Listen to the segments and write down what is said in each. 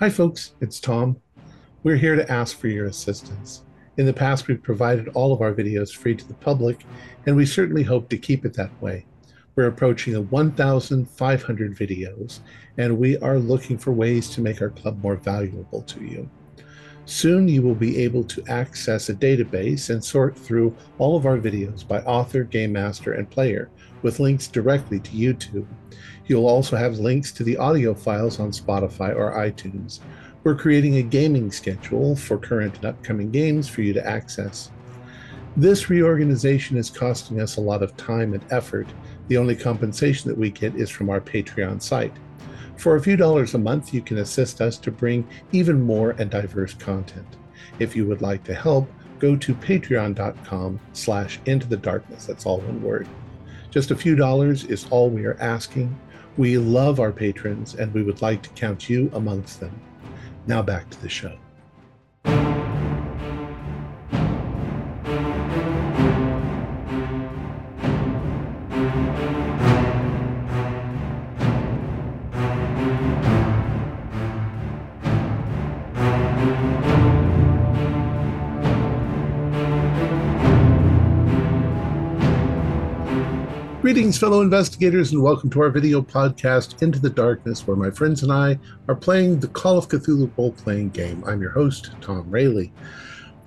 Hi, folks, it's Tom. We're here to ask for your assistance. In the past, we've provided all of our videos free to the public, and we certainly hope to keep it that way. We're approaching the 1,500 videos, and we are looking for ways to make our club more valuable to you. Soon, you will be able to access a database and sort through all of our videos by author, game master, and player with links directly to YouTube. You'll also have links to the audio files on Spotify or iTunes. We're creating a gaming schedule for current and upcoming games for you to access. This reorganization is costing us a lot of time and effort. The only compensation that we get is from our Patreon site. For a few dollars a month, you can assist us to bring even more and diverse content. If you would like to help, go to patreon.com slash into the darkness. That's all one word. Just a few dollars is all we are asking. We love our patrons and we would like to count you amongst them. Now back to the show. Greetings, fellow investigators, and welcome to our video podcast, Into the Darkness, where my friends and I are playing the Call of Cthulhu role playing game. I'm your host, Tom Rayleigh.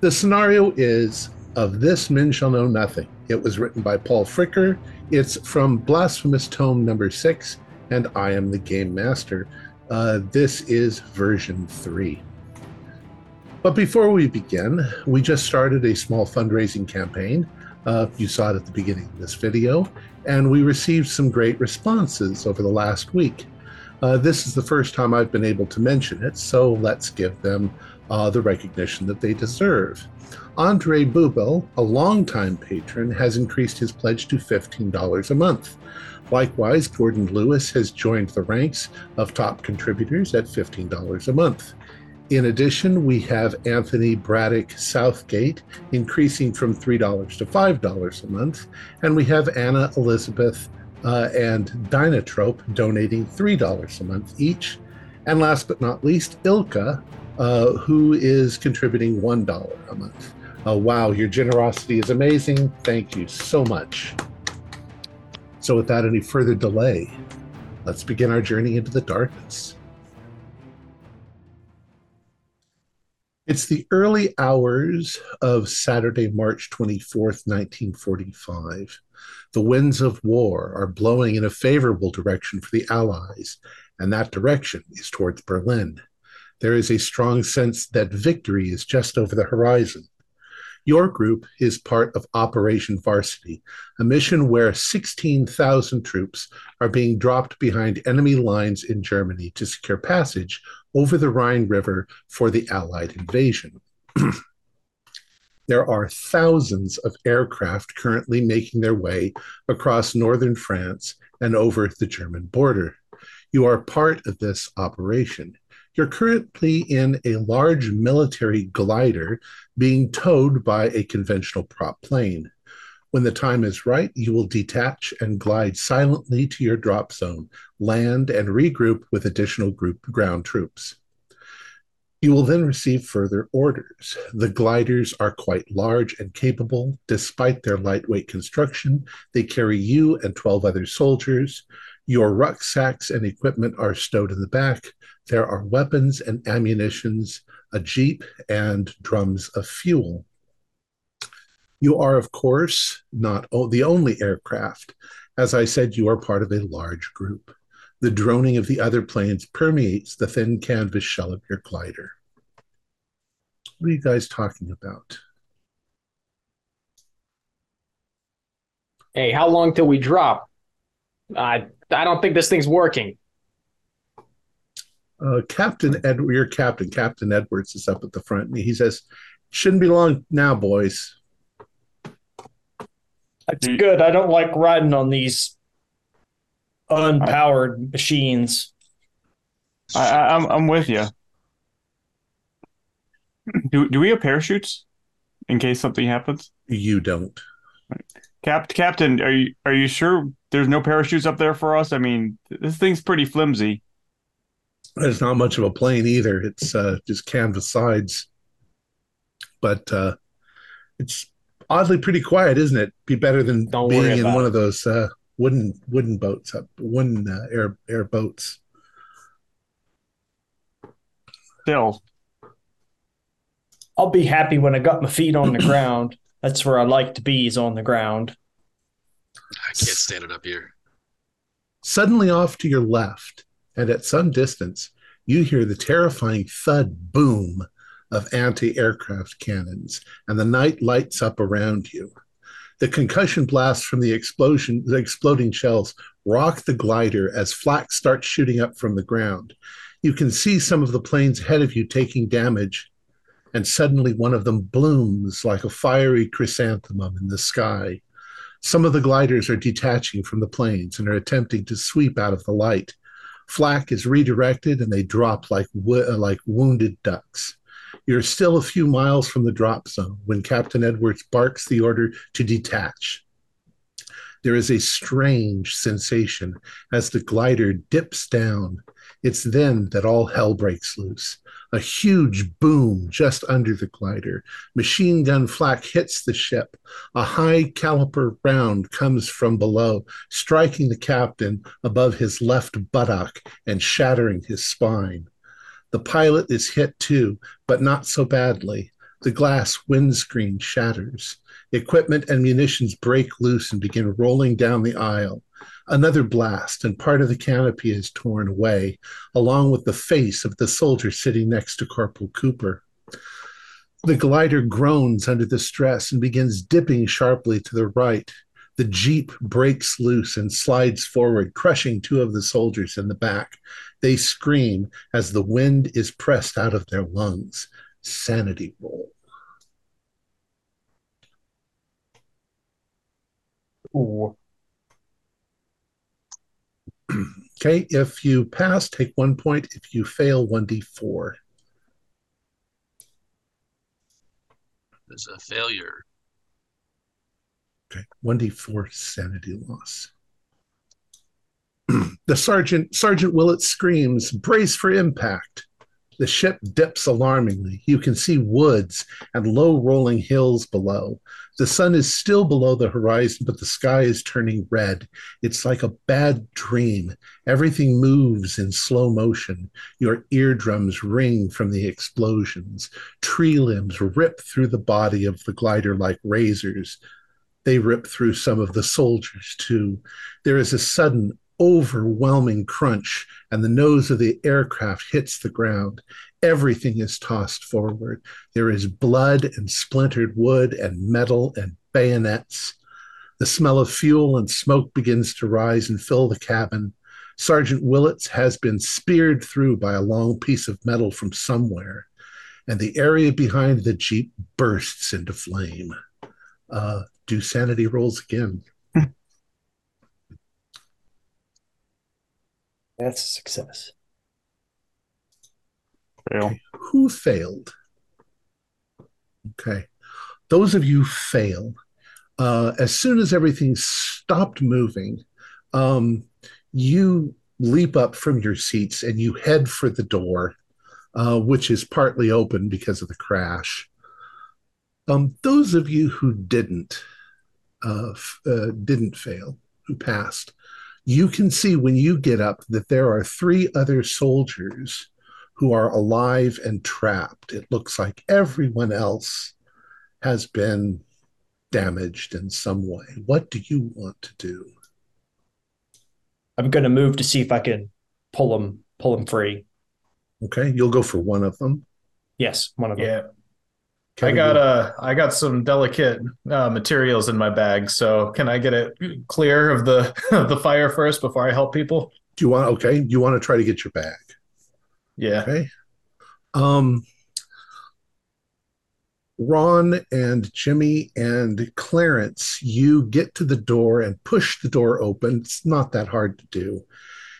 The scenario is Of This Men Shall Know Nothing. It was written by Paul Fricker. It's from Blasphemous Tome number six, and I am the game master. Uh, this is version three. But before we begin, we just started a small fundraising campaign. Uh, you saw it at the beginning of this video, and we received some great responses over the last week. Uh, this is the first time I've been able to mention it, so let's give them uh, the recognition that they deserve. Andre Bubel, a longtime patron, has increased his pledge to $15 a month. Likewise, Gordon Lewis has joined the ranks of top contributors at $15 a month. In addition, we have Anthony Braddock Southgate increasing from $3 to $5 a month. And we have Anna Elizabeth uh, and Dynatrope donating $3 a month each. And last but not least, Ilka, uh, who is contributing $1 a month. Uh, wow, your generosity is amazing. Thank you so much. So, without any further delay, let's begin our journey into the darkness. It's the early hours of Saturday, March 24th, 1945. The winds of war are blowing in a favorable direction for the Allies, and that direction is towards Berlin. There is a strong sense that victory is just over the horizon. Your group is part of Operation Varsity, a mission where 16,000 troops are being dropped behind enemy lines in Germany to secure passage over the Rhine River for the Allied invasion. there are thousands of aircraft currently making their way across northern France and over the German border. You are part of this operation. You're currently in a large military glider being towed by a conventional prop plane. When the time is right, you will detach and glide silently to your drop zone, land, and regroup with additional group ground troops. You will then receive further orders. The gliders are quite large and capable. Despite their lightweight construction, they carry you and 12 other soldiers. Your rucksacks and equipment are stowed in the back. There are weapons and ammunitions, a jeep, and drums of fuel. You are, of course, not the only aircraft. As I said, you are part of a large group. The droning of the other planes permeates the thin canvas shell of your glider. What are you guys talking about? Hey, how long till we drop? I I don't think this thing's working. Uh, captain Edward, your captain, Captain Edwards, is up at the front, and he says, "Shouldn't be long now, boys." That's good. I don't like riding on these unpowered machines. I, I, I'm I'm with you. Do do we have parachutes in case something happens? You don't. Cap Captain, are you are you sure there's no parachutes up there for us? I mean, this thing's pretty flimsy. It's not much of a plane either. It's uh, just canvas sides, but uh, it's oddly pretty quiet, isn't it? Be better than Don't being in one it. of those uh, wooden wooden boats up wooden uh, air air boats. Still, I'll be happy when I got my feet on the ground. That's where I like to be is on the ground. I can't stand it up here. Suddenly, off to your left, and at some distance, you hear the terrifying thud boom of anti aircraft cannons, and the night lights up around you. The concussion blasts from the explosion, the exploding shells, rock the glider as flak starts shooting up from the ground. You can see some of the planes ahead of you taking damage, and suddenly one of them blooms like a fiery chrysanthemum in the sky. Some of the gliders are detaching from the planes and are attempting to sweep out of the light. Flak is redirected and they drop like, like wounded ducks. You're still a few miles from the drop zone when Captain Edwards barks the order to detach. There is a strange sensation as the glider dips down. It's then that all hell breaks loose. A huge boom just under the glider. Machine gun flak hits the ship. A high caliber round comes from below, striking the captain above his left buttock and shattering his spine. The pilot is hit too, but not so badly. The glass windscreen shatters. Equipment and munitions break loose and begin rolling down the aisle. Another blast, and part of the canopy is torn away, along with the face of the soldier sitting next to Corporal Cooper. The glider groans under the stress and begins dipping sharply to the right. The Jeep breaks loose and slides forward, crushing two of the soldiers in the back. They scream as the wind is pressed out of their lungs. Sanity roll. Ooh. Okay, if you pass, take one point. If you fail, 1d4. There's a failure. Okay, 1d4 sanity loss. the sergeant, Sergeant Willett screams, brace for impact. The ship dips alarmingly. You can see woods and low rolling hills below. The sun is still below the horizon, but the sky is turning red. It's like a bad dream. Everything moves in slow motion. Your eardrums ring from the explosions. Tree limbs rip through the body of the glider like razors. They rip through some of the soldiers, too. There is a sudden, overwhelming crunch, and the nose of the aircraft hits the ground. Everything is tossed forward. There is blood and splintered wood and metal and bayonets. The smell of fuel and smoke begins to rise and fill the cabin. Sergeant Willits has been speared through by a long piece of metal from somewhere, and the area behind the Jeep bursts into flame. Uh, do sanity rolls again. That's a success. fail. Who failed? Okay. Those of you fail. Uh, as soon as everything stopped moving, um, you leap up from your seats and you head for the door, uh, which is partly open because of the crash. Um, those of you who didn't uh, f- uh, didn't fail, who passed, you can see when you get up that there are three other soldiers who are alive and trapped. It looks like everyone else has been damaged in some way. What do you want to do? I'm gonna move to see if I can pull them pull them free. Okay, you'll go for one of them. Yes, one of them. Yeah, I got uh, I got some delicate uh, materials in my bag. So can I get it clear of the of the fire first before I help people? Do you want? Okay, you want to try to get your bag. Yeah. Okay. Um, Ron and Jimmy and Clarence, you get to the door and push the door open. It's not that hard to do.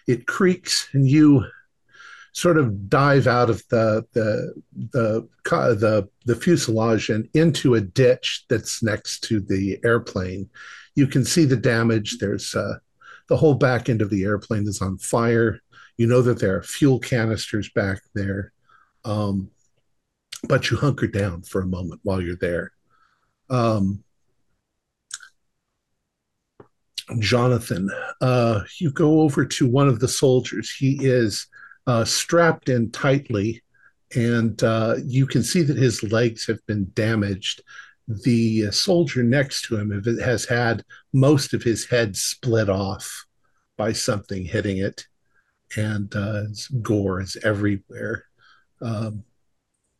It creaks, and you sort of dive out of the the the the, the fuselage and into a ditch that's next to the airplane. You can see the damage. There's uh, the whole back end of the airplane is on fire. You know that there are fuel canisters back there, um, but you hunker down for a moment while you're there. Um, Jonathan, uh, you go over to one of the soldiers. He is uh, strapped in tightly, and uh, you can see that his legs have been damaged. The soldier next to him has had most of his head split off by something hitting it, and uh, gore is everywhere. Um,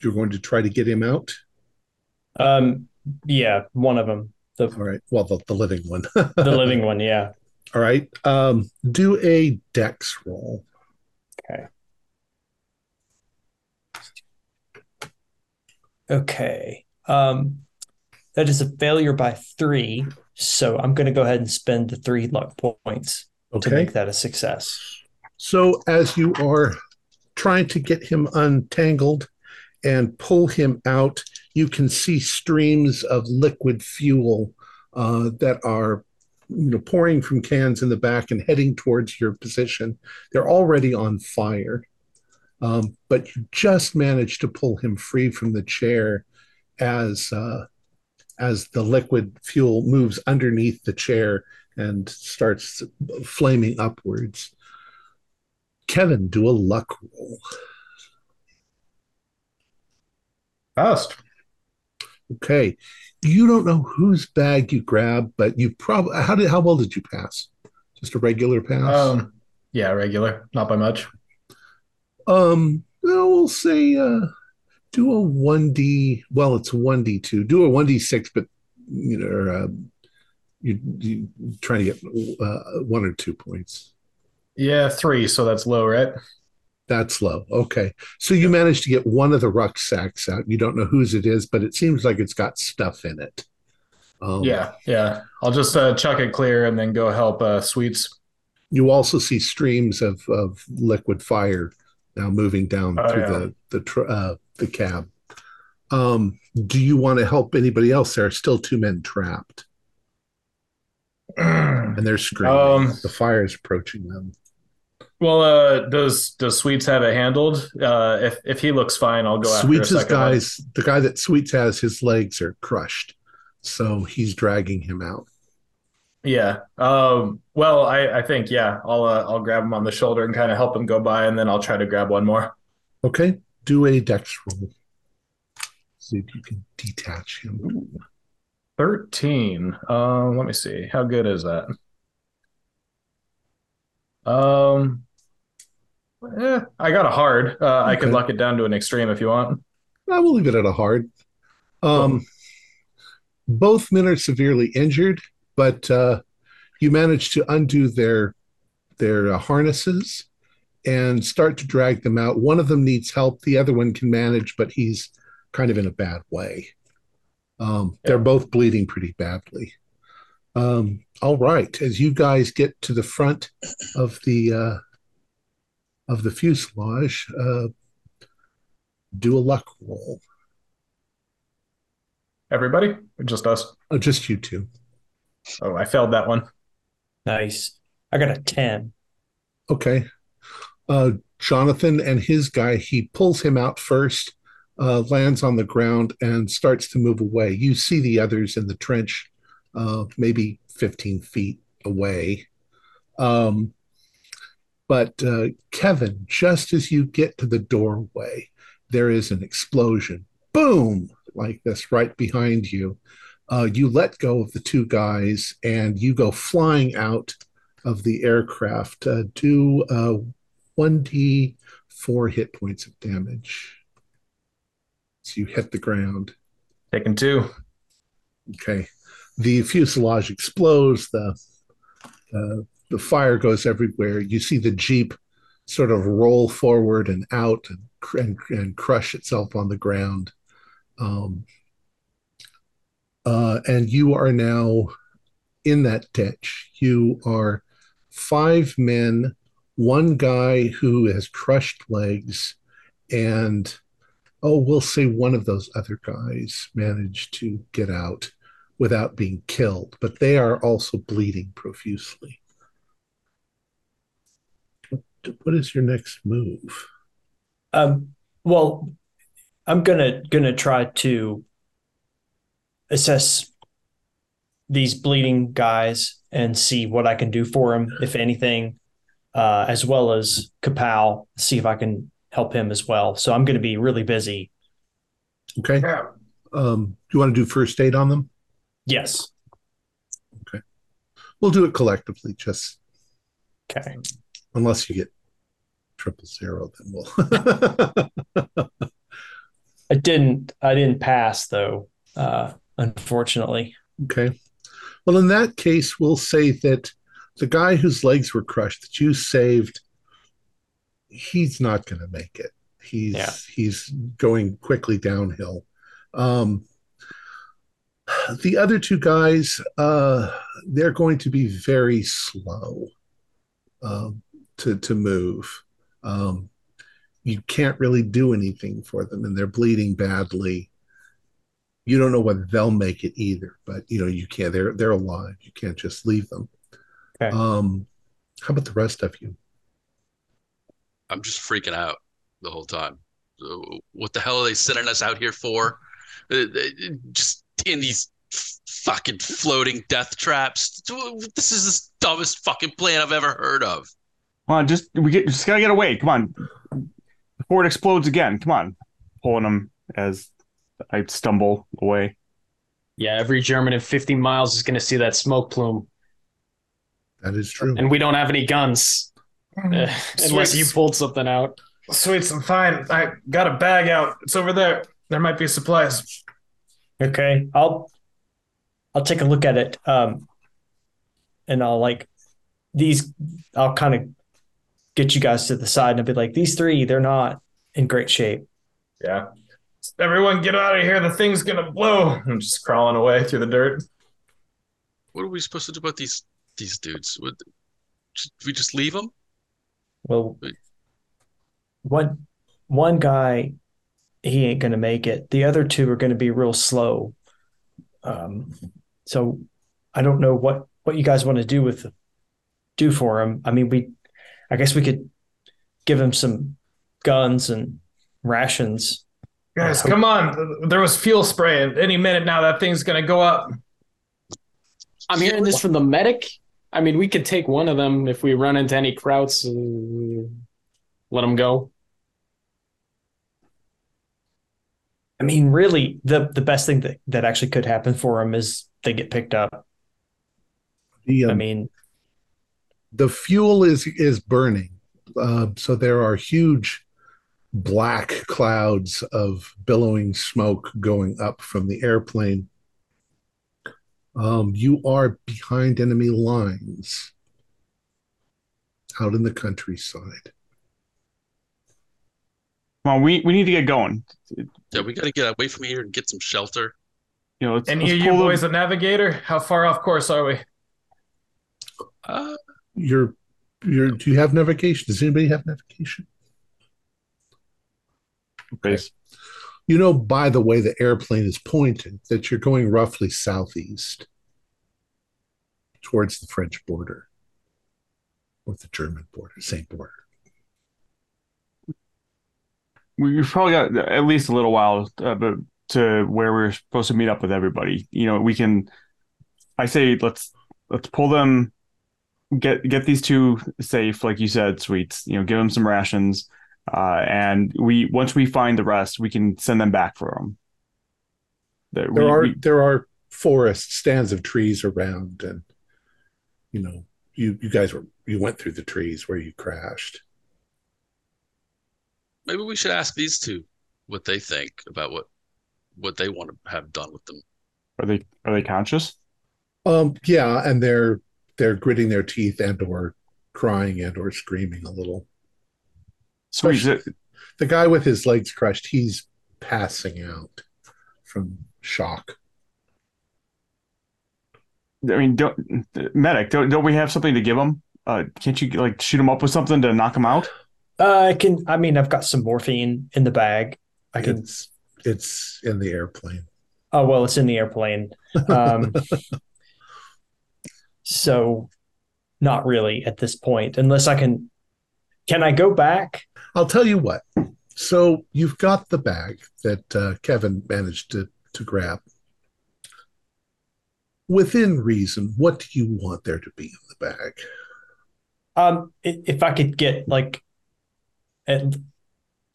you're going to try to get him out. Um, yeah, one of them. The All right. Well, the, the living one. the living one, yeah. All right. Um, do a dex roll. Okay. Okay. Um, that is a failure by three. So I'm going to go ahead and spend the three luck points to make that a success. So as you are trying to get him untangled and pull him out, you can see streams of liquid fuel uh, that are you know pouring from cans in the back and heading towards your position. They're already on fire. Um, but you just managed to pull him free from the chair as uh, as the liquid fuel moves underneath the chair and starts flaming upwards. Kevin, do a luck roll. Fast. Okay. You don't know whose bag you grab, but you probably how did how well did you pass? Just a regular pass? Um, yeah, regular, not by much. Um, well, we'll say uh do a 1D, well, it's 1D2. Do a 1D6, but you know, uh, you you trying to get uh, one or two points. Yeah, three, so that's low, right? That's low. Okay. So you managed to get one of the rucksacks out. You don't know whose it is, but it seems like it's got stuff in it. Um, Yeah, yeah. I'll just uh, chuck it clear and then go help uh, Sweets. You also see streams of, of liquid fire now moving down Oh, through yeah. the the tr- uh, the cab. Um, do you want to help anybody else? There are still two men trapped, and they're screaming. Um, the fire is approaching them. Well, uh, does does Sweets have it handled? Uh, if if he looks fine, I'll go after Sweets' one. guys, the guy that Sweets has, his legs are crushed, so he's dragging him out. Yeah. Um, well, I, I think yeah, I'll uh, I'll grab him on the shoulder and kind of help him go by, and then I'll try to grab one more. Okay, do a dex roll. See if you can detach him. Thirteen. Um, let me see. How good is that? Um, eh, I got a hard. Uh, I could Okay. luck it down to an extreme if you want. I will leave it at a hard. Um, both men are severely injured, but uh, you manage to undo their their uh, harnesses and start to drag them out. One of them needs help; the other one can manage, but he's kind of in a bad way. Um, They're both bleeding pretty badly. Um, all right, as you guys get to the front of the uh, of the fuselage, uh, do a luck roll. Everybody, or just us? Oh, just you two. Oh, I failed that one. Nice. I got a 10. Okay. Uh, Jonathan and his guy, he pulls him out first, uh, lands on the ground, and starts to move away. You see the others in the trench, uh, maybe 15 feet away. Um, but uh, Kevin, just as you get to the doorway, there is an explosion. Boom! Like this right behind you. Uh, you let go of the two guys and you go flying out of the aircraft. Uh, do uh, 1d4 hit points of damage. So you hit the ground. Taking two. Okay. The fuselage explodes. The uh, the fire goes everywhere. You see the jeep sort of roll forward and out and and, and crush itself on the ground. Um, uh, and you are now in that ditch. You are five men, one guy who has crushed legs, and oh, we'll say one of those other guys managed to get out without being killed, but they are also bleeding profusely. what is your next move? Um, well, I'm gonna gonna try to assess these bleeding guys and see what I can do for him, if anything, uh, as well as Kapow, see if I can help him as well. So I'm going to be really busy. Okay. Yeah. Um, do you want to do first aid on them? Yes. Okay. We'll do it collectively, just Okay. unless you get triple zero, then we'll. I didn't. I didn't pass though. Uh, unfortunately. okay. Well, in that case, we'll say that the guy whose legs were crushed that you saved, he's not going to make it. He's Yeah. he's going quickly downhill. Um, the other two guys, uh, they're going to be very slow um, to to move. Um, you can't really do anything for them, and they're bleeding badly. You don't know whether they'll make it either, but you know you can't. They're they're alive. You can't just leave them. Okay. Um, how about the rest of you? I'm just freaking out the whole time. What the hell are they sending us out here for? Uh, uh, Just in these fucking floating death traps. This is the dumbest fucking plan I've ever heard of. Come on, just we get just gotta get away. Come on, before it explodes again. Come on, pulling them as I stumble away. Yeah, every German in 50 miles is going to see that smoke plume, That is true. and we don't have any guns uh, unless you pulled something out. Sweets, I'm fine. I got a bag out. It's over there. There might be supplies. Okay. I'll. I'll take a look at it. Um, and I'll like these. I'll kind of get you guys to the side and I'll be like, these three, they're not in great shape. Yeah. Everyone get out of here. The thing's gonna blow. I'm just crawling away through the dirt. What are we supposed to do about these these dudes? Would should we just leave them? Well, Wait. one one guy, he ain't gonna make it. The other two are gonna be real slow. Um, so I don't know what what you guys want to do with do for him. I mean, we, I guess we could give him some guns and rations. Guys, come on. There was fuel spray, and any minute now that thing's gonna go up. I'm hearing this from the medic. I mean, we could take one of them if we run into any krauts. Uh, let them go. I mean, really, the the best thing that that actually could happen for him is they get picked up. The, I um, mean, the fuel is is burning uh, so there are huge black clouds of billowing smoke going up from the airplane um, you are behind enemy lines out in the countryside Well, we we need to get going. Yeah, we got to get away from here and get some shelter. You know, let's, And let's you, you boys, a navigator? How far off course are we? Uh, you're you're do you have navigation does anybody have navigation Okay. you know by the way the airplane is pointed that you're going roughly southeast towards the french border or the german border same border We- We've probably got at least a little while uh, to where we're supposed to meet up with everybody. You know, we can. I say let's let's pull them, get get these two safe, like you said, sweets. You know, give them some rations, uh, and we once we find the rest, we can send them back for them. That there we- are we- there are forests stands of trees around and you know you you guys were you went through the trees where you crashed maybe we should ask these two what they think about what what they want to have done with them. are they are they conscious? um yeah and they're they're gritting their teeth and or crying and or screaming a little Sweet. Especially- the guy with his legs crushed he's passing out from shock I mean, don't medic. Don't don't we have something to give him? Uh, can't you like shoot him up with something to knock him out? Uh, I can. I mean, I've got some morphine in the bag. I can. it's it's in the airplane Oh well, it's in the airplane. Um, so, not really at this point, unless I can Can I go back? I'll tell you what. So you've got the bag that uh, Kevin managed to to grab. Within reason, what do you want there to be in the bag? Um, if I could get like, and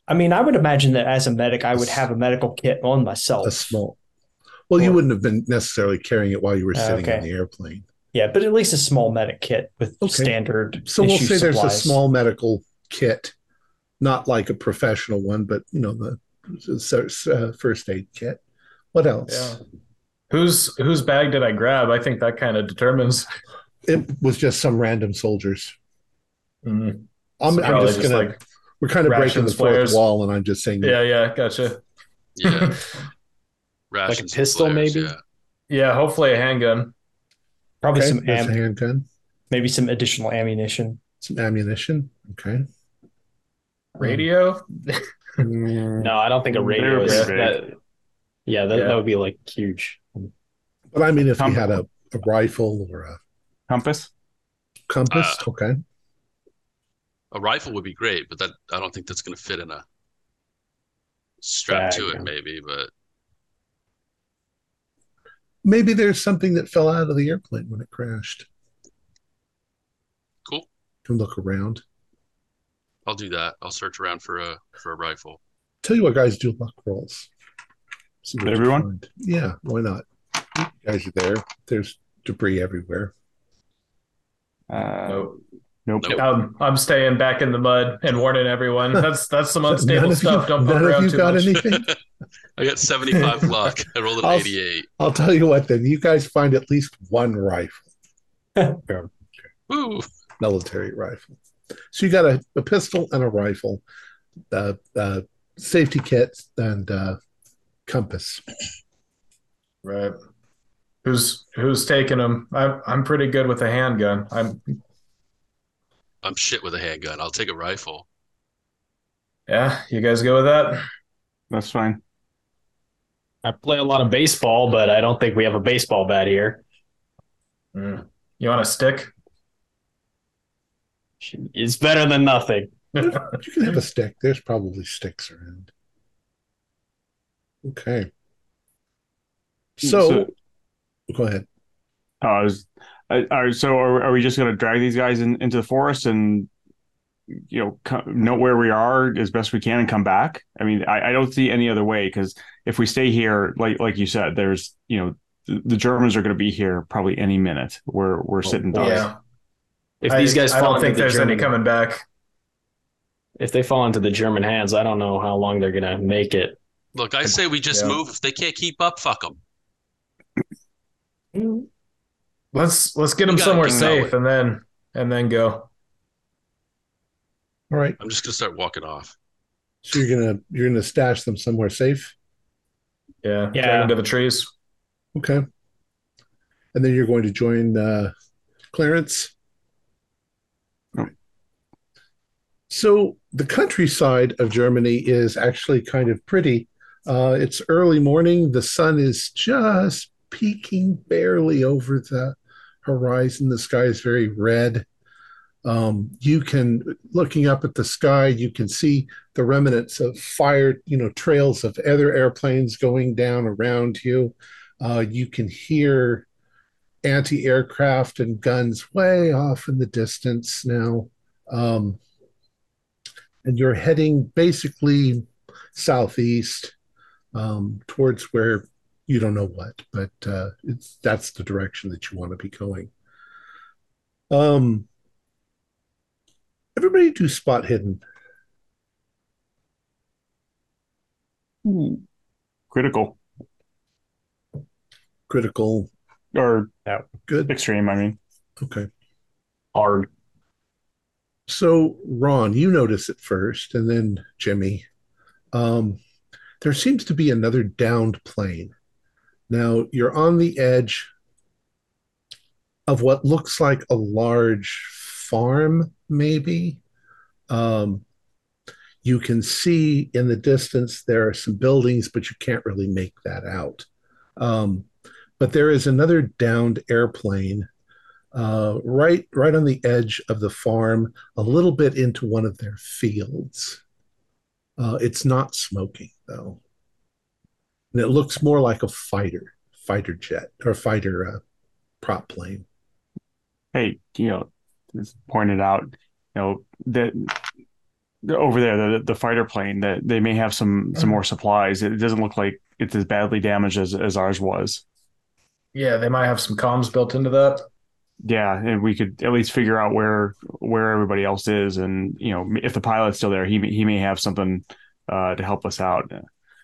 I mean, I would imagine that as a medic, I would have a medical kit on myself. A small. Well, you wouldn't have been necessarily carrying it while you were sitting in the airplane. Yeah, but at least a small medic kit with Okay. standard. So we'll issue say there's a small medical kit, not like a professional one, but you know the uh, first aid kit. What else? Yeah. Whose whose bag did I grab? I think that kind of determines. It was just some random soldiers. Mm. I'm, So I'm probably just gonna. like we're kind of breaking the rations, fourth flares. wall, and I'm just saying. yeah, yeah, gotcha. Yeah. Rations a pistol, flares, maybe? Yeah. yeah, hopefully a handgun. Probably Okay, some there's a am- handgun, maybe some additional ammunition. some ammunition. Okay. Radio. No, I don't think a radio They're is that. Yeah, that, Yeah. that would be like huge. But I mean, if you Com- had a, a rifle or a Compass. compass, Uh, okay. A rifle would be great, but that I don't think that's going to fit in a strap Bag, to it. yeah. Maybe, but Maybe there's something that fell out of the airplane when it crashed. cool. Can look around. I'll do that. I'll search around for a for a rifle. Tell you what, guys, do luck rolls. See Everyone? Yeah, why not? You guys are there. There's debris everywhere. Uh, Nope. Nope. Nope. I'm I'm staying back in the mud and warning everyone. That's that's some None unstable of stuff. you, Don't none poke of around you too got much. anything? I got 75 luck. I rolled an I'll- 88. I'll tell you what. Then you guys find at least one rifle, Woo! military rifle. So you got a, a pistol and a rifle, uh, uh, safety kit and uh, compass. Right. Who's who's taking them? I'm I'm pretty good with a handgun. I'm I'm shit with a handgun. I'll take a rifle. yeah. You guys go with that? That's fine. I play a lot of baseball, but I don't think we have a baseball bat here. Mm. You want a stick? It's better than nothing. You can have a stick. There's probably sticks around. Okay. So, go ahead. Uh, I was, Uh, are, so are, are we just going to drag these guys in, into the forest and you know co- know where we are as best we can and come back? I mean, I, I don't see any other way because if we stay here, like like you said, there's you know the, the Germans are going to be here probably any minute. We're we're oh, sitting ducks. Yeah. If I- these guys I fall don't think the there's German, any coming back. if they fall into the German hands, I don't know how long they're gonna make it. Look, I say we just Yeah. move. If they can't keep up, fuck them. Mm-hmm. Let's let's get them somewhere safe and then and then go. All right. I'm just gonna start walking off. So you're gonna you're gonna stash them somewhere safe. Yeah. Yeah. Drag them to the trees. Okay. And then you're going to join uh, Clarence. Oh. So the countryside of Germany is actually kind of pretty. Uh, it's early morning. The sun is just peeking barely over the horizon. The sky is very red. Um, you can, looking up at the sky, you can see the remnants of fire, you know, trails of other airplanes going down around you. Uh, you can hear anti aircraft and guns way off in the distance now. Um, and you're heading basically southeast um, towards where you don't know what, but uh, it's that's the direction that you want to be going. Um, everybody do spot hidden. Critical Critical. or yeah, Good. extreme. I mean, Okay. Hard. So, Ron, you notice it first, and then Jimmy. Um, there seems to be another downed plane. Now, you're on the edge of what looks like a large farm, maybe. Um, you can see in the distance there are some buildings, but you can't really make that out. Um, but there is another downed airplane uh, right right on the edge of the farm, a little bit into one of their fields. Uh, it's not smoking though, and it looks more like a fighter, fighter jet or fighter uh, prop plane. Hey, you know, it's pointed out, you know, that over there, the the fighter plane, that they may have some some more supplies. It doesn't look like it's as badly damaged as as ours was. Yeah, they might have some comms built into that. Yeah, and we could at least figure out where where everybody else is, and you know, if the pilot's still there, he may- he may have something uh, to help us out.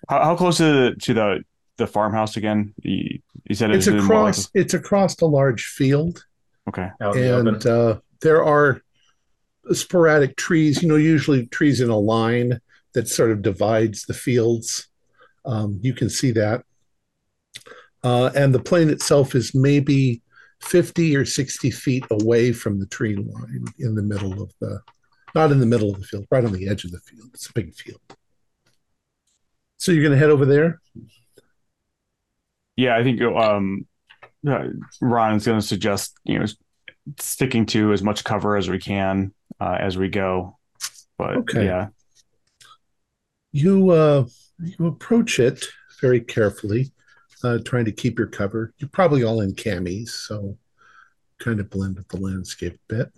How, how close to the, to the the farmhouse again? You, you said It's in more like across it's across a large field. okay. Out the and uh, there are sporadic trees. You know, usually trees in a line that sort of divides the fields. Um, you can see that, uh, and the plane itself is maybe fifty or sixty feet away from the tree line, in the middle of the, not in the middle of the field, right on the edge of the field. It's a big field. So you're going to head over there. Yeah, I think um, uh, Ron is going to suggest you know sticking to as much cover as we can uh, as we go. But Okay. yeah, You uh, you approach it very carefully, uh, trying to keep your cover. You're probably all in camis, so kind of blend with the landscape a bit.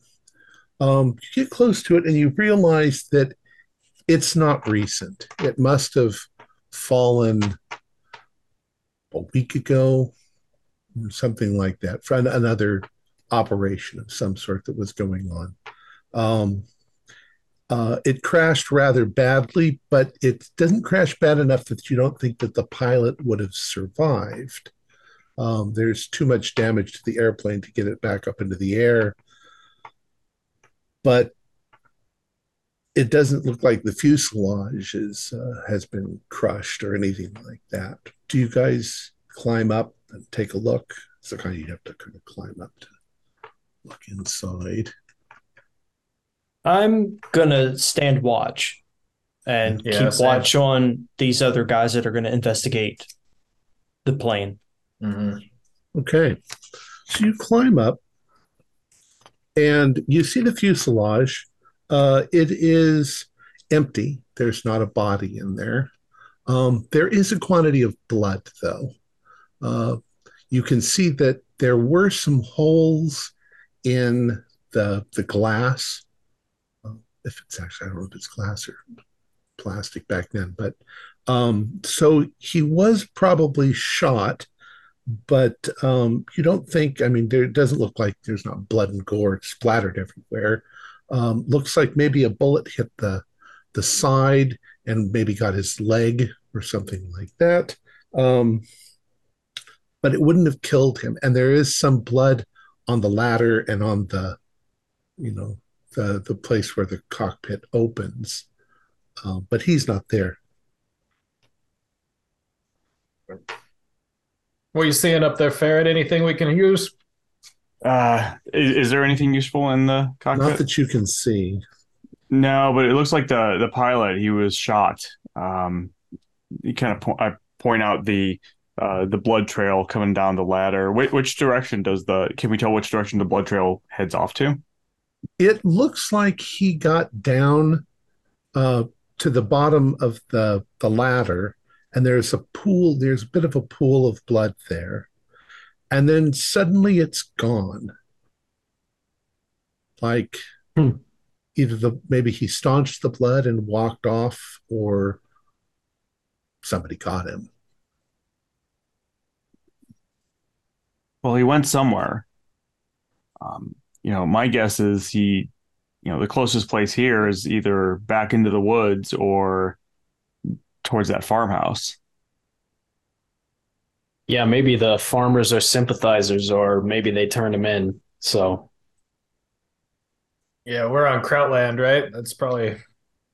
Um, you get close to it, and you realize that it's not recent. It must have fallen a week ago, something like that, for another operation of some sort that was going on. Um, uh, it crashed rather badly, but it doesn't crash bad enough that you don't think that the pilot would have survived. Um, there's too much damage to the airplane to get it back up into the air. But it doesn't look like the fuselage is, uh, has been crushed or anything like that. Do you guys climb up and take a look? So kind of you have to kind of climb up to look inside. I'm gonna stand watch and Yeah, keep same. watch on these other guys that are gonna investigate the plane. Mhm. Okay. So you climb up and you see the fuselage. Uh, it is empty. There's not a body in there. Um, there is a quantity of blood, though. Uh, you can see that there were some holes in the the glass. Uh, if it's actually, I don't know if it's glass or plastic back then, but um, so he was probably shot but um, you don't think i mean there it doesn't look like there's not blood and gore splattered everywhere um, looks like maybe a bullet hit the the side and maybe got his leg or something like that um, but it wouldn't have killed him and there is some blood on the ladder and on the you know the the place where the cockpit opens um, but he's not there What are you seeing up there, Ferret? Anything we can use? Uh, is, is there anything useful in the cockpit? not that you can see No, but it looks like the the pilot he was shot. Um, you kind of po- I point out the uh, the blood trail coming down the ladder. Which, which direction does the? Can we tell which direction the blood trail heads off to? it looks like he got down uh, to the bottom of the the ladder, and there's a pool. There's a bit of a pool of blood there, and then suddenly it's gone. Like Hmm. either the maybe he staunched the blood and walked off, or somebody caught him. Well, he went somewhere. Um, you know, my guess is he, you know, the closest place here is either back into the woods or towards that farmhouse. Yeah, maybe the farmers are sympathizers, or maybe they turned him in. So Yeah, we're on Krautland, right? That's probably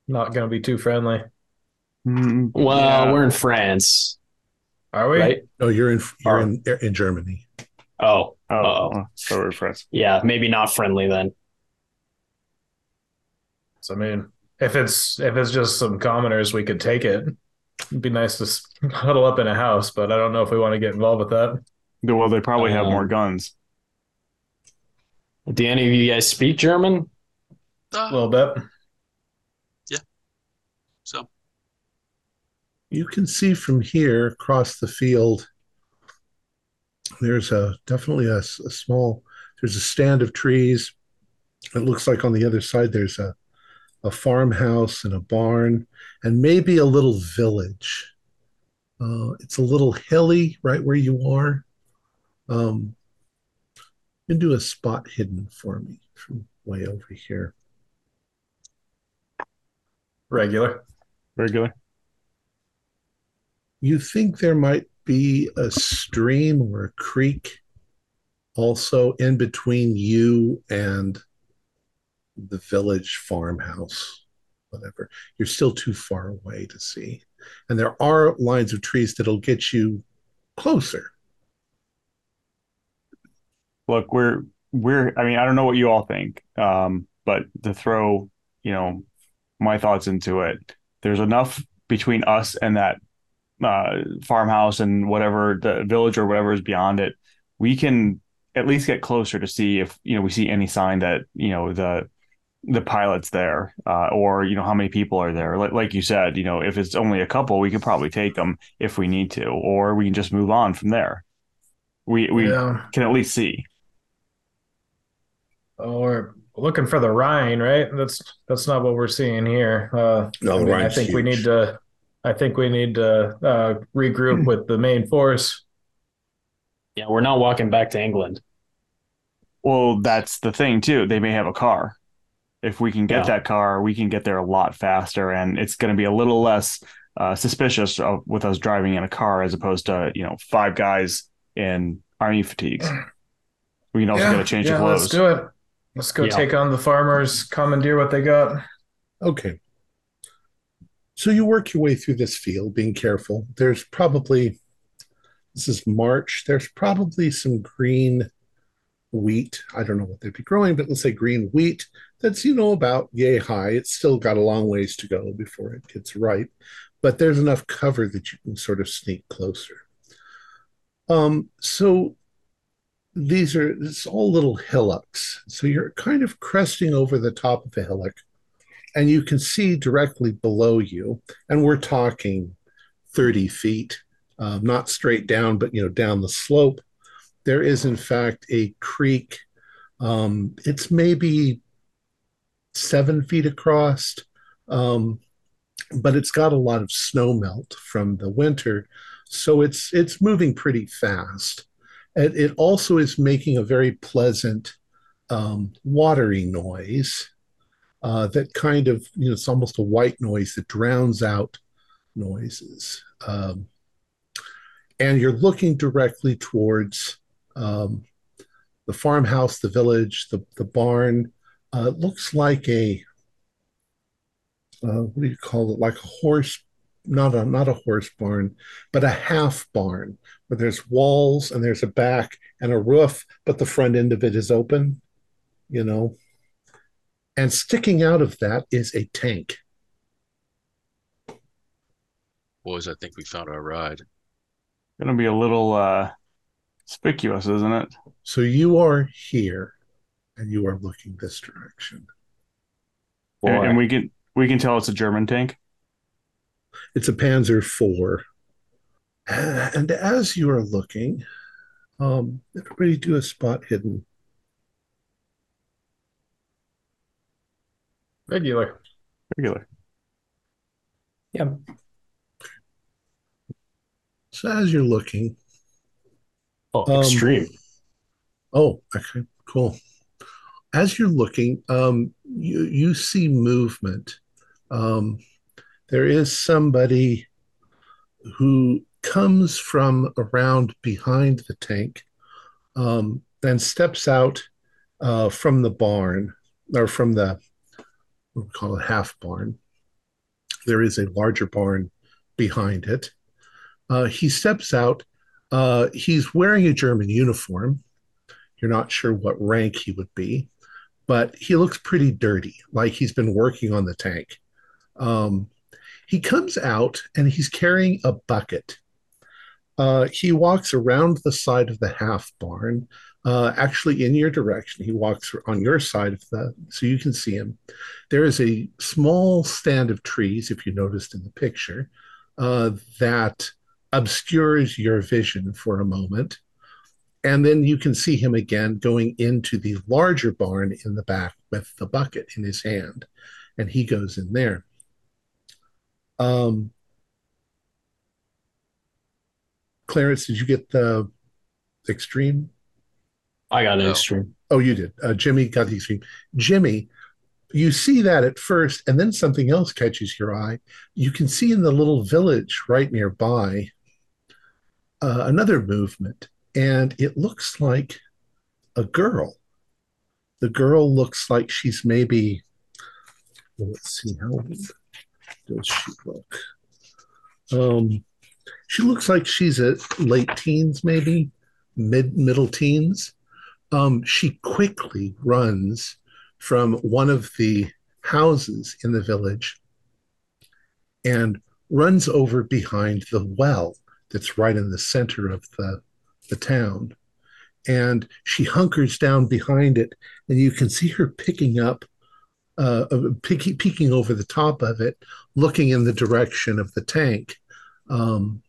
not going to be too friendly. Mm, well, yeah. we're in France, Are we? right? No, you're in you're Oh. in in Germany. Oh, Oh, Uh-oh. so we're friends. yeah, maybe not friendly then. So I mean, if it's if it's just some commoners, we could take it. It'd be nice to s- huddle up in a house, but I don't know if we want to get involved with that. Well, they probably have more Um, guns. Do any of you guys speak German? A Uh, little bit. Yeah. So You can see from here across the field. There's a definitely a small. There's a stand of trees. It looks like on the other side there's a a farmhouse and a barn and maybe a little village. Uh, it's a little hilly right where you are. Um, you can do a spot hidden for me from way over here. Regular. Regular. You think there might be a stream or a creek also in between you and the village farmhouse, whatever. You're still too far away to see. And there are lines of trees that'll get you closer. Look, we're we're. I mean, I don't know what you all think, um, but to throw, you know, my thoughts into it, there's enough between us and that uh, farmhouse and whatever the village or whatever is beyond it. We can at least get closer to see if you know we see any sign that you know the the pilot's there, uh, or you know how many people are there. Like, like you said, you know, if it's only a couple, we could probably take them if we need to, or we can just move on from there. We we yeah. can at least see. Oh, we're looking for the Rhine, right? That's that's not what we're seeing here. Uh, No, I, the mean, I Rhine's think we need to. I think we need to uh, regroup with the main force. Yeah, we're not walking back to England. Well, that's the thing too. They may have a car. If we can get Yeah. that car, we can get there a lot faster, and it's going to be a little less uh, suspicious of, with us driving in a car as opposed to you know five guys in army fatigues. We can also get a change yeah, of clothes. let's do it. Let's go Yeah. take on the farmers, commandeer what they got. Okay. So you work your way through this field, being careful. There's probably, this is March, there's probably some green wheat. I don't know what they'd be growing, but let's say green wheat that's, you know, about yay high. It's still got a long ways to go before it gets ripe, but there's enough cover that you can sort of sneak closer. Um, so these are, it's all little hillocks. So you're kind of cresting over the top of a hillock and you can see directly below you and we're talking 30 feet uh, not straight down but you know down the slope there is in fact a creek um, it's maybe seven feet across um, but it's got a lot of snow melt from the winter so it's it's moving pretty fast And it also is making a very pleasant um, watery noise uh, that kind of, you know, it's almost a white noise that drowns out noises. Um, and you're looking directly towards um, the farmhouse, the village, the, the barn. Uh, it looks like a, uh, what do you call it? Like a horse, not a, not a horse barn, but a half barn where there's walls and there's a back and a roof, but the front end of it is open, you know. And sticking out of that is a tank. boys, I think we found our ride. Going to be a little uh, conspicuous, isn't it? So you are here and you are looking this direction. And, and we can we can tell it's a German tank. It's a Panzer IV. And as you are looking, um, everybody do a spot hidden. Regular. Regular. Yeah. So as you're looking, Oh, Um, extreme. oh, okay, cool. As you're looking, um, you you see movement. Um, there is somebody who comes from around behind the tank, um, then steps out uh, from the barn or from the what we call it half barn. There is a larger barn behind it. Uh, he steps out. Uh, he's wearing a German uniform. You're not sure what rank he would be, but he looks pretty dirty, like he's been working on the tank. Um, he comes out and he's carrying a bucket. Uh, he walks around the side of the half barn, uh, actually in your direction. He walks on your side of the, so you can see him. There is a small stand of trees, if you noticed in the picture, uh, that obscures your vision for a moment. And then you can see him again going into the larger barn in the back with the bucket in his hand. And he goes in there. Um, Clarence, did you get the extreme? I got an No. extreme. Oh, you did. Uh, Jimmy got the extreme. Jimmy, you see that at first, and then something else catches your eye. You can see in the little village right nearby uh, another movement, and it looks like a girl. The girl looks like she's maybe, let's see, how does she look? Um, she looks like she's at late teens, maybe mid middle teens um, she quickly runs from one of the houses in the village and runs over behind the well that's right in the center of the, the town. And she hunkers down behind it, and you can see her picking up, uh, peeking, peeking over the top of it, looking in the direction of the tank, um,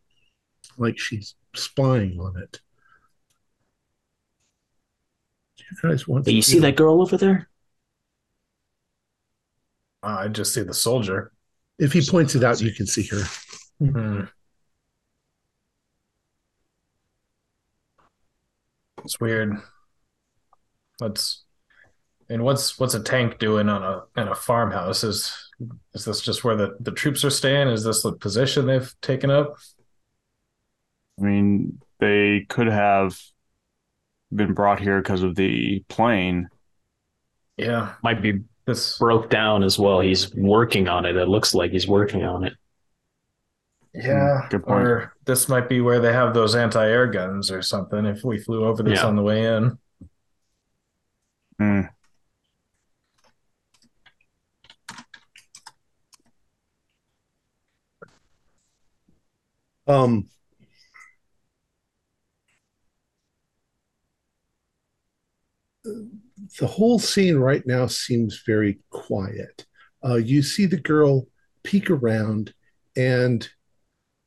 like she's spying on it. Do you guys want But to you see that girl over there? Uh, I just see the soldier. If he points it out, you can see her. Hmm. It's weird. What's and what's what's a tank doing on a in a farmhouse? Is is this just where the, the troops are staying? Is this the position they've taken up? I mean, they could have been brought here because of the plane. Yeah, Might be this broke down as well. He's working on it. It looks like he's working on it. Yeah, Good point. or this might be where they have those anti-air guns or something. If we flew over this Yeah. on the way in, Hmm. Um, the whole scene right now seems very quiet. Uh, you see the girl peek around, and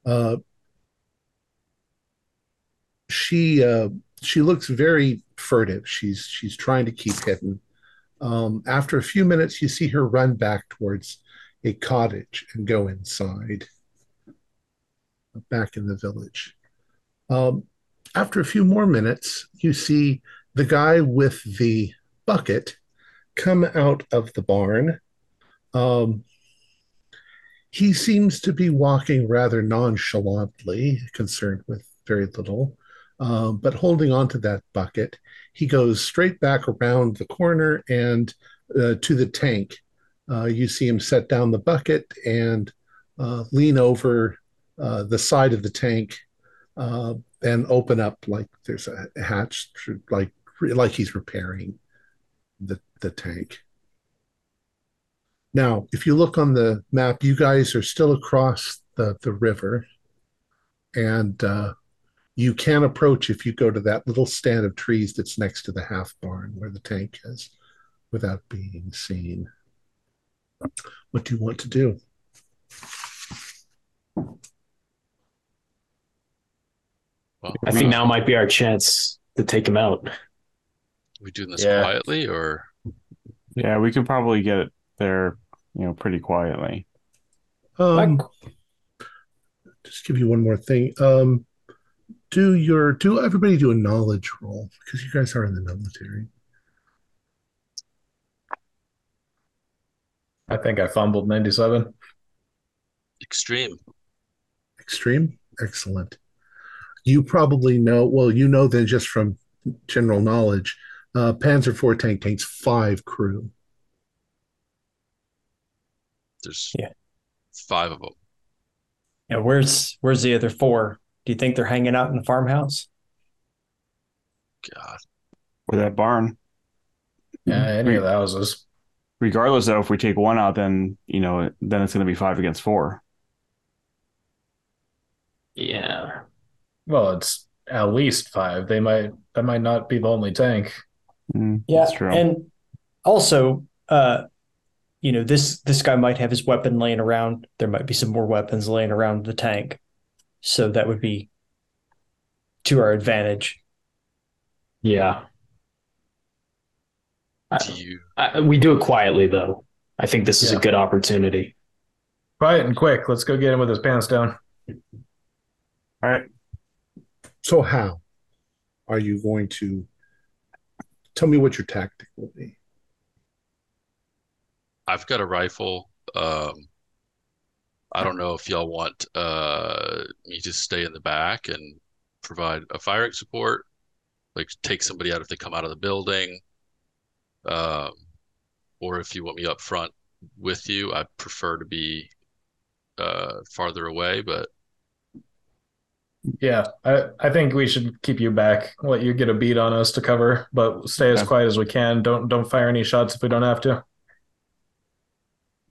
uh, she uh, she looks very furtive. She's she's trying to keep hidden. Um, after a few minutes, you see her run back towards a cottage and go inside, back in the village. Um, after a few more minutes, you see the guy with the bucket come out of the barn. Um, he seems to be walking rather nonchalantly, concerned with very little, um, but holding on to that bucket. He goes straight back around the corner and uh, to the tank. Uh, you see him set down the bucket and uh, lean over uh, the side of the tank uh, and open up like there's a hatch, like like he's repairing the the tank. Now, if you look on the map, you guys are still across the the river, and uh, you can approach if you go to that little stand of trees that's next to the half barn where the tank is, without being seen. What do you want to do? Well, I think now might be our chance to take him out. we doing this Yeah. quietly or Yeah, we could probably get it there, you know, pretty quietly. Um, just give you one more thing. Um, do your do everybody do a knowledge roll because you guys are in the military. I think I fumbled ninety-seven. extreme? Extreme, excellent. You probably know. Well, you know then just from general knowledge, uh, Panzer IV tank takes five crew. There's Yeah. five of them. Yeah, where's where's the other four? Do you think they're hanging out in the farmhouse? God, Or that barn. Yeah, any of the houses. Regardless, though, if we take one out, then you know, then it's going to be five against four. Yeah. Well, it's at least five. They might that might not be the only tank. Mm, Yeah, that's true. and also, uh, you know, this this guy might have his weapon laying around. There might be some more weapons laying around the tank, so that would be to our advantage. Yeah. Do you I, we do it quietly, though. I think this is Yeah. a good opportunity. Quiet and quick. Let's go get him with his pants down. All right. So how are you going to tell me what your tactic will be? I've got a rifle. Um, I don't know if y'all want uh, me to stay in the back and provide a firing support, like take somebody out if they come out of the building, um, or if you want me up front with you. I prefer to be uh, farther away, but Yeah, I, I think we should keep you back, let you get a beat on us to cover, but stay as Okay. quiet as we can. Don't don't fire any shots if we don't have to.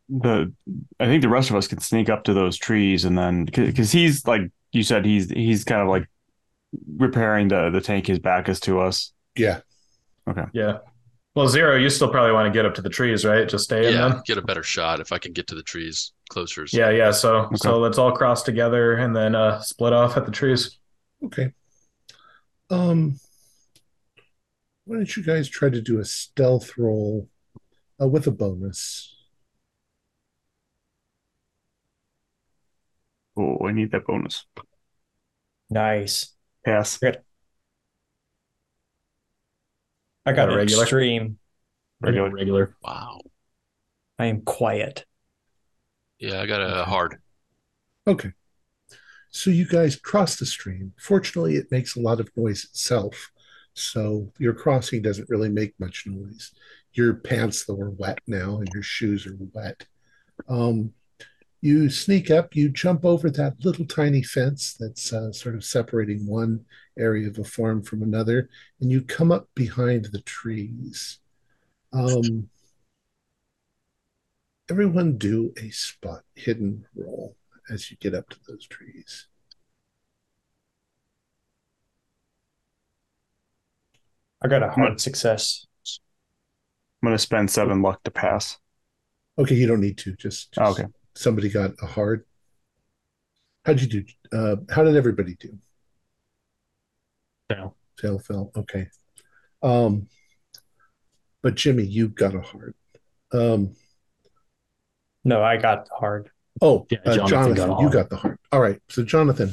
The I think the rest of us can sneak up to those trees and then because he's like you said he's he's kind of like repairing the the tank. His back is to us. Yeah. Okay. Yeah. Well, Zero, you still probably want to get up to the trees, right? Just stay in yeah, them. get a better shot if I can get to the trees closer. Yeah, yeah. So Okay. so let's all cross together and then uh split off at the trees. Okay. Um, why don't you guys try to do a stealth roll uh, with a bonus? Oh, I need that bonus. Nice. Pass. I got a regular? extreme. Regular. Regular. Wow. I am quiet. Yeah, I got a hard. Okay. So you guys cross the stream. Fortunately, it makes a lot of noise itself. So your crossing doesn't really make much noise. Your pants, though, are wet now and your shoes are wet. Um, you sneak up, you jump over that little tiny fence that's uh, sort of separating one area of a farm from another, and you come up behind the trees. Um, everyone do a spot hidden roll as you get up to those trees. I got a hard success. I'm gonna spend seven luck to pass. Okay, you don't need to. Just, just Oh, okay. Somebody got a hard. How'd you do? Uh, how did everybody do? Fail. Fail, fell. Okay. Um, but Jimmy, you got a hard. Um, No, I got hard. oh, Yeah, uh, Jonathan Jonathan, got you got the hard. All right. So, Jonathan,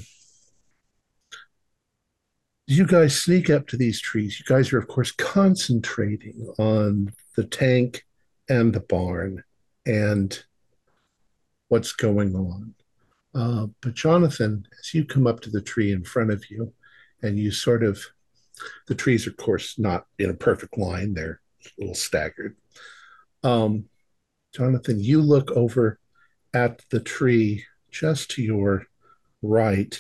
you guys sneak up to these trees. You guys are, of course, concentrating on the tank and the barn and what's going on. Uh, but, Jonathan, as you come up to the tree in front of you, and you sort of, the trees are, of course, not in a perfect line, they're a little staggered. Um, Jonathan, you look over at the tree just to your right.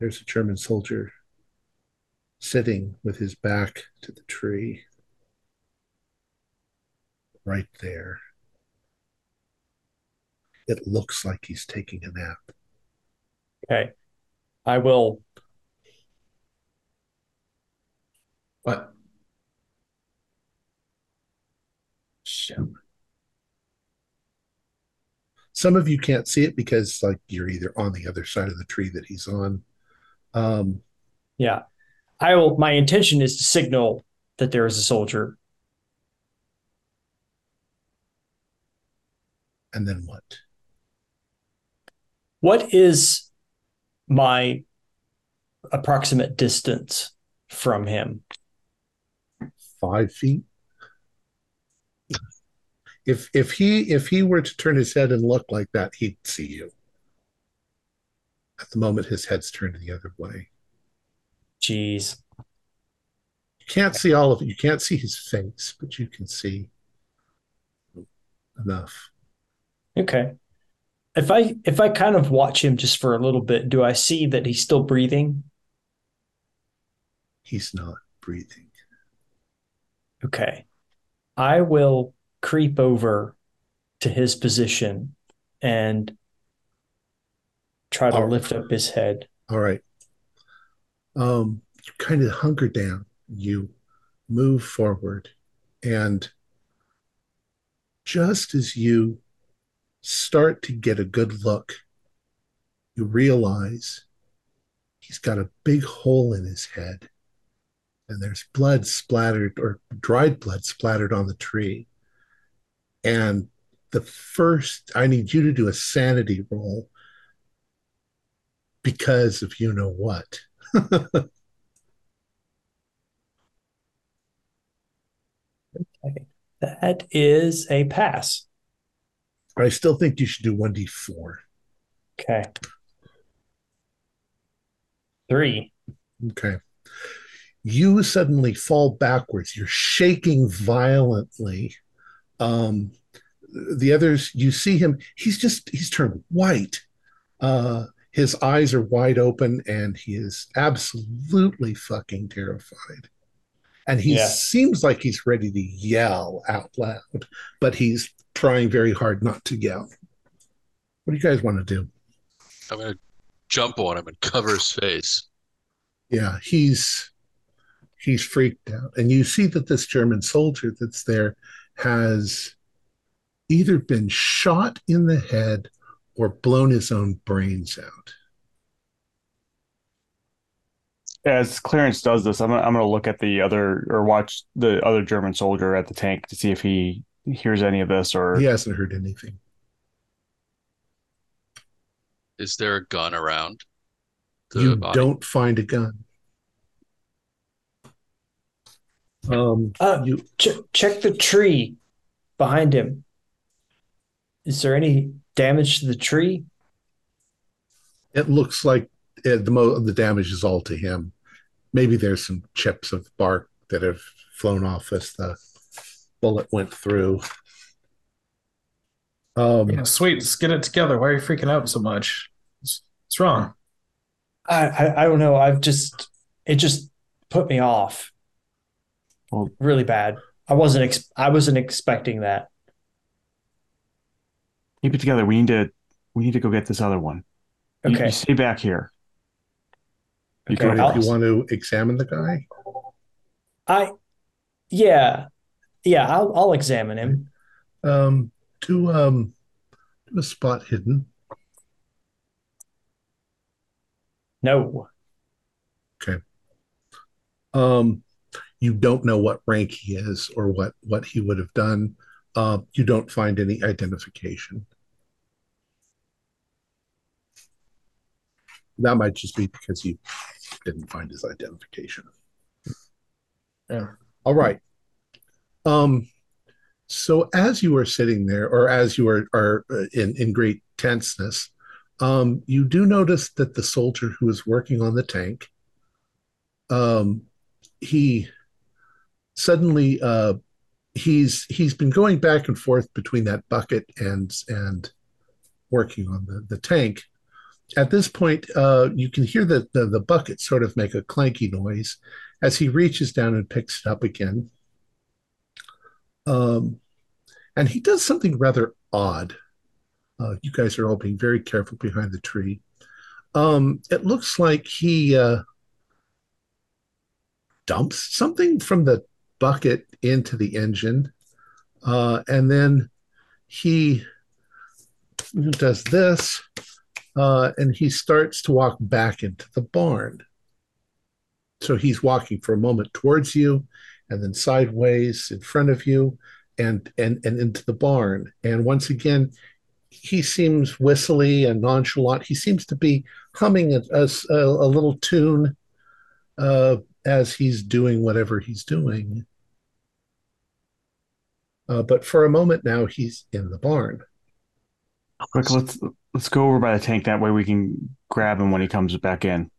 There's a German soldier sitting with his back to the tree. Right there. It looks like he's taking a nap. Okay. I will What? Shit. Some of you can't see it because like you're either on the other side of the tree that he's on. Um, Yeah. I will my intention is to signal that there is a soldier. and then what? What is my approximate distance from him? Five feet? If if he if he were to turn his head and look like that, he'd see you. At the moment, his head's turned the other way. Jeez. You can't see all of it. You can't see his face, but you can see enough. Okay. If I if I kind of watch him just for a little bit, do I see that he's still breathing? He's not breathing. Okay. I will creep over to his position and try to All right. lift up his head. All right. Um, you kind of hunker down. You move forward, and just as you start to get a good look, you realize he's got a big hole in his head, and there's blood splattered or dried blood splattered on the tree. And the first, I need you to do a sanity roll because of you know what. Okay. That is a pass. I still think you should do 1d4. Okay. Three. Okay. You suddenly fall backwards. You're shaking violently. Um, the others, you see him, he's just, he's turned white. Uh, his eyes are wide open and he is absolutely fucking terrified. And he Yeah. seems like he's ready to yell out loud, but he's trying very hard not to yell. What do you guys want to do? I'm gonna jump on him and cover his face. Yeah, he's he's freaked out. And you see that this German soldier that's there has either been shot in the head or blown his own brains out. As Clarence does this, I'm gonna, I'm gonna look at the other or watch the other German soldier at the tank to see if he hears any of this or He hasn't heard anything. Is there a gun around? the you body? don't find a gun. Um, Uh, you ch- check the tree behind him. Is there any damage to the tree? it looks like uh, the mo- the damage is all to him. Maybe there's some chips of bark that have flown off as the bullet went through. Um, Yeah, sweet. Let's get it together. Why are you freaking out so much? What's, what's wrong? I, I I don't know. I've just it just put me off. Well- really bad. I wasn't ex- I wasn't expecting that. keep it together. We need to we need to go get this other one. You- Okay. you stay back here. You Jordan, if you want to examine the guy, I yeah. Yeah, I'll I'll examine him. um, to um, do a spot hidden. No. Okay. Um, you don't know what rank he is or what what he would have done. Uh, you don't find any identification. That might just be because you didn't find his identification. Yeah. All right. Um, so as you are sitting there, or as you are are uh, in in great tenseness, um, you do notice that the soldier who is working on the tank, um, he suddenly uh, he's he's been going back and forth between that bucket and and working on the the tank. At this point, uh, you can hear the, the the bucket sort of make a clanky noise as he reaches down and picks it up again. Um, and he does something rather odd. Uh, you guys are all being very careful behind the tree. Um, it looks like he uh, dumps something from the bucket into the engine, uh, and then he does this, uh, and he starts to walk back into the barn. So he's walking for a moment towards you, and then sideways in front of you, and and and into the barn. And once again, he seems whistly and nonchalant. He seems to be humming a, a, a little tune uh, as he's doing whatever he's doing. Uh, but for a moment now, he's in the barn. Quick, let's let's go over by the tank. That way we can grab him when he comes back in.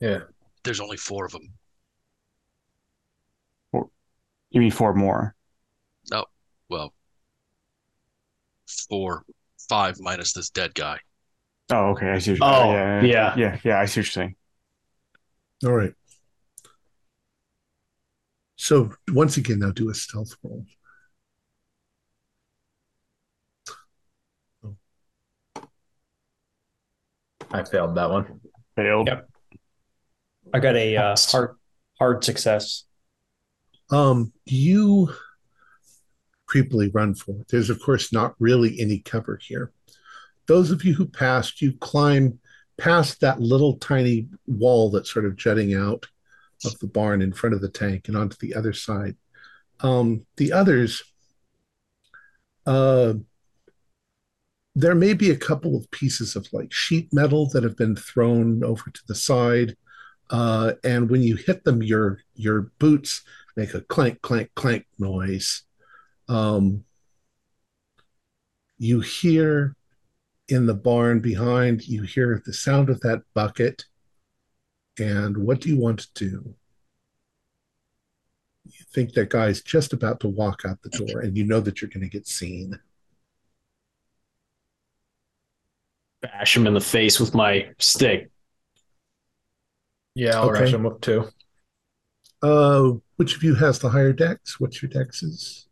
Yeah. There's only four of them. Four. You mean four more? No. Well, four, five minus this dead guy. Oh, okay. I see. What you're, Oh, yeah, yeah. yeah, yeah. I see what you're saying. All right. So once again, now do a stealth roll. I failed that one. Failed. Yep. I got a uh, hard hard success. Um, you creepily run for it. There's, of course, not really any cover here. Those of you who passed, you climb past that little tiny wall that's sort of jutting out of the barn in front of the tank and onto the other side. Um, the others, uh, there may be a couple of pieces of like sheet metal that have been thrown over to the side. Uh, and when you hit them, your your boots make a clank, clank, clank noise. Um, you hear in the barn behind, you hear the sound of that bucket. And what do you want to do? You think that guy's just about to walk out the door, and you know that you're going to get seen. Bash him in the face with my stick. Yeah, I'll Okay. rush him up too. Uh, which of you has the higher dex? What's your dexes?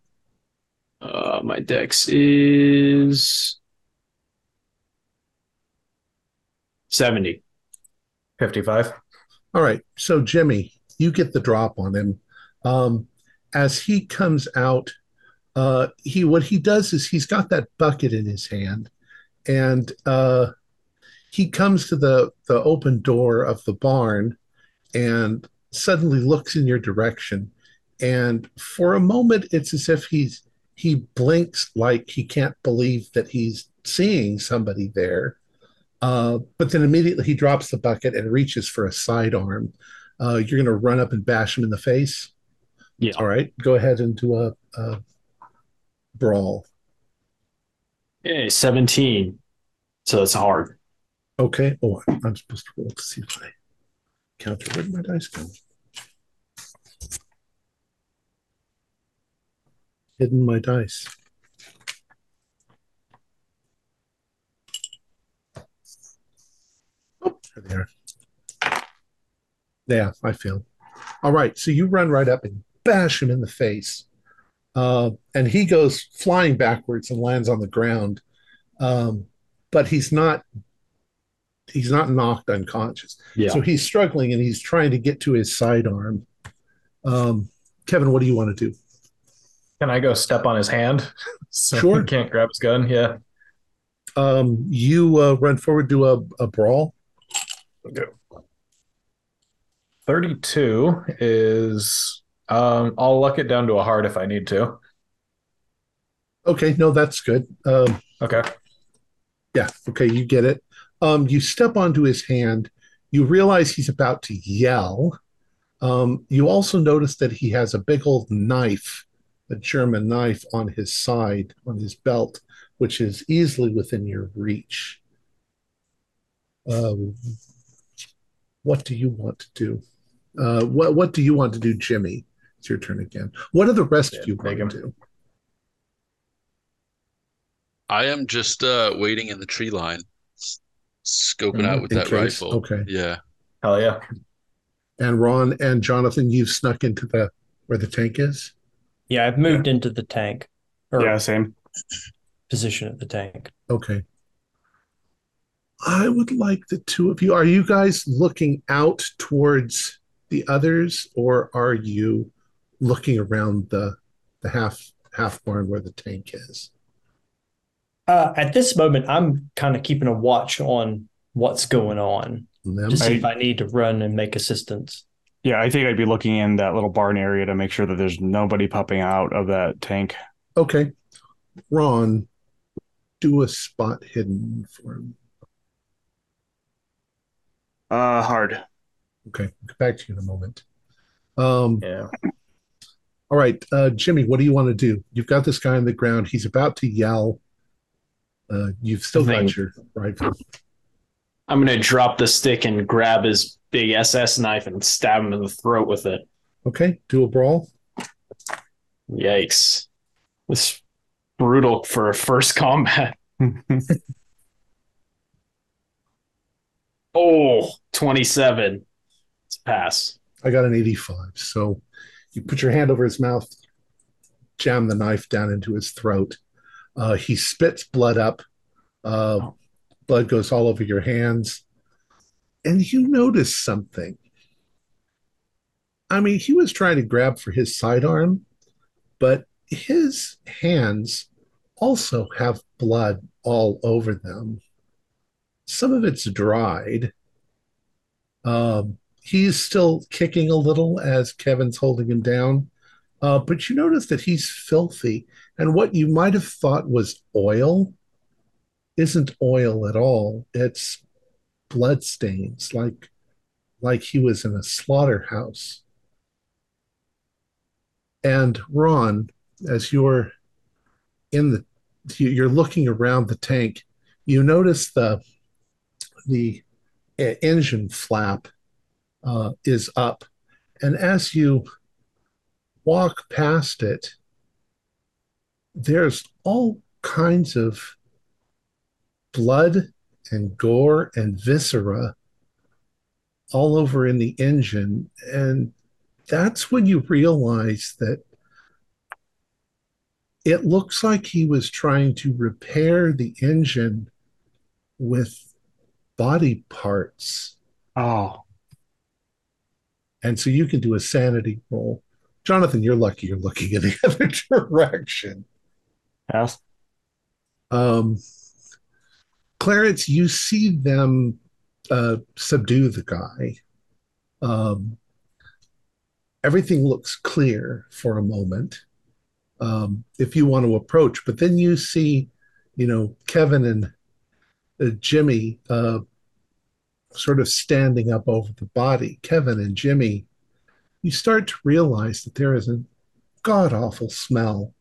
Uh, my dex is 70. 55. All right. So, Jimmy, you get the drop on him. Um, as he comes out, uh, he what he does is he's got that bucket in his hand, and uh, he comes to the the open door of the barn, and suddenly looks in your direction. And for a moment, it's as if he's he blinks like he can't believe that he's seeing somebody there. Uh, but then immediately he drops the bucket and reaches for a sidearm. Uh, you're going to run up and bash him in the face. Yeah. All right. Go ahead and do a, a brawl. Hey, 17. So it's hard. Okay. Oh, I'm supposed to roll to see if I counter. Where did my dice go? Hidden my dice. Oh, there. Yeah, I feel. All right, so you run right up and bash him in the face, uh, and he goes flying backwards and lands on the ground. Um, but he's not he's not knocked unconscious. Yeah. So he's struggling and he's trying to get to his sidearm. Um, Kevin, what do you want to do? Can I go step on his hand? so Sure. he can't grab his gun. Yeah. Um, you uh, run forward, do a, a brawl. 32 is um I'll luck it down to a hard if I need to. Okay, no, that's good. Um, Okay. yeah, okay, you get it. Um, you step onto his hand. You realize he's about to yell. Um, you also notice that he has a big old knife, a German knife, on his side, on his belt, which is easily within your reach. Um, what do you want to do? Uh, what What do you want to do, Jimmy? It's your turn again. What are the rest Yeah, of you going to do? I am just uh waiting in the tree line, s- scoping out with In that case? rifle. Okay. Yeah. Hell yeah. And Ron and Jonathan, you've snuck into the where the tank is. Yeah, I've moved into the tank or Yeah, same. position at the tank. Okay. I would like the two of you. Are you guys looking out towards the others, or are you looking around the the half half barn where the tank is? Uh, at this moment, I'm kind of keeping a watch on what's going on to see I- if I need to run and make assistance. Yeah, I think I'd be looking in that little barn area to make sure that there's nobody popping out of that tank. Okay. Ron, do a spot hidden for him. Uh, hard. Okay, I'll get back to you in a moment. Um, Yeah. All right, uh, Jimmy, what do you want to do? You've got this guy on the ground. He's about to yell. Uh, you've still got your rifle. I'm going to drop the stick and grab his big SS knife and stab him in the throat with it. Okay, do a brawl. Yikes. This brutal for a first combat. Oh, 27. It's a pass. I got an 85. So you put your hand over his mouth, jam the knife down into his throat. Uh, he spits blood up. Uh, blood goes all over your hands. And you notice something. I mean, he was trying to grab for his sidearm, but his hands also have blood all over them. Some of it's dried. Um, he's still kicking a little as Kevin's holding him down. Uh, but you notice that he's filthy. And what you might have thought was oil isn't oil at all. It's blood stains, like like he was in a slaughterhouse. And Ron, as you're in the you're looking around the tank, you notice the the engine flap uh, is up, and as you walk past it, there's all kinds of blood and gore and viscera all over in the engine. And that's when you realize that it looks like he was trying to repair the engine with body parts. Oh, And so you can do a sanity roll. Jonathan, you're lucky you're looking in the other direction. pass. Um, Clarence, you see them uh, subdue the guy. Um, everything looks clear for a moment um, if you want to approach, but then you see, you know, Kevin and uh, Jimmy uh, sort of standing up over the body. Kevin and Jimmy, you start to realize that there is a god awful smell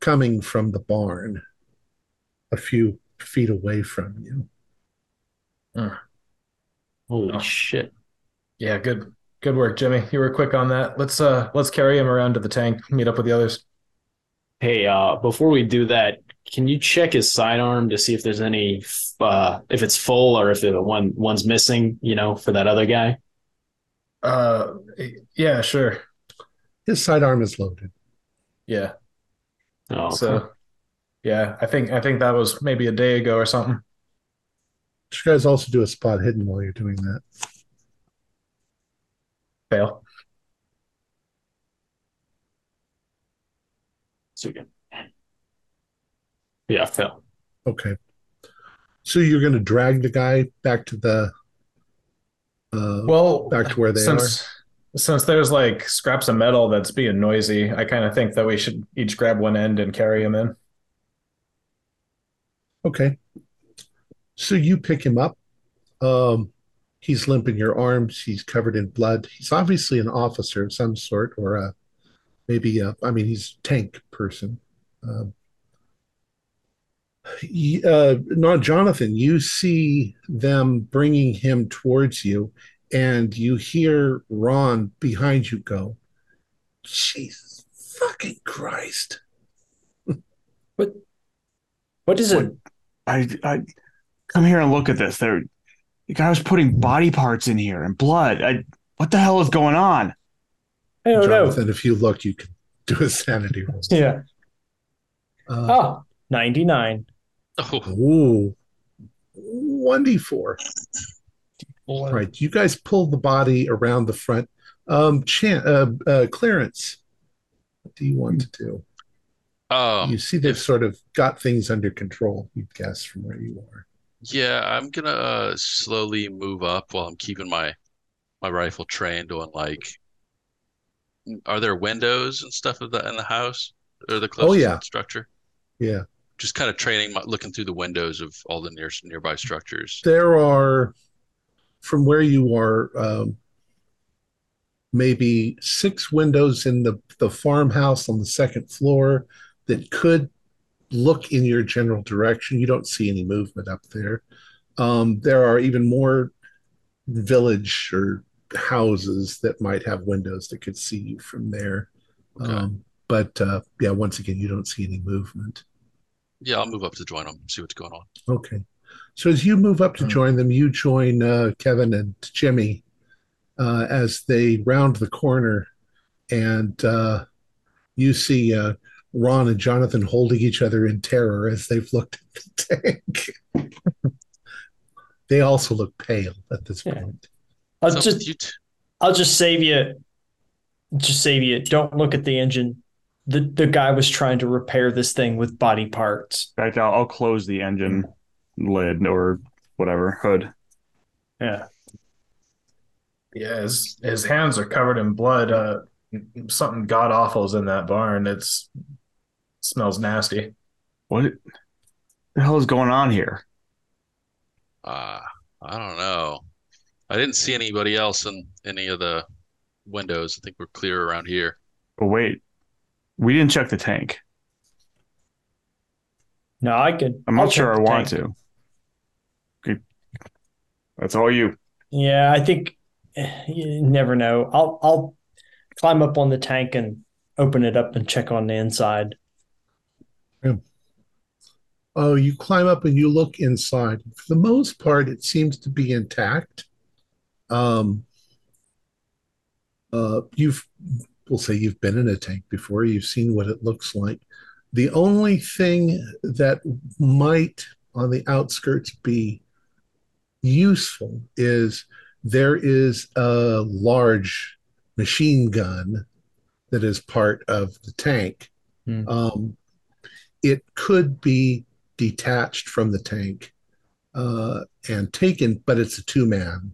coming from the barn a few feet away from you. Holy Oh. shit. Yeah, good good work, Jimmy. You were quick on that. Let's uh let's carry him around to the tank, meet up with the others. Hey, uh, before we do that, can you check his sidearm to see if there's any, uh, if it's full or if it, one one's missing, you know, for that other guy? Uh yeah, sure. His sidearm is loaded. Yeah. Oh, okay. So yeah, I think I think that was maybe a day ago or something. You guys also do a spot hidden while you're doing that. Fail. So good. Yeah, Phil. Okay. So you're going to drag the guy back to the uh, Well, back to where they since since there's like scraps of metal that's being noisy, I kind of think that we should each grab one end and carry him in. Okay. So you pick him up. Um, he's limp in your arms. He's covered in blood. He's obviously an officer of some sort, or a maybe a, I mean, he's a tank person. Um, he- uh, not Jonathan. You see them bringing him towards you, and you hear Ron behind you go, "Jesus fucking Christ!" What? What is it? I, I come here and look at this. There, the guy was putting body parts in here and blood. I, what the hell is going on? I don't know. Jonathan, if you look, you can do a sanity roll. Yeah. Uh, Oh, 99. Oh, Ooh, one d four. All right, you guys pull the body around the front. Um, Chan, uh, uh, Clarence, what do you want to do? um, you see they've if- sort of got things under control. You'd guess from where you are. yeah, I'm gonna uh, slowly move up while I'm keeping my my rifle trained on like, are there windows and stuff of that in the house or the closest Oh, yeah. structure? Yeah, Just kind of training, my, looking through the windows of all the near nearby structures. there are from where you are. Um, maybe six windows in the the farmhouse on the second floor that could look in your general direction. You don't see any movement up there. Um, there are even more village or houses that might have windows that could see you from there. Okay. Um, but uh, yeah, once again, you don't see any movement. Yeah, I'll move up to join them, see what's going on. Okay. So as you move up to Hmm. join them, you join uh, Kevin and Jimmy uh, as they round the corner, and uh, you see uh, Ron and Jonathan holding each other in terror as they've looked at the tank. they also look pale at this Yeah. point. I'll So just you t- I'll just save you just save you. Don't look at the engine. The the guy was trying to repair this thing with body parts. In fact, I'll, I'll close the engine lid or whatever hood. Yeah. Yeah, his his hands are covered in blood. Uh, something god awful is in that barn. It's smells nasty. What the hell is going on here? Uh, I don't know. I didn't see anybody else in any of the windows. I think we're clear around here. But wait, we didn't check the tank. No, I could. I'm I'll not sure I check want tank. to. Okay. That's all you. Yeah, I think you never know. I'll I'll climb up on the tank and open it up and check on the inside. Oh, you climb up and you look inside. For the most part, it seems to be intact. Um, uh, you've, we'll say you've been in a tank before. You've seen what it looks like. The only thing that might, on the outskirts, be useful is there is a large machine gun that is part of the tank. Hmm. Um, it could be detached from the tank uh, and taken, but it's a two man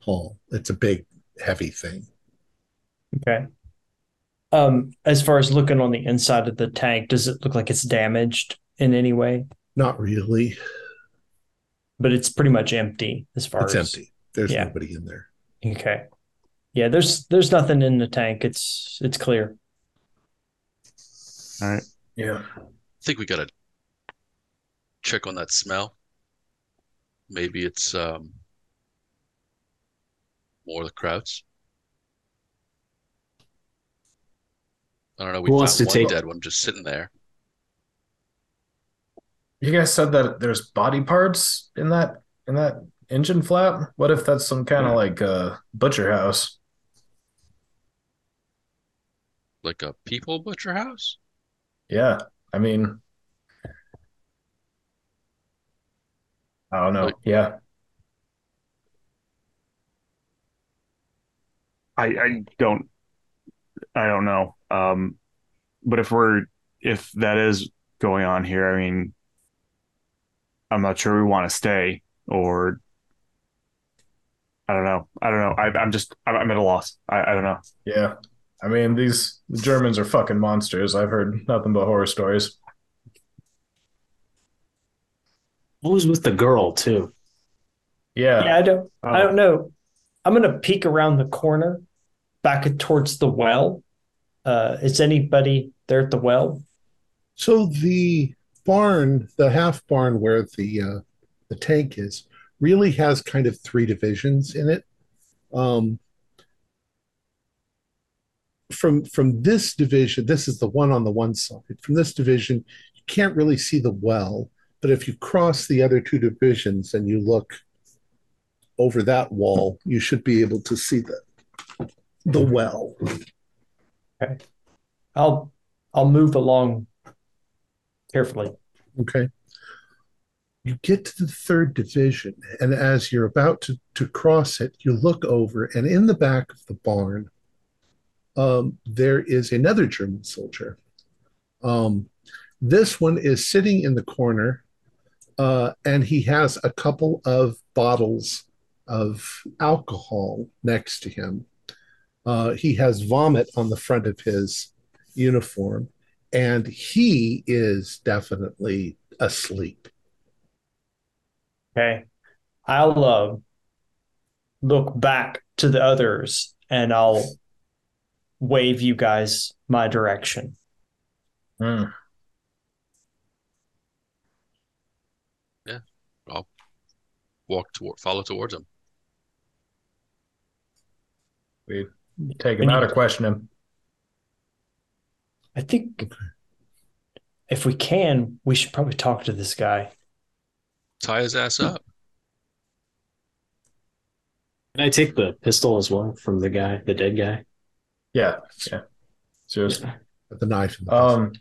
haul. It's a big, heavy thing. Okay. Um, as far as looking on the inside of the tank, does it look like it's damaged in any way? Not really. But it's pretty much empty as far It's as empty. There's yeah. nobody in there. Okay. Yeah, there's there's nothing in the tank. It's it's clear. All right. Yeah. I think we gotta check on that smell. Maybe it's um more of the Krauts. I don't know. We Who wants to one take- dead one just sitting there. You guys said that there's body parts in that in that engine flap. What if that's some kind of like uh butcher house? Like a people butcher house? Yeah. I mean I don't know. Like- Yeah. I I don't I don't know. Um, but if we're if that is going on here, I mean, I'm not sure we want to stay or I don't know. I don't know. I, I'm just I'm, I'm at a loss. I, I don't know. Yeah. I mean these the Germans are fucking monsters. I've heard nothing but horror stories. What was with the girl too? Yeah. Yeah, I don't I Oh. don't know. I'm gonna peek around the corner back towards the well. Uh is anybody there at the well? So the barn, the half barn where the uh, the tank is, really has kind of three divisions in it. Um, from from this division, this is the one on the one side. From this division, you can't really see the well, but if you cross the other two divisions and you look over that wall, you should be able to see the the well. Okay. I'll I'll move along carefully. Okay. You get to the third division, and as you're about to, to cross it, you look over, and in the back of the barn, um, there is another German soldier. Um, this one is sitting in the corner, uh, and he has a couple of bottles of alcohol next to him. Uh, he has vomit on the front of his uniform, and he is definitely asleep. Okay. I'll uh, look back to the others and I'll wave you guys my direction. Yeah, I'll Walk toward, follow towards him. We take him out or question him. I think if we can, we should probably talk to this guy. Tie his ass up. Can I take the pistol as well from the guy, the dead guy? Yeah. Yeah. Seriously. The knife. in the Um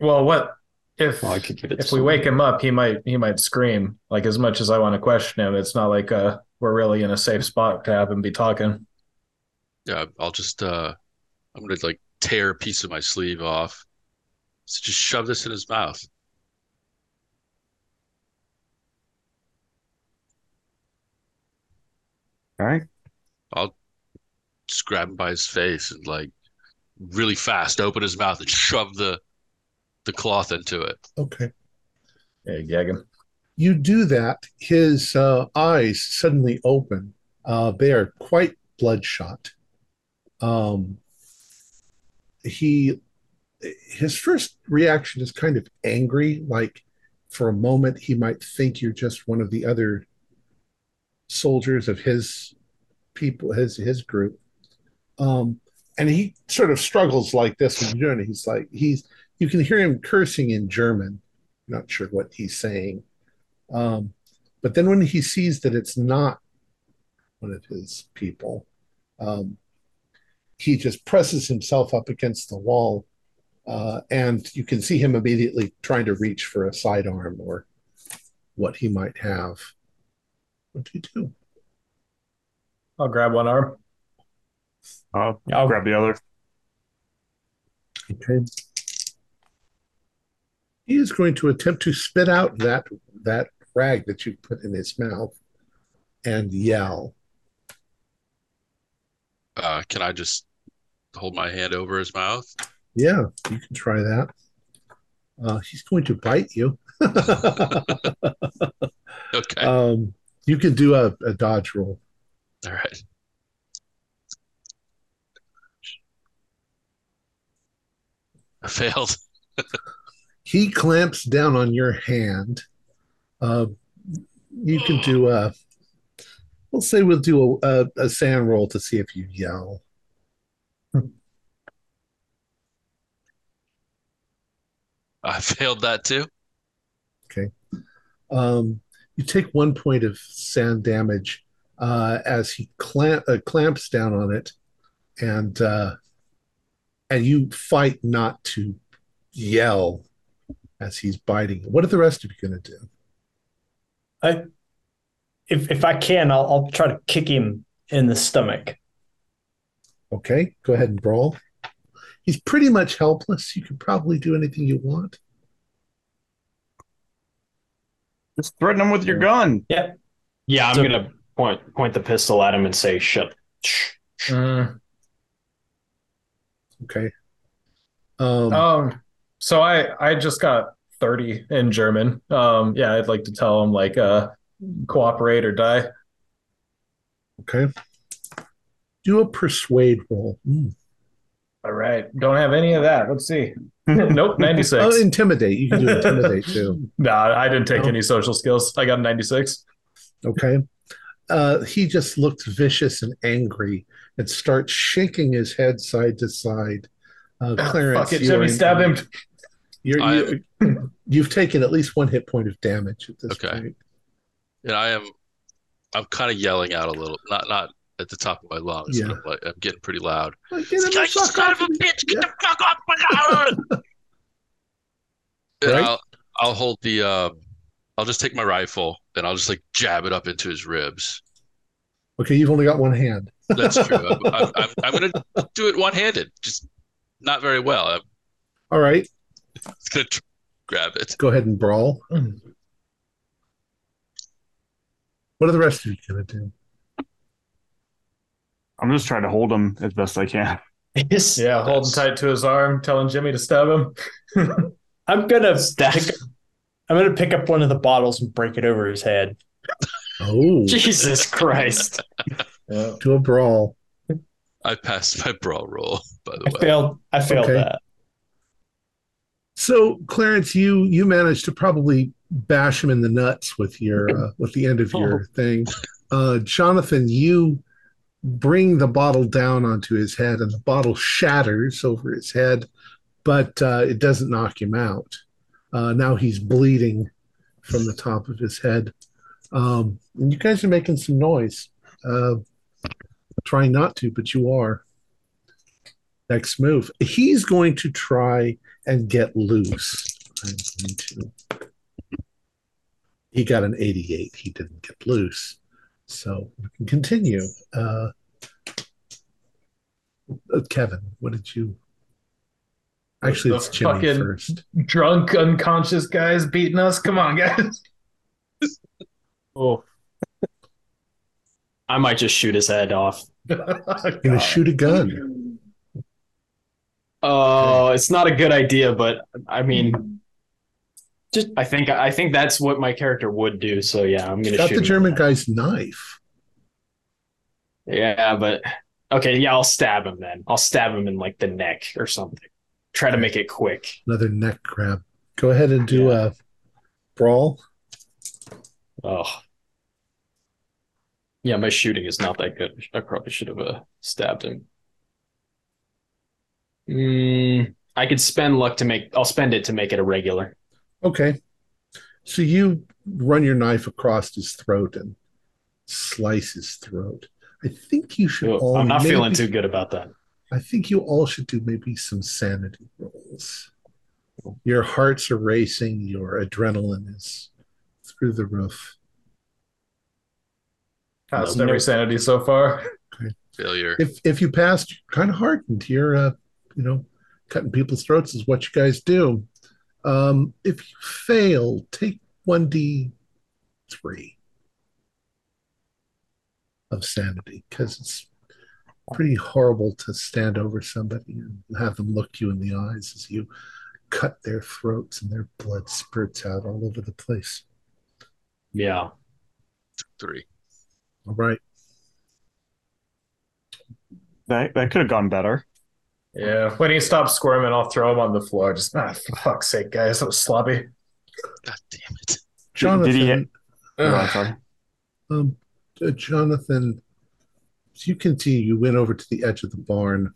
well what if Well, I could give it. if to we wake him up he might he might scream. Like as much as I want to question him, it's not like uh we're really in a safe spot to have him be talking. Yeah, I'll just uh I'm gonna like tear a piece of my sleeve off. So just shove this in his mouth. All right. I'll just grab him by his face and like really fast open his mouth and shove the the cloth into it. Okay. Yeah, gag him. You do that. His uh, eyes suddenly open. Uh, they are quite bloodshot. Um, he, his first reaction is kind of angry. Like for a moment, he might think you're just one of the other soldiers of his people, his his group. Um, and he sort of struggles like this when you're doing it. He's like he's you can hear him cursing in German. Not sure what he's saying. Um, but then when he sees that it's not one of his people, um, he just presses himself up against the wall. Uh, and you can see him immediately trying to reach for a sidearm or what he might have. What do you do? I'll grab one arm. I'll I'll- grab the other. Okay. He is going to attempt to spit out that that rag that you put in his mouth and yell. Uh, can I just hold my hand over his mouth? Yeah, you can try that. Uh, he's going to bite you. Okay. um, you can do a, a dodge roll. All right. I failed. He clamps down on your hand. Uh, you can do a. We'll say we'll do a, a, a SAN roll to see if you yell. I failed that too. Okay. Um, you take one point of SAN damage uh, as he clamp, uh, clamps down on it, and uh, and you fight not to yell as he's biting. What are the rest of you going to do? I, if if I can, I'll I'll try to kick him in the stomach. Okay, go ahead and brawl. He's pretty much helpless. You can probably do anything you want. Just threaten him with your gun. Yeah. Yeah, I'm So- gonna point point the pistol at him and say, "Shut." Shh. Mm. Okay. Um, Um, so I I just got 30 in German. Um, yeah, I'd like to tell him like uh cooperate or die. okay. Do a persuade roll. Mm. All right. Don't have any of that. Let's see. nope, 96. Oh, intimidate. You can do intimidate too. no, I didn't take No. any social skills. I got a 96. Okay. Uh, he just looks vicious and angry and starts shaking his head side to side. Uh, Clarence, Fuck it, you are Jimmy, in- stab him. You're, I you you've taken at least one hit point of damage at this Okay. point. And I am I'm kind of yelling out a little, not not at the top of my lungs, Yeah. I'm, like, I'm getting pretty loud. Like, get the son of a bitch, get Yeah. the fuck off my! Right. I'll I'll hold the um I'll just take my rifle and I'll just like jab it up into his ribs. Okay, you've only got one hand. That's true. I'm, I'm, I'm, I'm gonna do it one handed, just not very well. I'm All right, just gonna tr- grab it. go ahead and brawl. What are the rest of you gonna do? I'm just trying to hold him as best I can. Yes. Yeah, holding tight to his arm, telling Jimmy to stab him. I'm gonna Stab. pick, I'm gonna pick up one of the bottles and break it over his head. Oh, Jesus Christ! Yeah. do a brawl. I passed my brawl roll, by I the way. failed. I failed Okay. that. So, Clarence, you you managed to probably bash him in the nuts with your uh, with the end of your thing. Uh, Jonathan, you bring the bottle down onto his head, and the bottle shatters over his head, but uh, it doesn't knock him out. Uh, now he's bleeding from the top of his head. Um, and you guys are making some noise. Uh, trying not to, but you are. Next move. He's going to try and get loose. To. He got an 88. He didn't get loose. So we can continue. Uh, Uh, Kevin, what did you? Actually, The it's Jimmy fucking- first. Drunk, unconscious guys beating us. Come on, guys. Oh. I might just shoot his head off. Gonna shoot a gun. Oh, it's not a good idea, but I mean, just I think I think that's what my character would do. So yeah, I'm gonna shoot. Got the. German guy's knife. Yeah, but okay, yeah, I'll stab him then. I'll stab him in like the neck or something. Try to make it quick. Another neck grab. Go ahead and do Yeah. a brawl. Oh. Yeah, my shooting is not that good. I probably should have uh, stabbed him. Mm, I could spend luck to make. I'll spend it to make it a regular. Okay. So you run your knife across his throat and slice his throat. I think you should Ugh, all. I'm not feeling too good about that. I think you all should do maybe some sanity rolls. Your hearts are racing. Your adrenaline is through the roof. Passed every sanity so far. Failure. If if you passed, you're kind of hardened. You're, uh, you know, cutting people's throats is what you guys do. Um, if you fail, take one d three of sanity because it's pretty horrible to stand over somebody and have them look you in the eyes as you cut their throats and their blood spurts out all over the place. Yeah. Three. All right. That that could have gone better. Yeah. When he stops squirming, I'll throw him on the floor. Just, ah, for fuck's sake, guys. That was sloppy. God damn it. Jonathan, Did he hit- I'm Ugh. sorry. Um, uh, Jonathan, as you continue, you went over to the edge of the barn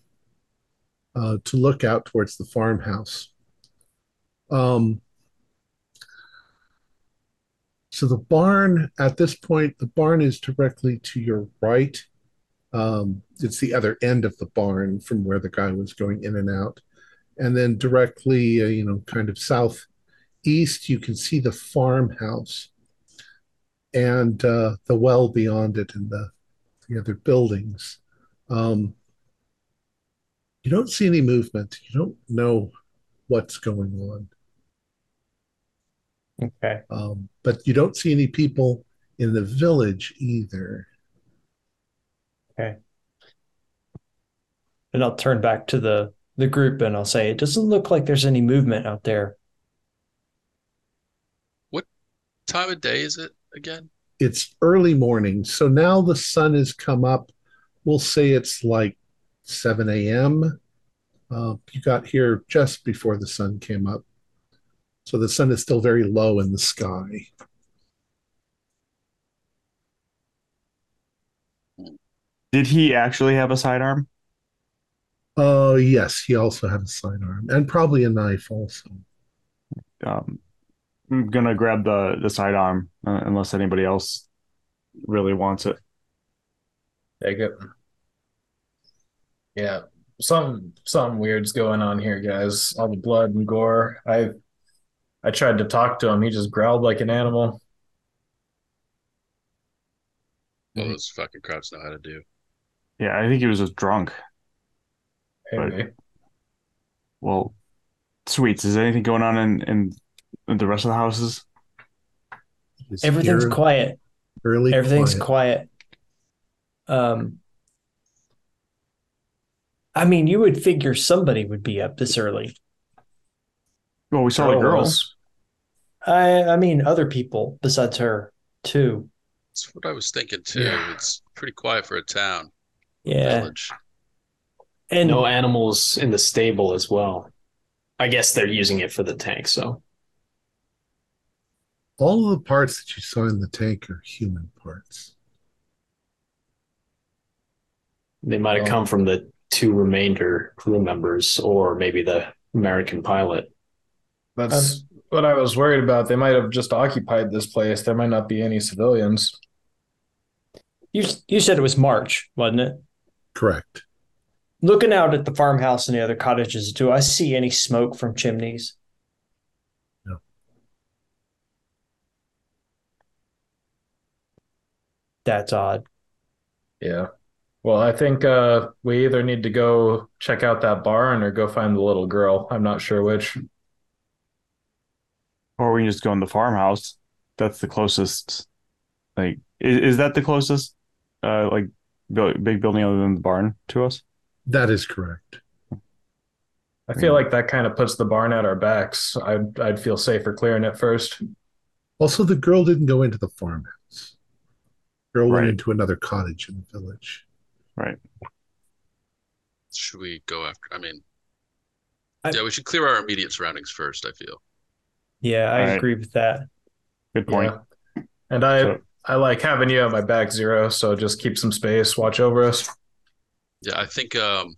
uh, to look out towards the farmhouse. Um, so the barn, at this point, the barn is directly to your right. Um, it's the other end of the barn from where the guy was going in and out. And then directly, uh, you know, kind of southeast, you can see the farmhouse and uh, the well beyond it and the, the other buildings. Um, you don't see any movement. You don't know what's going on, Okay. um, but you don't see any people in the village either. And I'll turn back to the the group and I'll say, it doesn't look like there's any movement out there. What time of day is it again? It's early morning, so now the sun has come up. We'll say it's like 7 a.m. Uh, you got here just before the sun came up. So the sun is still very low in the sky. Did he actually have a sidearm? Oh, yes, he also had a sidearm and probably a knife also. Um, I'm gonna grab the the sidearm uh, unless anybody else really wants it. Take it. Yeah. some something weird's going on here, guys. All the blood and gore. I I tried to talk to him. He just growled like an animal. Well, those fucking crops know how to do. Yeah, I think he was just drunk. Maybe. Well, sweets. Is anything going on in in, in the rest of the houses? It's Everything's eerily- quiet. eerily Everything's quiet. quiet. Um, I mean, you would figure somebody would be up this early. Well, we saw the Girl girl. I, I mean, other people besides her too. That's what I was thinking too. Yeah. It's pretty quiet for a town, Yeah, village. and no animals in the stable as well. I guess they're using it for the tank, so All of the parts that you saw in the tank are human parts. they might have Oh. come from the two remainder crew members, or maybe the American pilot. That's um, what I was worried about. They might have just occupied this place. There might not be any civilians. you you said it was March, wasn't it? Correct. Looking out at the farmhouse and the other cottages, do I see any smoke from chimneys? No. That's odd. Yeah. Well, I think uh, we either need to go check out that barn or go find the little girl. I'm not sure which. Or we can just go in the farmhouse. That's the closest. Like, is, is that the closest, uh, like, buil- big building other than the barn to us? That is correct. I feel like that kind of puts the barn at our backs. I'd I'd feel safer clearing it first. Also, the girl didn't go into the farmhouse. Girl went into another cottage in the village. Right. Should we go after? I mean, I- yeah, we should clear our immediate surroundings first. I feel. Yeah, I All right. agree with that. Good point. Yeah. And I So- I like having you at my back, Zero. So just keep some space, watch over us. Yeah, I think um,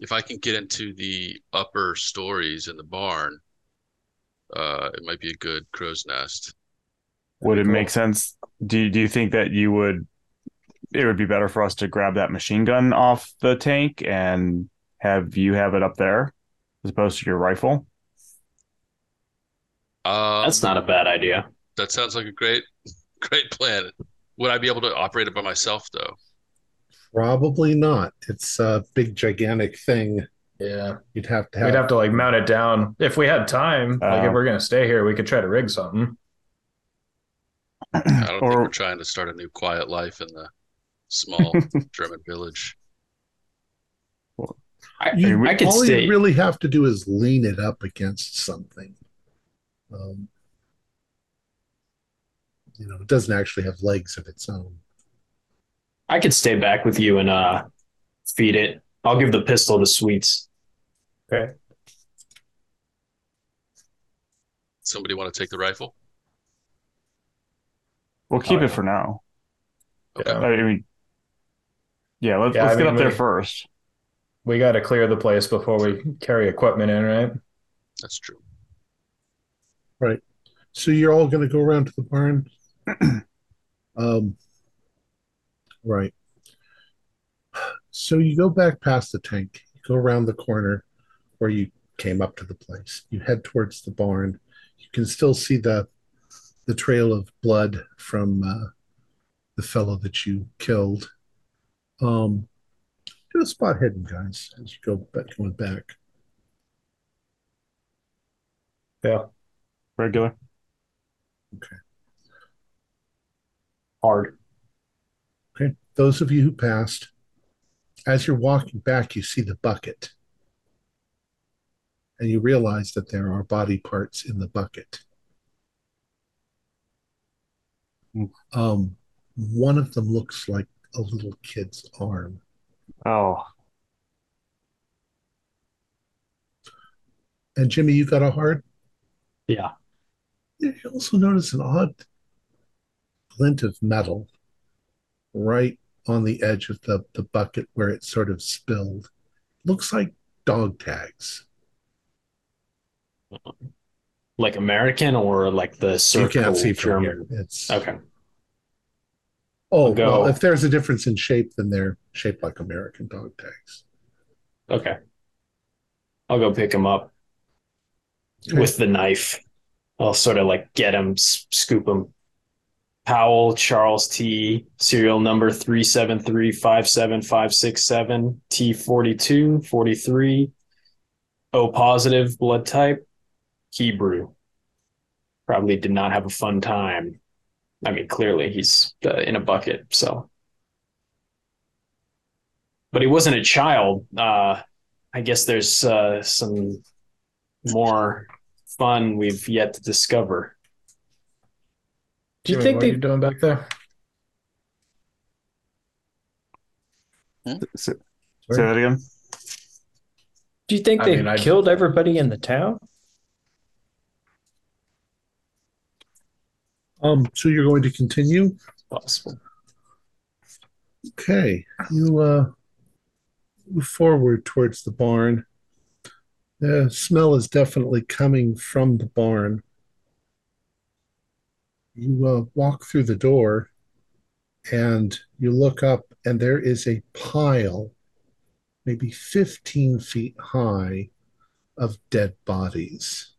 if I can get into the upper stories in the barn, uh, it might be a good crow's nest. Would it make sense? Do you, do you think that you would? It would be better for us to grab that machine gun off the tank and have you have it up there, as opposed to your rifle. Um, That's not a bad idea. that sounds like a great, great plan. Would I be able to operate it by myself though? Probably not. It's a big, gigantic thing. Yeah. You'd have to have. We'd have to like mount it down. If we had time, like Uh, if we're gonna stay here, we could try to rig something. I don't think Or- we're trying to start a new quiet life in the small German village. I, You, I could all stay. you really have to do is lean it up against something. Um, you know, it doesn't actually have legs of its own. I could stay back with you and uh feed it. I'll give the pistol to Sweets. Okay. Somebody want to take the rifle? We'll keep Oh, it yeah. for now. Okay. Yeah. I mean, yeah. Let's Yeah, let's I get mean, up there we- first. We got to clear the place before we carry equipment in, right? That's true. Right. So you're all going to go around to the barn. um, right. So you go back past the tank. You go around the corner where you came up to the place. You head towards the barn. You can still see the the trail of blood from uh, the fellow that you killed. Um, do a spot hidden, guys, as you go back going back. Yeah. Regular. Hard. Okay. Those of you who passed, as you're walking back, you see the bucket. And you realize that there are body parts in the bucket. Um, one of them looks like a little kid's arm. Oh, And Jimmy, you got a hard? Yeah. You also notice an odd glint of metal right on the edge of the, the bucket where it sort of spilled. Looks like dog tags. Like American or like the You can't see from here. It's Okay. oh Go. well, if there's a difference in shape, then they're shaped like American dog tags. Okay. I'll go pick them up Okay. with the knife. I'll sort of like get them, scoop him. Powell Charles T. Serial number 373-57567 T42 43 O positive blood type Hebrew. Probably did not have a fun time. I mean, clearly he's uh, in a bucket, so. But he wasn't a child. Uh, I guess there's uh, some more fun we've yet to discover. Do you Jimmy, think what are you doing back there? say, say that again. do you think I they mean, I- killed everybody in the town? Um, so you're going to continue? Possible. Okay, you uh move forward towards the barn. The smell is definitely coming from the barn. You uh, walk through the door and you look up, and there is a pile, maybe 15 feet high, of dead bodies.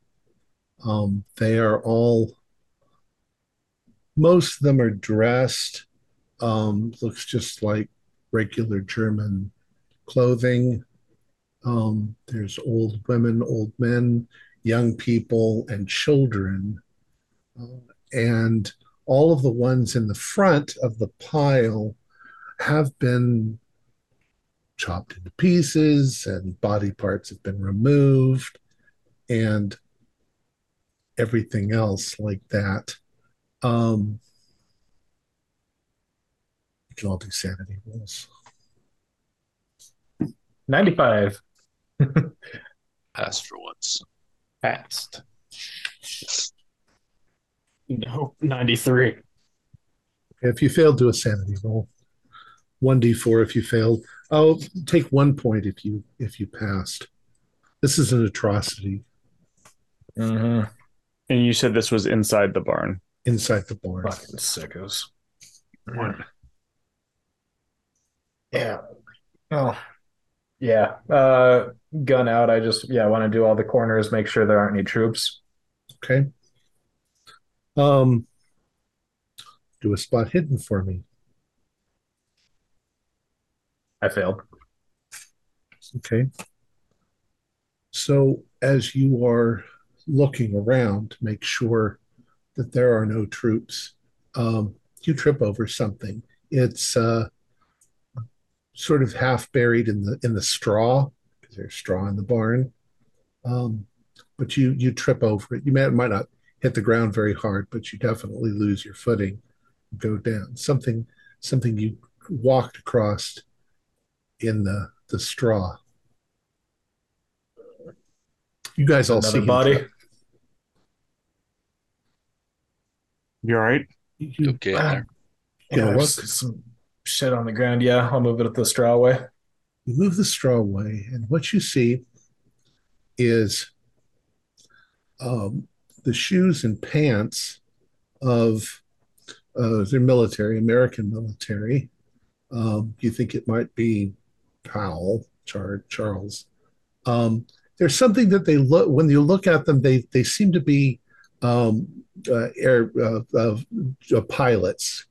Um, they are all, most of them are dressed um, looks just like regular German clothing. Um, there's old women, old men, young people, and children. Uh, and all of the ones in the front of the pile have been chopped into pieces and body parts have been removed and everything else like that. Um, you can all do sanity rolls. 95. Passed for once. Passed. No, 93. If you failed, do a sanity roll. One d four if you failed. Oh, take one point if you if you passed. This is an atrocity Mm-hmm. And you said this was inside the barn. inside the barn. Fucking sickos. Yeah. Oh. Yeah. Uh gun out. I just yeah, I want to do all the corners, make sure there aren't any troops. Okay. Um, do a spot hidden for me. I failed. Okay. So as you are looking around to make sure that there are no troops, um, you trip over something. It's uh, sort of half buried in the in the straw because there's straw in the barn. Um, but you you trip over it. You may, might not hit the ground very hard, but you definitely lose your footing, go down. Something something you walked across in the the straw. You guys all see Another him body. trip. You all right? You, Okay. There. Yeah, Yeah, what- some shit on the ground. Yeah, I'll move it the straw away. you move the straw away, and what you see is um, the shoes and pants of uh, their military, American military. Um, you think it might be Powell, Char- Charles. Um, there's something that they look when you look at them, they they seem to be um, uh, air uh, uh, pilots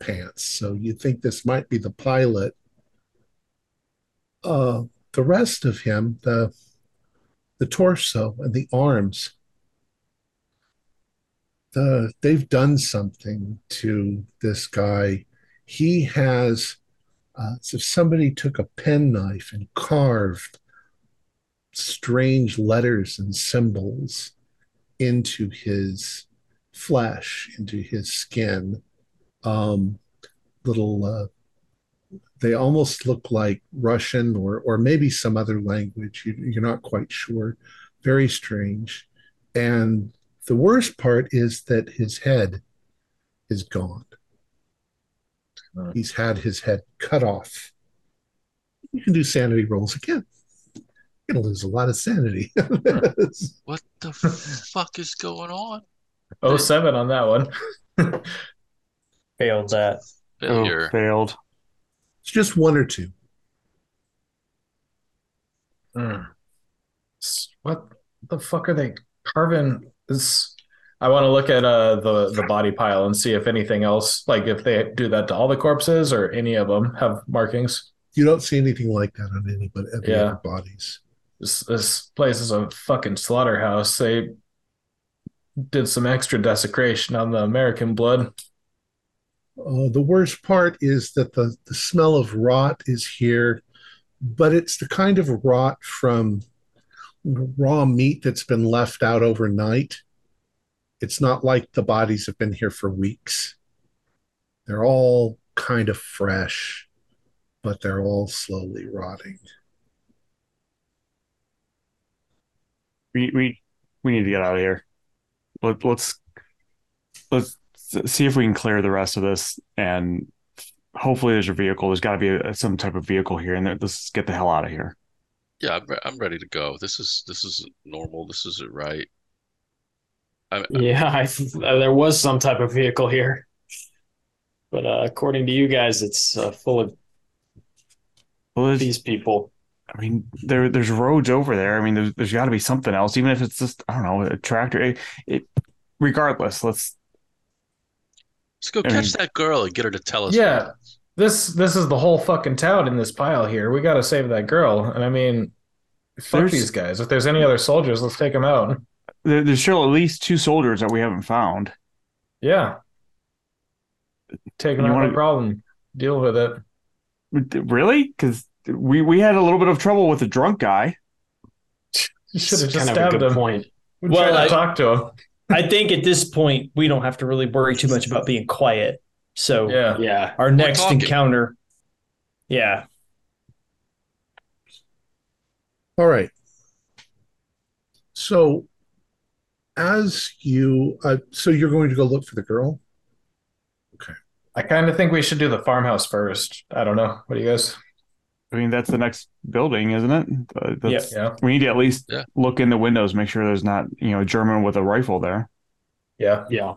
pants. So you think this might be the pilot. Uh, the rest of him, the the torso and the arms, the they've done something to this guy. He has, uh, if somebody took a penknife and carved strange letters and symbols into his flesh, into his skin. Um, little uh, they almost look like Russian or or maybe some other language. You, you're not quite sure. Very strange. And the worst part is that his head is gone. He's had his head cut off. You can do sanity rolls again. You're gonna lose a lot of sanity. What the fuck is going on? Oh, seven on that one. Failed that. Failure. Oh, failed. it's just one or two. Mm. What the fuck are they carving? This I want to look at uh the the body pile and see if anything else, like if they do that to all the corpses or any of them have markings. You don't see anything like that on any but any Yeah. other bodies. This this place is a fucking slaughterhouse. They did some extra desecration on the American blood. Uh, the worst part is that the, the smell of rot is here, but it's the kind of rot from raw meat that's been left out overnight. It's not like the bodies have been here for weeks. They're all kind of fresh, but they're all slowly rotting. We we we need to get out of here. Let, let's let's see if we can clear the rest of this, and hopefully there's a vehicle. There's got to be a, some type of vehicle here, and let's get the hell out of here. Yeah, I'm, re- I'm ready to go. This is this is normal. This isn't right. I, Yeah, I, th- uh, there was some type of vehicle here, but uh, according to you guys, it's uh, full of Well, there's, these people. I mean, there there's roads over there. I mean, there's there's got to be something else, even if it's just I don't know a tractor. It, it regardless, let's let's go I catch mean- that girl and get her to tell us. Yeah. This this is the whole fucking town in this pile here. We got to save that girl. And I mean, fuck There's- these guys. If there's any other soldiers, let's take them out. There, there's still at least two soldiers that we haven't found. Yeah. Taking You out wanna- no problem. Deal with it. Really? Because we we had a little bit of trouble with the drunk guy. You should have just kind of a stabbed good him. point. We Well, tried to I- talk to him. I think at this point we don't have to really worry too much about being quiet. So Yeah. Yeah. our next encounter, yeah, All right. So, as you, uh, so you're going to go look for the girl. Okay. I kind of think we should do the farmhouse first. I don't know. What do you guys? I mean, that's the next building, isn't it? Uh, that's- Yeah. We need to at least Yeah. look in the windows, make sure there's not, you know, a German with a rifle there. Yeah. Yeah.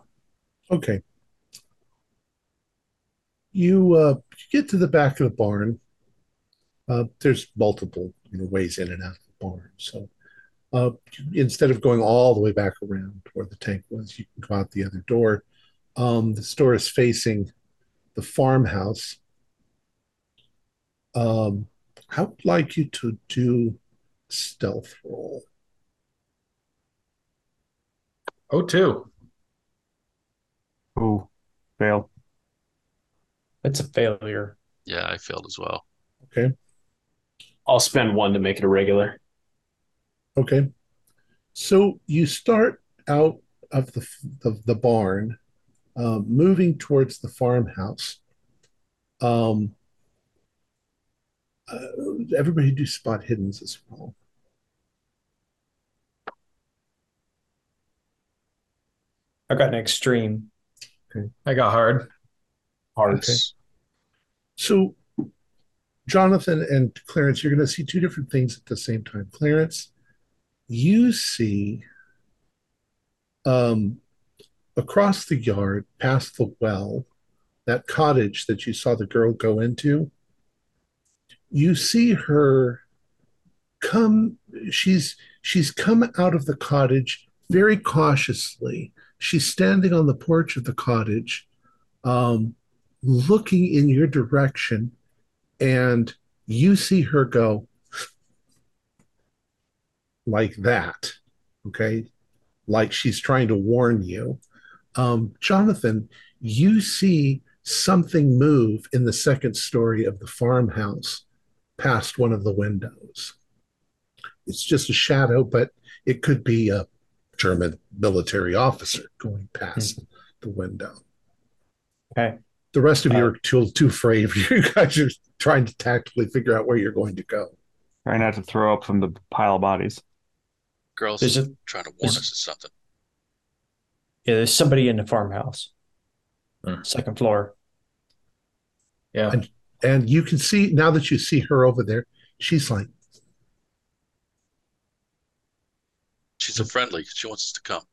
Okay. You uh, you get to the back of the barn. Uh, there's multiple you know, ways in and out of the barn. So uh, instead of going all the way back around where the tank was, you can go out the other door. Um, the store is facing the farmhouse. Um, I would like you to do stealth roll. Oh, two. Ooh, fail. That's a failure. Yeah, I failed as well. Okay. I'll spend one to make it a regular. Okay. So you start out of the the, the barn, uh, moving towards the farmhouse. Um, uh, everybody do spot hiddens as well. I got an extreme. I got hard. Hearts. So, Jonathan and Clarence, you're going to see two different things at the same time. Clarence, you see um, across the yard, past the well, that cottage that you saw the girl go into. You see her come. She's she's come out of the cottage very cautiously. She's standing on the porch of the cottage. Um, looking in your direction and you see her go like that okay? Like she's trying to warn you. Um, jonathan you see something move in the second story of the farmhouse past one of the windows. It's just a shadow but it could be a german military officer going past the window. Okay. The rest of you Uh, are too too afraid. You guys are trying to tactically figure out where you're going to go. Try not to throw up from the pile of bodies. Girls There's a trying to warn there's- us of something. yeah. There's somebody in the farmhouse, Hmm. second floor. Yeah. And- And you can see now that you see her over there, she's like, She's a friendly. She wants us to come.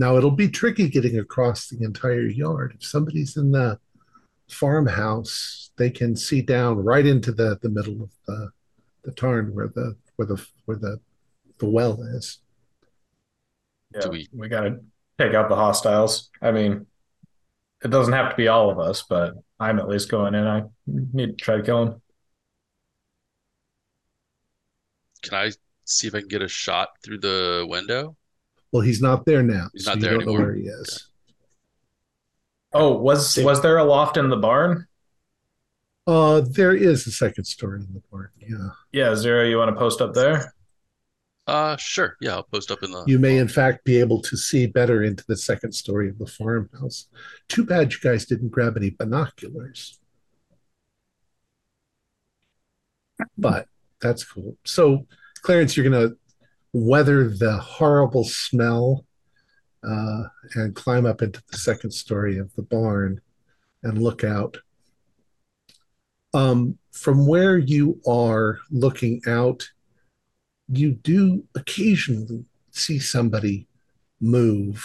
Now it'll be tricky getting across the entire yard. If somebody's in the farmhouse, they can see down right into the, the middle of the the tarn where the where the where the the well is. Yeah. We- We got to take out the hostiles. I mean, it doesn't have to be all of us, but I'm at least going in. I need to try to kill him. Can I see if I can get a shot through the window? Well, he's not there now. He's so not you there don't know anymore. where he is. Oh, was was there a loft in the barn? Uh, there is a second story in the barn. Yeah. Yeah, Zero, you want to post up there? Uh, sure. Yeah, I'll post up in the. You may, in fact, be able to see better into the second story of the farmhouse. Too bad you guys didn't grab any binoculars. But that's cool. So, Clarence, you're going to weather the horrible smell uh, and climb up into the second story of the barn and look out. Um, from where you are looking out, you do occasionally see somebody move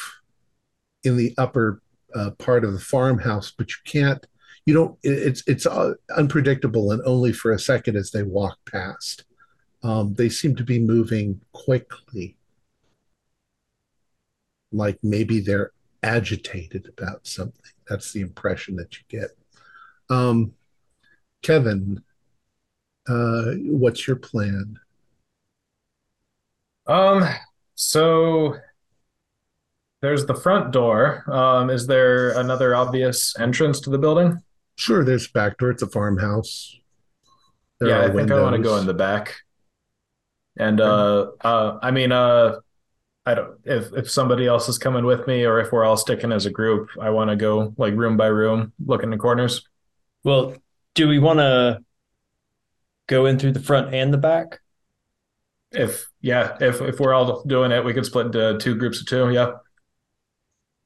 in the upper uh, part of the farmhouse, but you can't. You don't. It's it's uh, unpredictable and only for a second as they walk past. Um, they seem to be moving quickly, like maybe they're agitated about something. That's the impression that you get. Um, Kevin, uh, what's your plan? Um, so there's the front door. Um, is there another obvious entrance to the building? Sure, there's back door. It's a farmhouse. There yeah, I think I want to go in the back. And uh, uh, I mean, uh, I don't if if somebody else is coming with me or if we're all sticking as a group, I want to go like room by room, look in the corners. Well, do we want to go in through the front and the back? If yeah, if if we're all doing it, we could split into two groups of two. Yeah.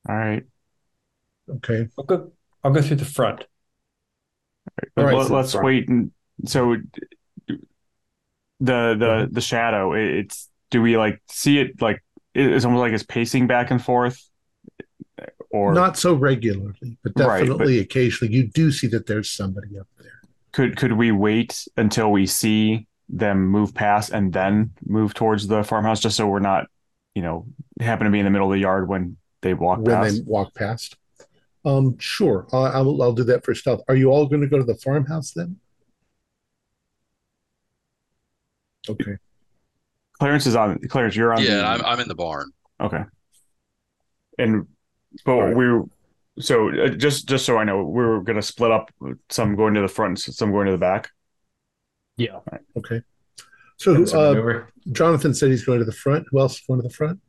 All right. Okay. I'll go. I'll go through the front. But All right, let, so us front. wait and so the the the shadow it's do we like see it like it's almost like it's pacing back and forth or Not so regularly, but Right, definitely occasionally you do see that there's somebody up there. could could we wait until we see them move past and then move towards the farmhouse just so we're not you know happen to be in the middle of the yard when they walk when past they walk past. Um, sure, I'll, I'll I'll do that for stealth. Are you all going to go to the farmhouse then? Okay. Clarence is on Clarence you're on Yeah, the, I'm I'm in the barn. Okay. And but All right. we so uh, just just so I know, we are gonna split up. Some going to the front, some going to the back. Yeah. Okay. So That's uh. Jonathan said he's going to the front. Who else is going to the front?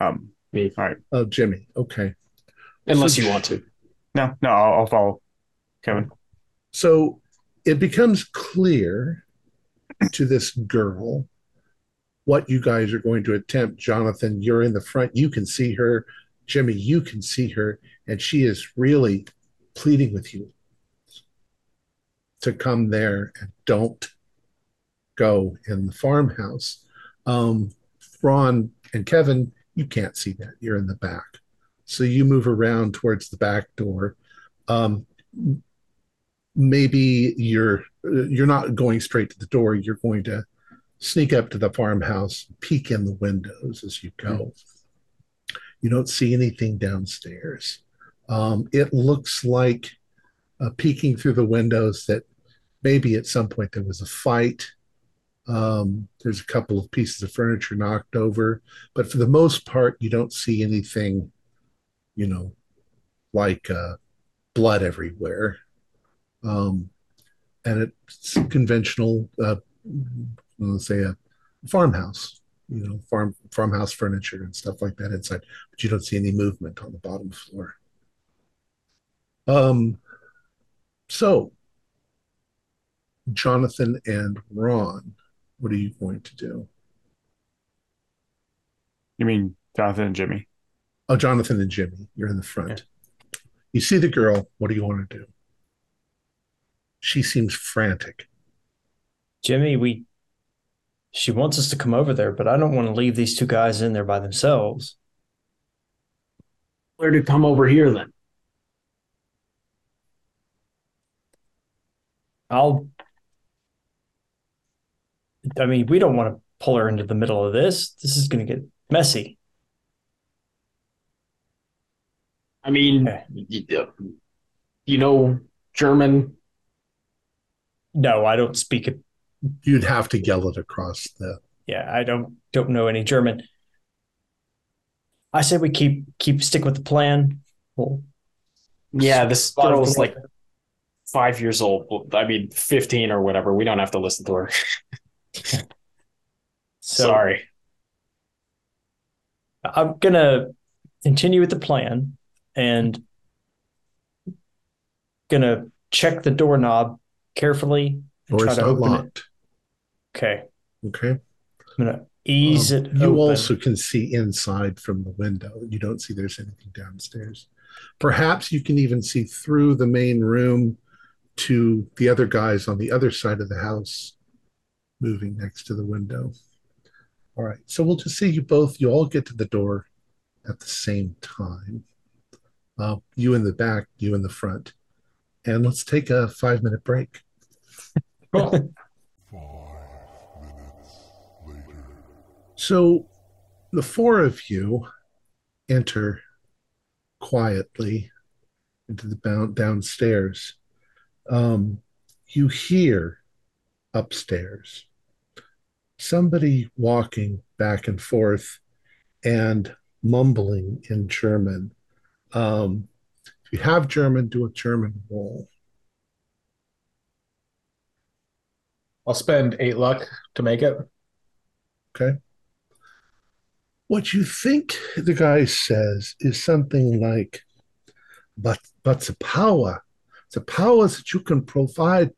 Um, Me. All right. Oh, Jimmy. Okay. Unless So- you want to. no, no, I'll, I'll follow Kevin. So it becomes clear to this girl what you guys are going to attempt. Jonathan, you're in the front. You can see her. Jimmy, you can see her. And she is really pleading with you to come there and don't go in the farmhouse. Um, Ron and Kevin, you can't see that. You're in the back. So you move around towards the back door. Um, maybe you're you're not going straight to the door. You're going to sneak up to the farmhouse peek in the windows as you go. You don't see anything downstairs. Um, it looks like uh, peeking through the windows that maybe at some point there was a fight. Um, there's a couple of pieces of furniture knocked over but for the most part you don't see anything you know like uh, blood everywhere um, and it's conventional, uh, let's say a farmhouse, you know, farm farmhouse furniture and stuff like that inside, but you don't see any movement on the bottom floor. Um, so Jonathan and Ron, what are you going to do? You mean Jonathan and Jimmy? Oh, Jonathan and Jimmy, you're in the front. You see the girl. What do you want to do? She seems frantic. Jimmy, we. She wants us to come over there, but I don't want to leave these two guys in there by themselves. Where to come over here then? I'll. I mean, we don't want to pull her into the middle of this. This is going to get messy. I mean, Okay. you know German. No, I don't speak it. You'd have to yell it across the Yeah, I don't don't know any German. I say we keep keep stick with the plan. We'll Yeah, this spot is like five years old. I mean, fifteen or whatever. We don't have to listen to her. So Sorry. I'm gonna continue with the plan and gonna check the doorknob carefully and door try to open it. Okay, Okay. I'm gonna ease Um, it. You open. also can see inside from the window. You don't see there's anything downstairs. Perhaps you can even see through the main room to the other guys on the other side of the house moving next to the window. All right. So we'll just see you both. You all get to the door at the same time. Uh, you in the back, you in the front. And let's take a five minute break. Cool. So the four of you enter quietly into the bound downstairs. Um, you hear upstairs somebody walking back and forth and mumbling in German. Um, if you have German, do a German roll. I'll spend eight luck to make it. Okay. What you think the guy says is something like, but but the power, the power that you can provide,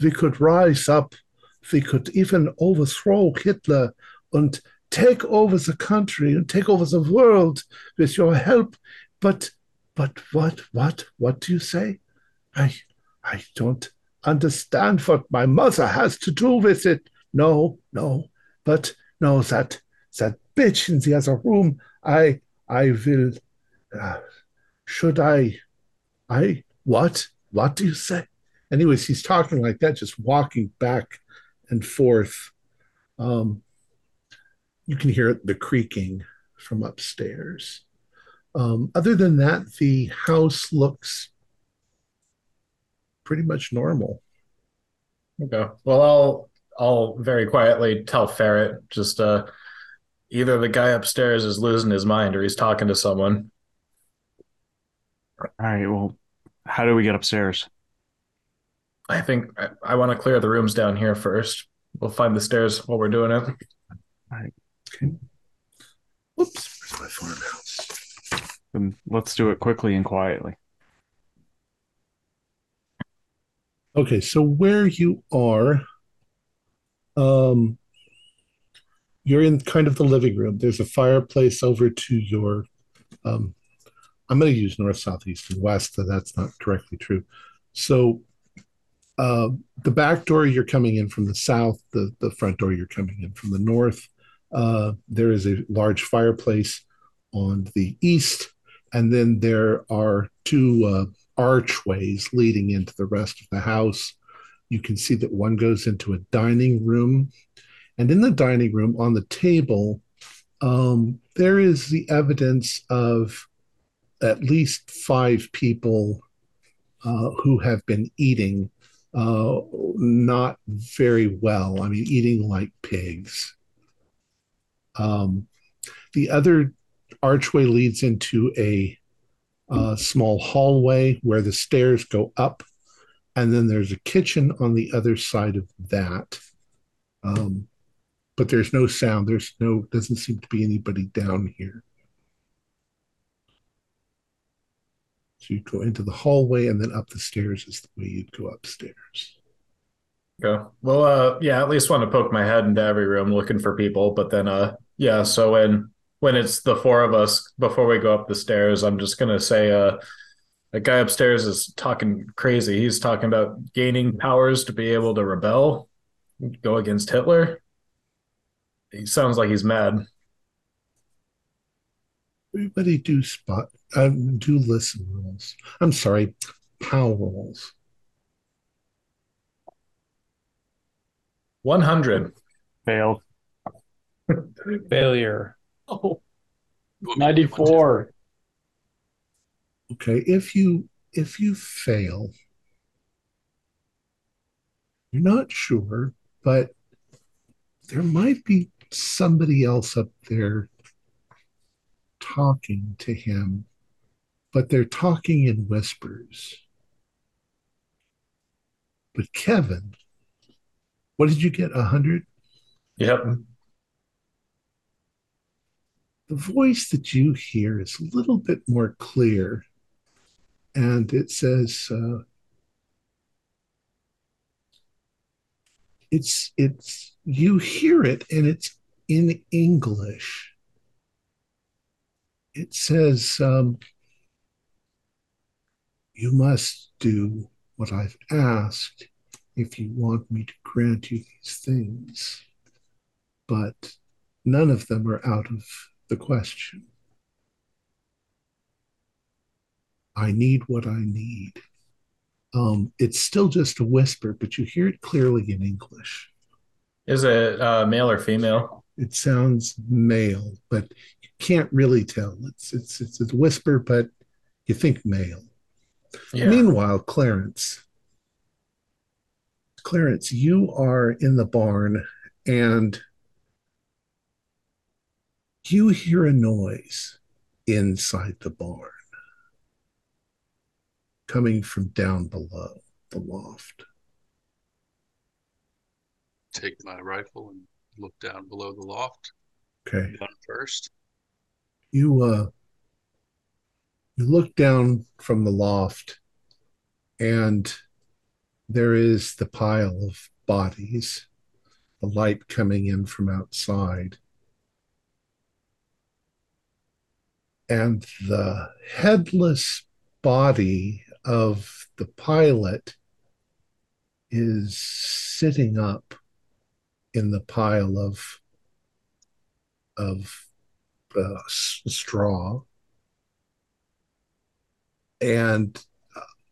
we could rise up, we could even overthrow Hitler and take over the country and take over the world with your help. But but what what what do you say? I I don't understand what my mother has to do with it. No, no, but no, that that bitch in the other room. I I will. Uh, should I? I what? What do you say? Anyways, he's talking like that, just walking back and forth. Um, you can hear the creaking from upstairs. Um, other than that, the house looks pretty much normal. Okay. Well, I'll I'll very quietly tell Ferret just uh either the guy upstairs is losing his mind or he's talking to someone. All right. Well, how do we get upstairs? I think I, I want to clear the rooms down here first. We'll find the stairs while we're doing it. All right. Okay. Whoops, where's my farmhouse? Then let's do it quickly and quietly. Okay, so where you are, um, you're in kind of the living room. There's a fireplace over to your, um, I'm going to use north, south, east, and west. So that's not directly true. So, uh, the back door you're coming in from the south. The the front door you're coming in from the north. Uh, there is a large fireplace on the east, and then there are two uh, archways leading into the rest of the house. You can see that one goes into a dining room, and in the dining room on the table, um, there is the evidence of at least five people uh, who have been eating uh, not very well. I mean, eating like pigs. Um, the other archway leads into a uh, small hallway where the stairs go up, and then there's a kitchen on the other side of that. Um, but there's no sound. There's no doesn't seem to be anybody down here. So you go into the hallway and then up the stairs is the way you'd go upstairs. Okay. Well, uh, yeah, at least want to poke my head into every room looking for people, but then, uh, yeah. So when when it's the four of us before we go up the stairs, I'm just gonna say, uh, the guy upstairs is talking crazy. He's talking about gaining powers to be able to rebel, go against Hitler. He sounds like he's mad. Everybody do spot um, do listen rolls. I'm sorry, power rolls. 100. Failed. Failure. Oh, You want me to do one, too? 94. Okay, if you if you fail, you're not sure, but there might be somebody else up there talking to him, but they're talking in whispers. But Kevin, what did you get? A hundred? Yep. The voice that you hear is a little bit more clear and it says uh, it's it's you hear it and it's in english. It says um, you must do what i've asked if you want me to grant you these things. But none of them are out of the question. I need what I need. Um, it's still just a whisper, but you hear it clearly in English. Is it uh, male or female? It sounds male, but you can't really tell. It's it's it's a whisper, but you think male. Yeah. Meanwhile, Clarence. Clarence, you are in the barn and you hear a noise inside the barn coming from down below the loft. Take my rifle and look down below the loft. Okay. Gun first. You uh you look down from the loft and there is the pile of bodies, the light coming in from outside. And the headless body of the pilot is sitting up in the pile of of uh, straw. And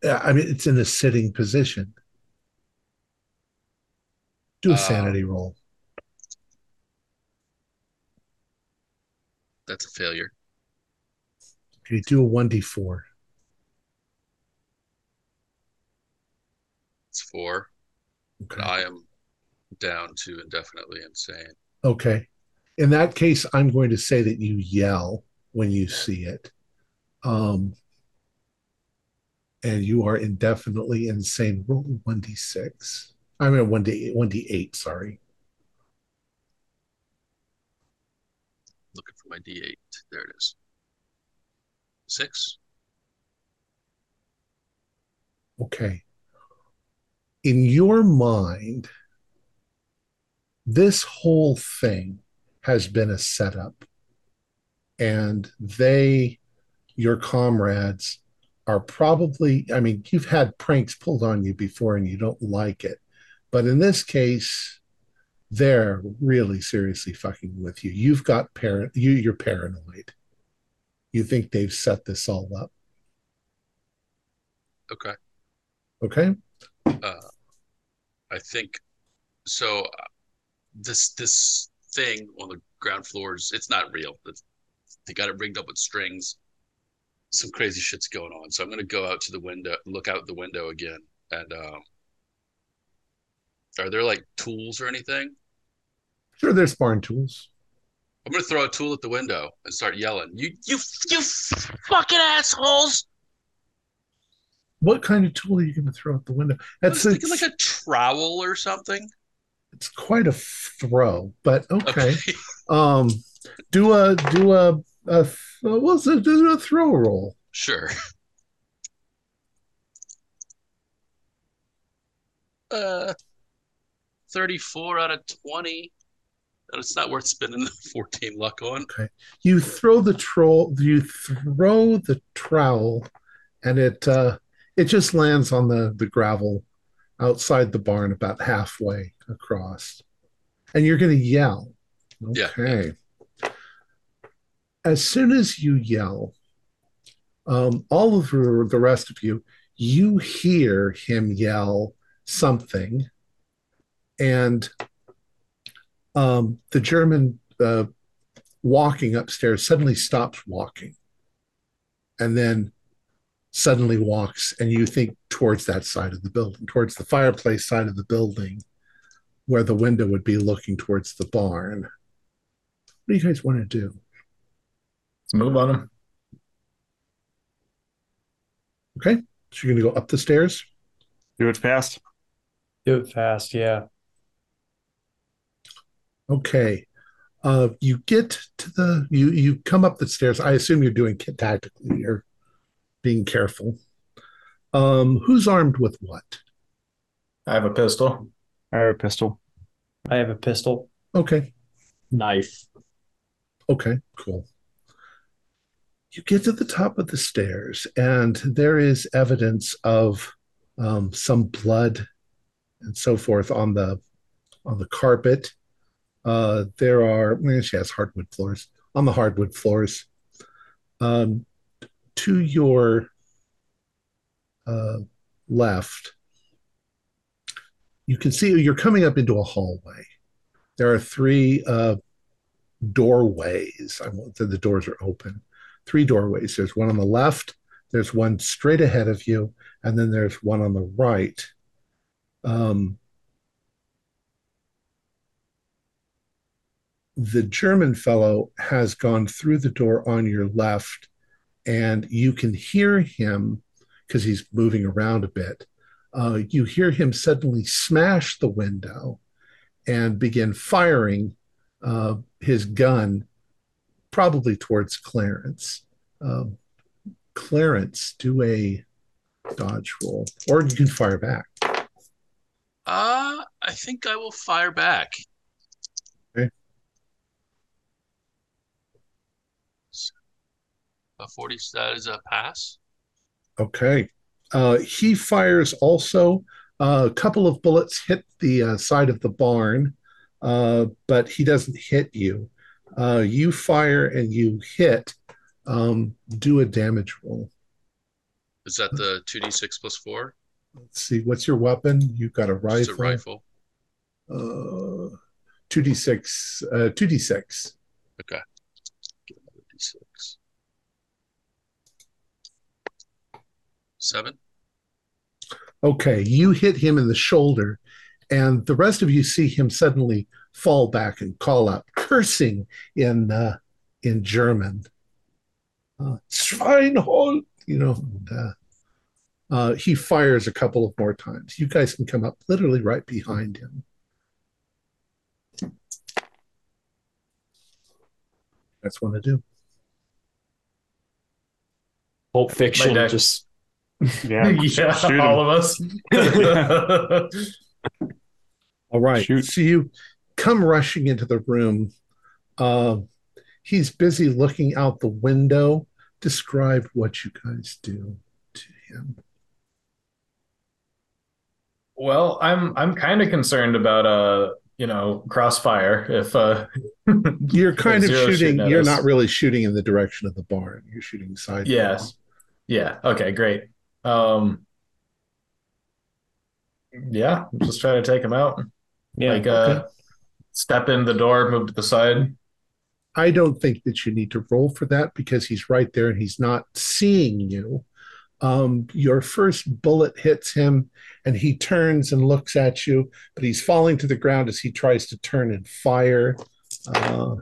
uh, i mean it's in a sitting position. Do a Uh, sanity roll. That's a failure. Okay do a 1d4 It's four. okay But I am down to indefinitely insane. Okay. In that case, I'm going to say that you yell when you see it. Um, and you are indefinitely insane. Roll 1d6. I mean, 1d, 1d8, sorry. Looking for my D8. There it is. Six. Okay. In your mind, this whole thing has been a setup, and they, your comrades, are probably, I mean, you've had pranks pulled on you before and you don't like it. But in this case, they're really seriously fucking with you. You've got parent you you're paranoid. You think they've set this all up. Okay. Okay? Uh, I think so. uh, This this thing on the ground floors, it's not real. It's, they got it rigged up with strings. Some crazy shit's going on. So I'm gonna go out to the window, look out the window again, and um, are there like tools or anything? Sure, there's barn tools. I'm gonna throw a tool at the window and start yelling. You you you fucking assholes! What kind of tool are you going to throw at the window? That's was like a trowel or something. it's quite a throw, but okay. Um, do a do a a what's it? Do a throw roll. Sure. Uh, 34 out of 20. It's not worth spending the 14 luck on. Okay. You throw the troll. You throw the trowel, and it uh, it just lands on the the gravel outside the barn, about halfway across. And you're going to yell. Yeah. Okay. As soon as you yell, um, all of the the rest of you, you hear him yell something, and um, the German uh, walking upstairs suddenly stops walking, and then suddenly walks, and you think towards that side of the building, towards the fireplace side of the building, where the window would be looking towards the barn. What do you guys want to do? Let's move on him. Okay, so you're going to go up the stairs. Do it fast. Do it fast, yeah. Okay. Uh, you get to the you you come up the stairs. I assume you're doing it tactically. You're being careful. Um, who's armed with what? I have a pistol. I have a pistol. I have a pistol. Okay. Knife. Okay. Cool. You get to the top of the stairs, and there is evidence of um, some blood and so forth on the on the carpet. Uh, there are well, she has hardwood floors on the hardwood floors. Um, to your uh, left, you can see you're coming up into a hallway. There are three uh, doorways. I say the doors are open. Three doorways. There's one on the left, there's one straight ahead of you, and then there's one on the right. Um, the German fellow has gone through the door on your left, and you can hear him because he's moving around a bit. Uh, you hear him suddenly smash the window and begin firing uh, his gun, probably towards Clarence. Um, Clarence, do a dodge roll, or you can fire back. Uh, I think I will fire back. Okay. A 40, that is a pass. Okay. Uh, he fires also. Uh, a couple of bullets hit the uh, side of the barn, uh, but he doesn't hit you. Uh, you fire and you hit. Um, do a damage roll. Is that the 2d6 plus 4? Let's see. What's your weapon? You've got a Just rifle. a rifle. Uh, 2d6. Uh, 2d6. Okay. Get another d6. Seven. Okay, you hit him in the shoulder, and the rest of you see him suddenly fall back and call out, cursing in uh, in German. Uh, Schweinhold, you know. and, uh, uh, he fires a couple of more times. You guys can come up literally right behind him. That's what I do. Pulp Fiction just Yeah, yeah, shoot 'em. all of us. All right. Shoot. So you come rushing into the room. Uh, he's busy looking out the window. Describe what you guys do to him. well, I'm I'm kind of concerned about uh you know crossfire if uh You're kind of shooting. shooting You're us. not really shooting in the direction of the barn. You're shooting side. Yes. Yeah. Okay. Great. Um. Yeah. Just try to take him out. Yeah. like uh, step in the door, move to the side. I don't think that you need to roll for that because he's right there and he's not seeing you. Um, your first bullet hits him and he turns and looks at you, but he's falling to the ground as he tries to turn and fire. Uh,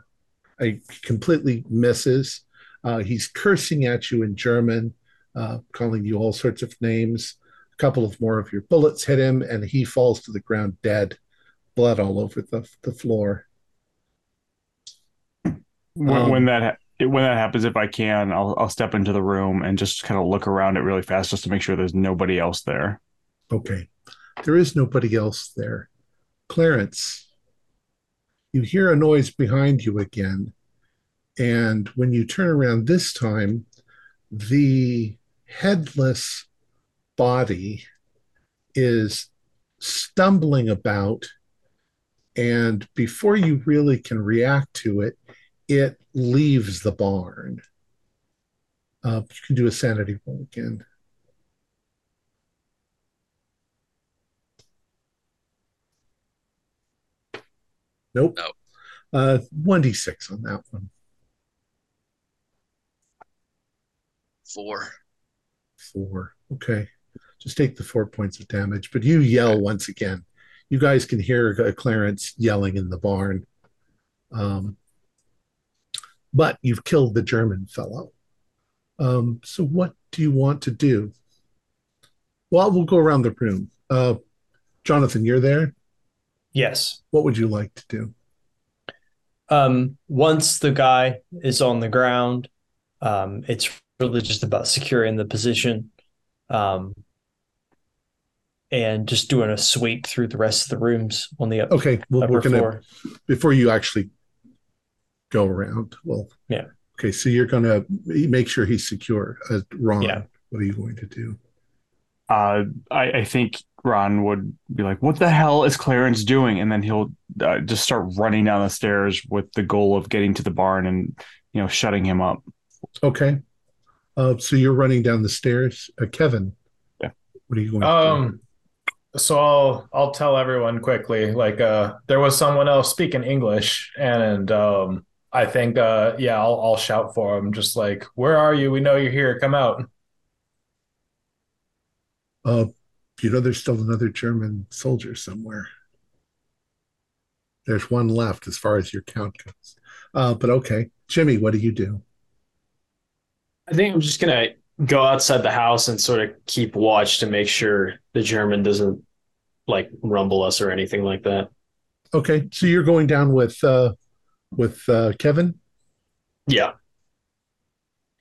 he completely misses. Uh, he's cursing at you in German, uh, calling you all sorts of names. A couple of more of your bullets hit him and he falls to the ground dead, blood all over the, the floor. when, Um, when that when that happens, if I can, I'll I'll step into the room and just kind of look around it really fast, just to make sure there's nobody else there. Okay. There is nobody else there. Clarence, you hear a noise behind you again. And when you turn around this time, the headless body is stumbling about. And before you really can react to it, it leaves the barn. Uh, you can do a sanity roll again. Nope. No. Uh, 1d6 on that one. Four. Four. Okay. Just take the four points of damage. But you yell once again. You guys can hear Clarence yelling in the barn. Um, but you've killed the German fellow. Um, so what do you want to do? Well, we'll go around the room. Uh, Jonathan, you're there. Yes. What would you like to do? Um, once the guy is on the ground, um, it's really just about securing the position, um, and just doing a sweep through the rest of the rooms on the up, Okay, well, upper we're gonna floor. before you actually go around. Well, Yeah. Okay, so you're gonna make sure he's secure. Uh, Ron, Yeah. what are you going to do? Uh, I, I think Ron would be like, "What the hell is Clarence doing?" And then he'll uh, just start running down the stairs with the goal of getting to the barn and you know shutting him up. Okay, uh, so you're running down the stairs. Uh, Kevin, Yeah. what are you going to do? Um. So I'll I'll tell everyone quickly. Like uh, there was someone else speaking English, and um, I think uh, yeah, I'll I'll shout for him. Just like, where are you? We know you're here. Come out. Uh, you know, there's still another German soldier somewhere. There's one left as far as your count goes. Uh, but okay, Jimmy, what do you do? I think I'm just gonna go outside the house and sort of keep watch to make sure the German doesn't like rumble us or anything like that. Okay, so you're going down with uh, with uh, Kevin. Yeah.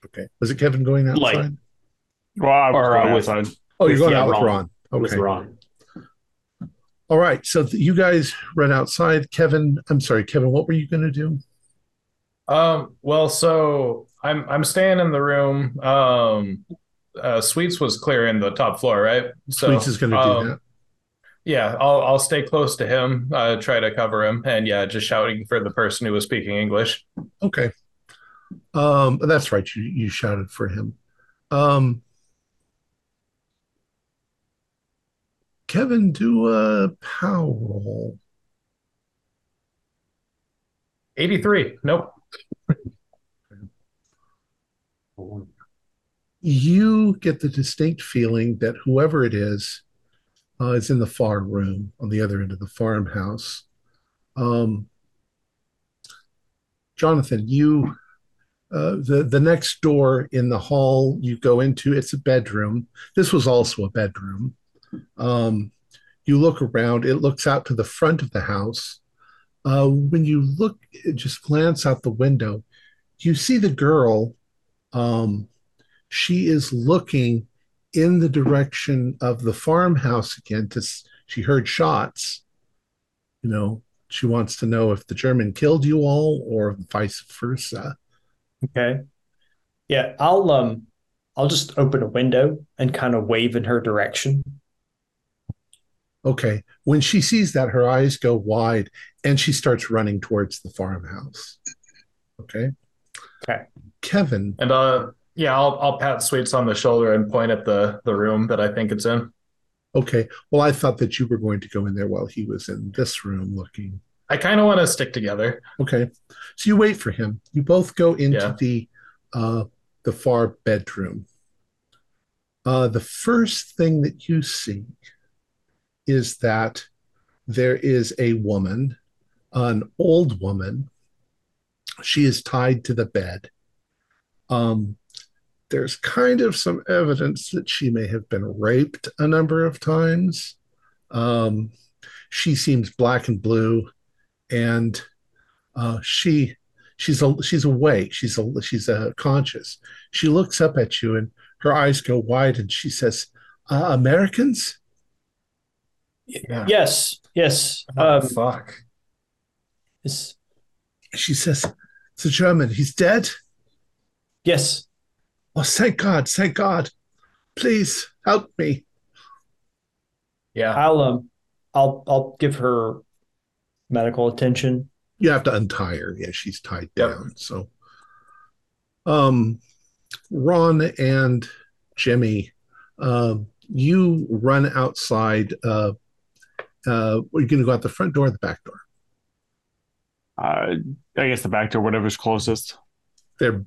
Okay, was it Kevin going outside? Like- Well, I was Or, going uh, with- outside. oh, you're going yeah, out with Ron. Ron. With Ron. all right. So th- you guys run outside. Kevin, I'm sorry, Kevin. What were you going to do? Um, well, so I'm I'm staying in the room. Um, uh, Sweets was clearing the top floor, right? So Sweets is going to do um, that. Yeah, I'll I'll stay close to him, uh, try to cover him, and yeah, just shouting for the person who was speaking English. Okay. Um, that's right. You you shouted for him. Um, Kevin, do a power roll. 83. Nope. You get the distinct feeling that whoever it is uh, is in the far room on the other end of the farmhouse. Um, Jonathan, you uh, the the next door in the hall you go into, it's a bedroom. This was also a bedroom. Um, you look around; it looks out to the front of the house. Uh, when you look, just glance out the window, you see the girl. Um, she is looking in the direction of the farmhouse again. To she heard shots. You know, she wants to know if the German killed you all or vice versa. Okay. Yeah, I'll um I'll just open a window and kind of wave in her direction. Okay. When she sees that, her eyes go wide and she starts running towards the farmhouse. Okay. Okay. Kevin, And uh, yeah, I'll I'll pat Sweets on the shoulder and point at the the room that I think it's in. okay. Well, I thought that you were going to go in there while he was in this room looking. I kind of want to stick together. Okay. So you wait for him. You both go into Yeah. the uh the far bedroom. Uh the first thing that you see is that there is a woman, an old woman. She is tied to the bed. Um there's kind of some evidence that she may have been raped a number of times. Um, she seems black and blue, and uh, she she's a, she's awake. She's a, she's a conscious. She looks up at you, and her eyes go wide, and she says, uh, "Americans." Yeah. Yes, yes. Oh, Um, fuck. it's- She says, "It's a German. He's dead." Yes. Oh, thank God! Thank God! Please help me. Yeah. I'll um I'll I'll give her medical attention. you have to untie her. Yeah, she's tied Yep. down. So, um, Ron and Jimmy, um, you run outside. Uh, uh, are you going to go out the front door or the back door? Uh, I guess the back door, whatever's closest. They're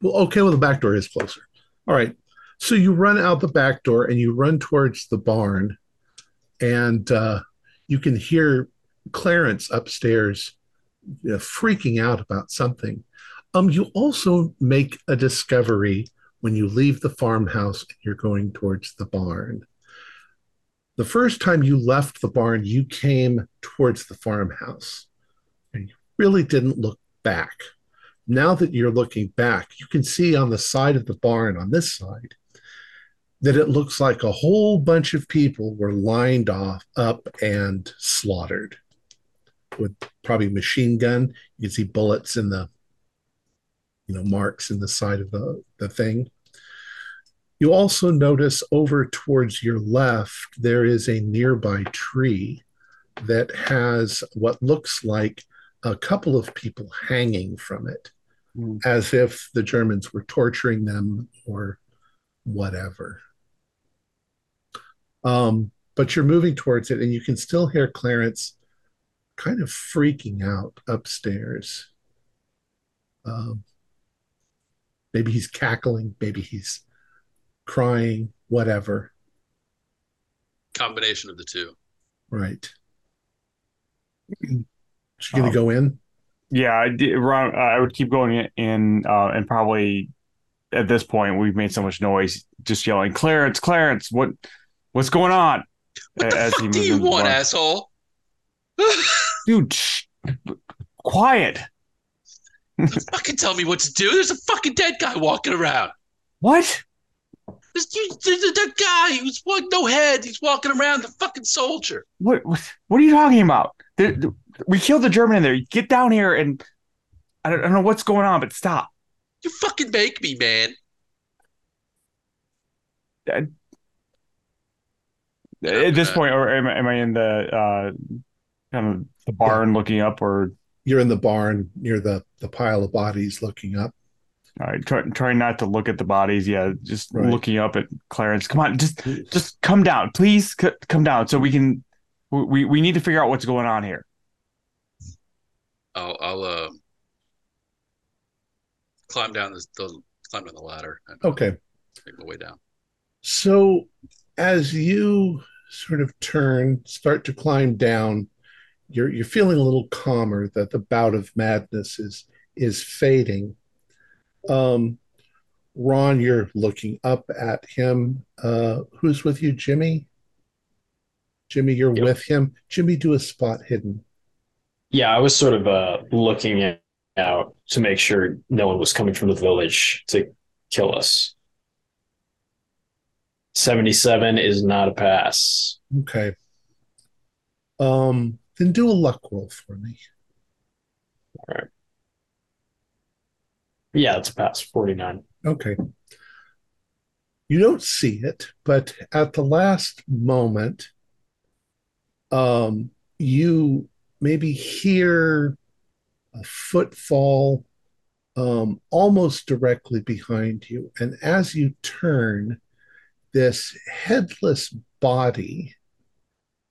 well, okay. Well, the back door is closer. All right. So you run out the back door and you run towards the barn, and uh, you can hear Clarence upstairs you know, freaking out about something. Um, you also make a discovery when you leave the farmhouse and you're going towards the barn. The first time you left the barn, you came towards the farmhouse and you really didn't look back. Now that you're looking back, you can see on the side of the barn, on this side, that it looks like a whole bunch of people were lined off up and slaughtered with probably machine gun. You can see bullets in the, you know, marks in the side of the, the thing. You also notice over towards your left, there is a nearby tree that has what looks like a couple of people hanging from it, Hmm. as if the Germans were torturing them or whatever. Um, but you're moving towards it, and you can still hear Clarence kind of freaking out upstairs. Um, maybe he's cackling, maybe he's crying, whatever. combination of the two. Right. She's gonna Um, go in. Yeah, I did, Ron, I would keep going in, uh, and probably at this point we've made so much noise, just yelling, "Clarence, Clarence, what, what's going on?" What the fuck do you want, asshole? Dude, shh, quiet. Don't fucking tell me what to do. There's a fucking dead guy walking around. What? There's, there's, there's that guy who's wa- no head. He's walking around the fucking soldier. What? What, what are you talking about? There- we killed the German in there. Get down here and I don't, I don't know what's going on, but stop. You fucking make me, man. At this point, or am, I- am I in the uh, kind of the barn looking up, or You're in the barn near the the pile of bodies, looking up. all right, try, trying not to look at the bodies? Yeah, just Right. looking up at Clarence. Come on, just just come down, please. C- come down so we can. We we need to figure out what's going on here. I'll I'll uh, climb down this the climb down the ladder Okay. make my way down. So as you sort of turn, start to climb down, you're you're feeling a little calmer that the bout of madness is is fading. Um, Ron, you're looking up at him. Uh, who's with you, Jimmy? Jimmy, you're Yep. with him. Jimmy, do a spot hidden. Yeah, I was sort of uh, looking out to make sure no one was coming from the village to kill us. 77 is not a pass. Okay. Um, then do a luck roll for me. All right. Yeah, it's a pass. 49. Okay. You don't see it, but at the last moment, um, you maybe hear a footfall um, almost directly behind you. And as you turn, this headless body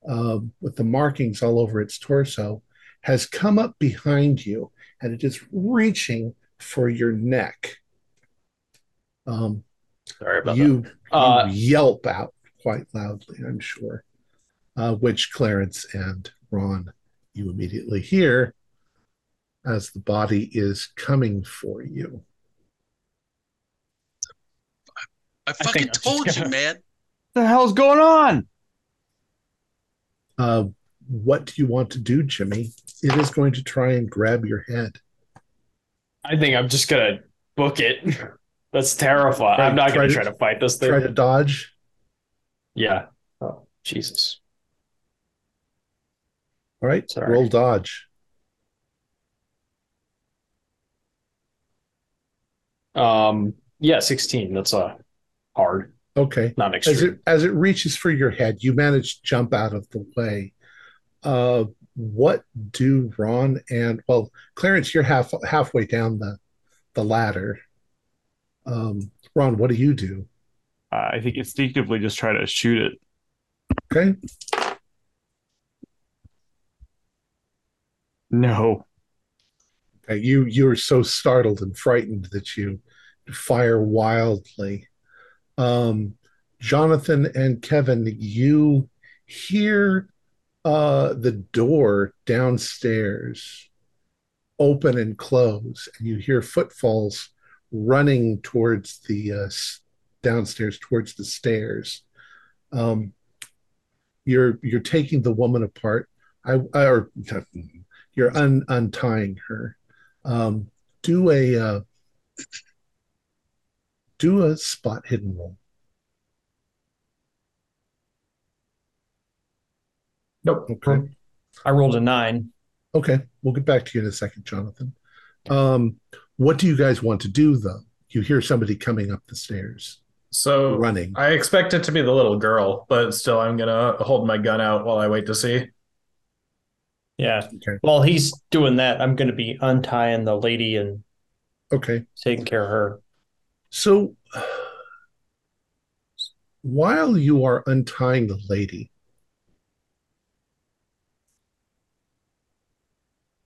um, with the markings all over its torso has come up behind you and it is reaching for your neck. Um, Sorry about you, that. Uh, you yelp out quite loudly, I'm sure, uh, which Clarence and Ron, you immediately hear as the body is coming for you. I fucking I'm told you, gonna- man. What the hell's going on? Uh, what do you want to do, Jimmy? It is going to try and grab your head. I think I'm just going to book it. That's terrifying. Try- I'm not try going to to- try to fight this thing. Try to dodge. Yeah. Oh, Jesus. All right, Sorry. roll dodge. Um, yeah, 16. That's uh, hard, Okay. not As extreme. it as it reaches for your head, you manage to jump out of the way. Uh, what do Ron and well, Clarence, you're half halfway down the the ladder. Um, Ron, what do you do? Uh, I think instinctively just try to shoot it. Okay, No. okay, you you're so startled and frightened that you fire wildly. Um, Jonathan and Kevin, you hear uh, the door downstairs open and close, and you hear footfalls running towards the uh, downstairs towards the stairs. Um, you're you're taking the woman apart. I, I or you're un, untying her. Um, do a uh, do a spot hidden roll. Nope. Okay. I rolled a nine. Okay, we'll get back to you in a second, Jonathan. Um, what do you guys want to do, though? You hear somebody coming up the stairs, So running. I expect it to be the little girl, but still, I'm gonna hold my gun out while I wait to see. Yeah. Okay. While he's doing that, I'm going to be untying the lady and Okay, taking care of her. so while you are untying the lady,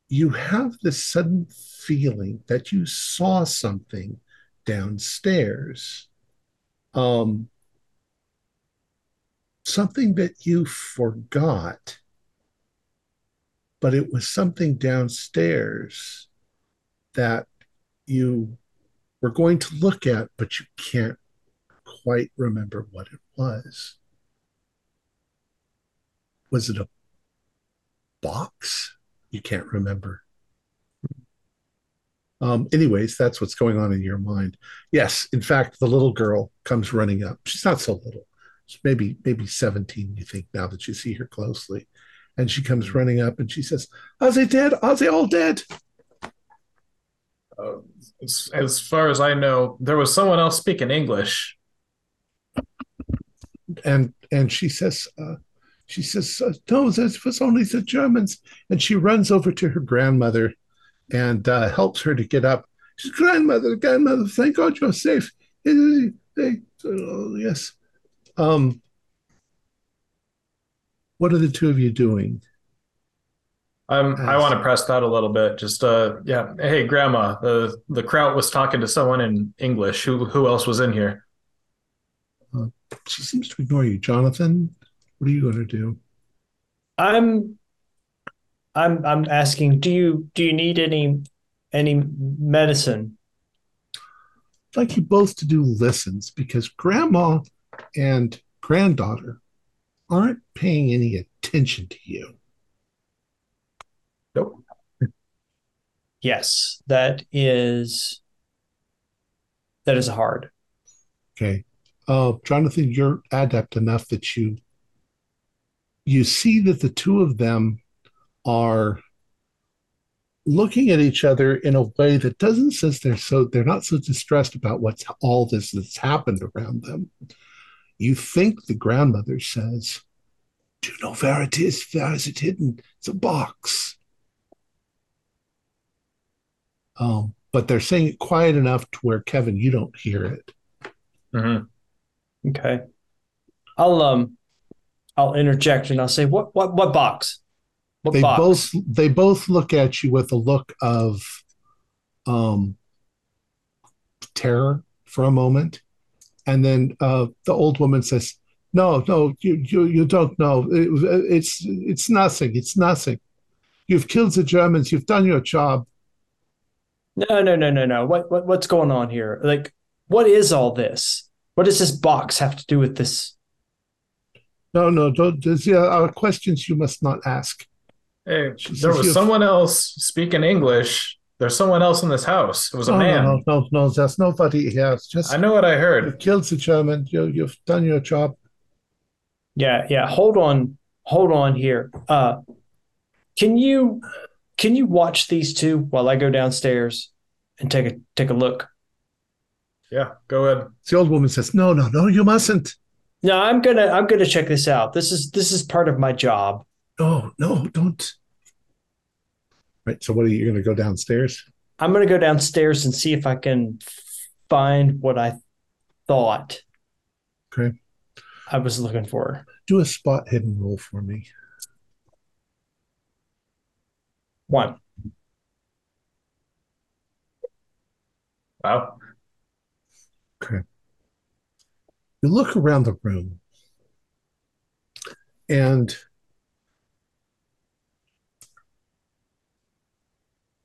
you have this sudden feeling that you saw something downstairs. Um, something that you forgot, but it was something downstairs that you were going to look at, but you can't quite remember what it was. Was it a box? You can't remember. Um, anyways, that's what's going on in your mind. Yes, in fact, the little girl comes running up. She's not so little. She's maybe maybe 17, you think, now that you see her closely. And she comes running up and she says, Are they dead? Are they all dead? Uh, as, as far as I know, there was someone else speaking English. And and she says, uh, she says, uh, no, this was only the Germans. And she runs over to her grandmother and uh, helps her to get up. Says, grandmother, grandmother, thank God you're safe. Oh, yes. Um, what are the two of you doing? I'm, I want to press that a little bit. Just uh, yeah. Hey, Grandma, the the Kraut was talking to someone in English. Who who else was in here? Uh, she seems to ignore you, Jonathan. What are you going to do? I'm I'm I'm asking, do you do you need any any medicine? I'd like you both to do listens because grandma and granddaughter aren't paying any attention to you. Nope. Yes, that is that is hard. Okay. Uh, Jonathan, you're adept enough that you you see that the two of them are looking at each other in a way that doesn't says they're so they're not so distressed about what's all this that's happened around them. You think the grandmother says, Do you know where it is? Where is it hidden? It's a box. Um, but they're saying it quiet enough to where Kevin, you don't hear it. Mm-hmm. Okay. I'll um I'll interject and I'll say, what what what box? What they box? both they both look at you with a look of um terror for a moment and then uh the old woman says no no you you, you don't know it, it's it's nothing it's nothing you've killed the germans you've done your job No, no, no, no, no. What what what's going on here? Like, what is all this? What does this box have to do with this? no no don't these are questions you must not ask Hey, there was someone else speaking English. There's someone else in this house. It was a no, man. no no no no there's nobody here it's just I know what I you heard. killed the german you, you've done your job Yeah, yeah. Hold on, hold on here. Uh, can you can you watch these two while I go downstairs and take a take a look? Yeah, go ahead. the old woman says no no no you mustn't No, I'm gonna I'm gonna check this out. This is this is part of my job. no no don't right so what are you going to go downstairs I'm gonna go downstairs and see if I can find what I thought Okay. I was looking for. do a spot hidden roll for me One. Wow. Okay. You look around the room and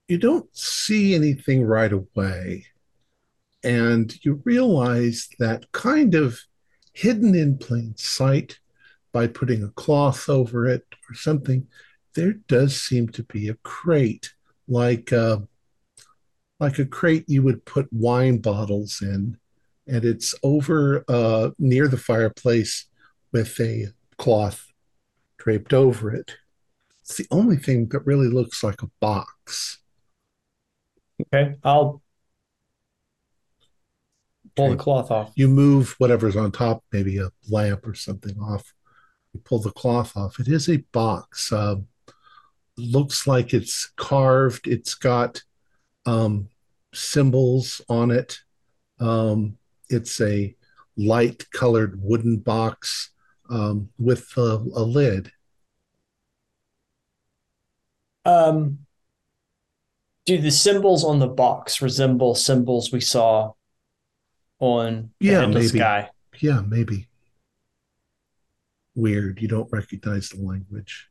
you don't see anything right away and you realize that kind of hidden in plain sight by putting a cloth over it or something there does seem to be a crate like uh, like a crate you would put wine bottles in and it's over uh, near the fireplace with a cloth draped over it. It's the only thing that really looks like a box. Okay. I'll pull Okay. the cloth off. You move whatever's on top, maybe a lamp or something off. You pull the cloth off. It is a box. Uh, looks like it's carved. It's got um, symbols on it. Um, it's a light colored wooden box um, with a, a lid. Um, do the symbols on the box resemble symbols we saw on the Yeah, maybe. Sky? Yeah, maybe. weird. You don't recognize the language.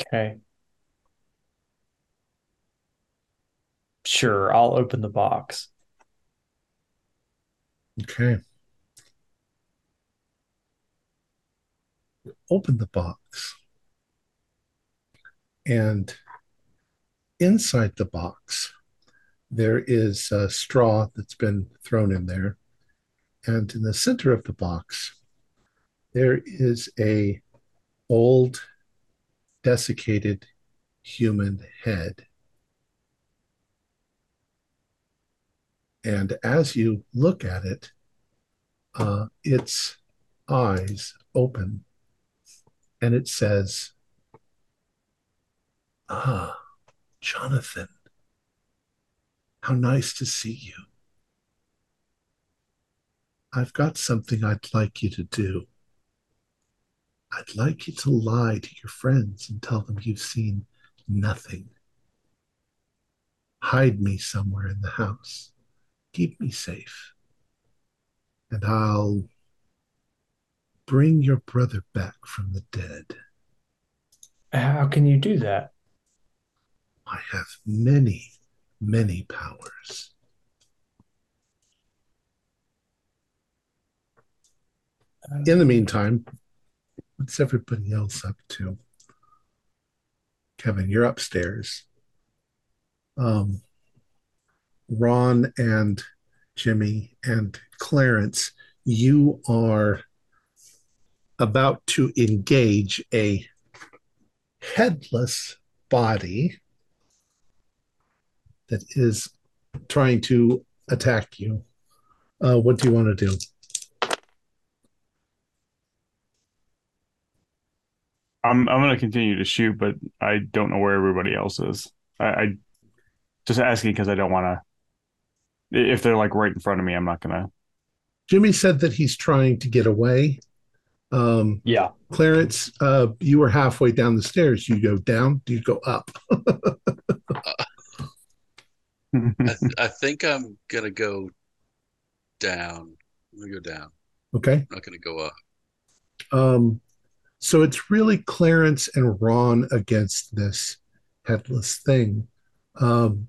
Okay. Sure, I'll open the box. Okay. Open the box. And inside the box, there is a straw that's been thrown in there. And in the center of the box, there is a old desiccated human head. And as you look at it, uh, its eyes open and it says, Ah, Jonathan, how nice to see you. I've got something I'd like you to do. I'd like you to lie to your friends and tell them you've seen nothing. Hide me somewhere in the house. Keep me safe. And I'll bring your brother back from the dead. How can you do that? I have many, many powers. In the meantime, what's everybody else up to? Kevin, you're upstairs. Um, Ron and Jimmy and Clarence, you are about to engage a headless body that is trying to attack you. Uh, what do you want to do? I'm I'm gonna continue to shoot, but I don't know where everybody else is. I, I just asking because I don't want to. If they're like right in front of me, I'm not gonna. Jimmy said that he's trying to get away. Um, Yeah. Clarence, uh, you were halfway down the stairs. You go down. Do you go up? I, th- I think I'm gonna go down. I'm gonna go down. Okay. I'm not gonna go up. Um, so it's really Clarence and Ron against this headless thing. Um,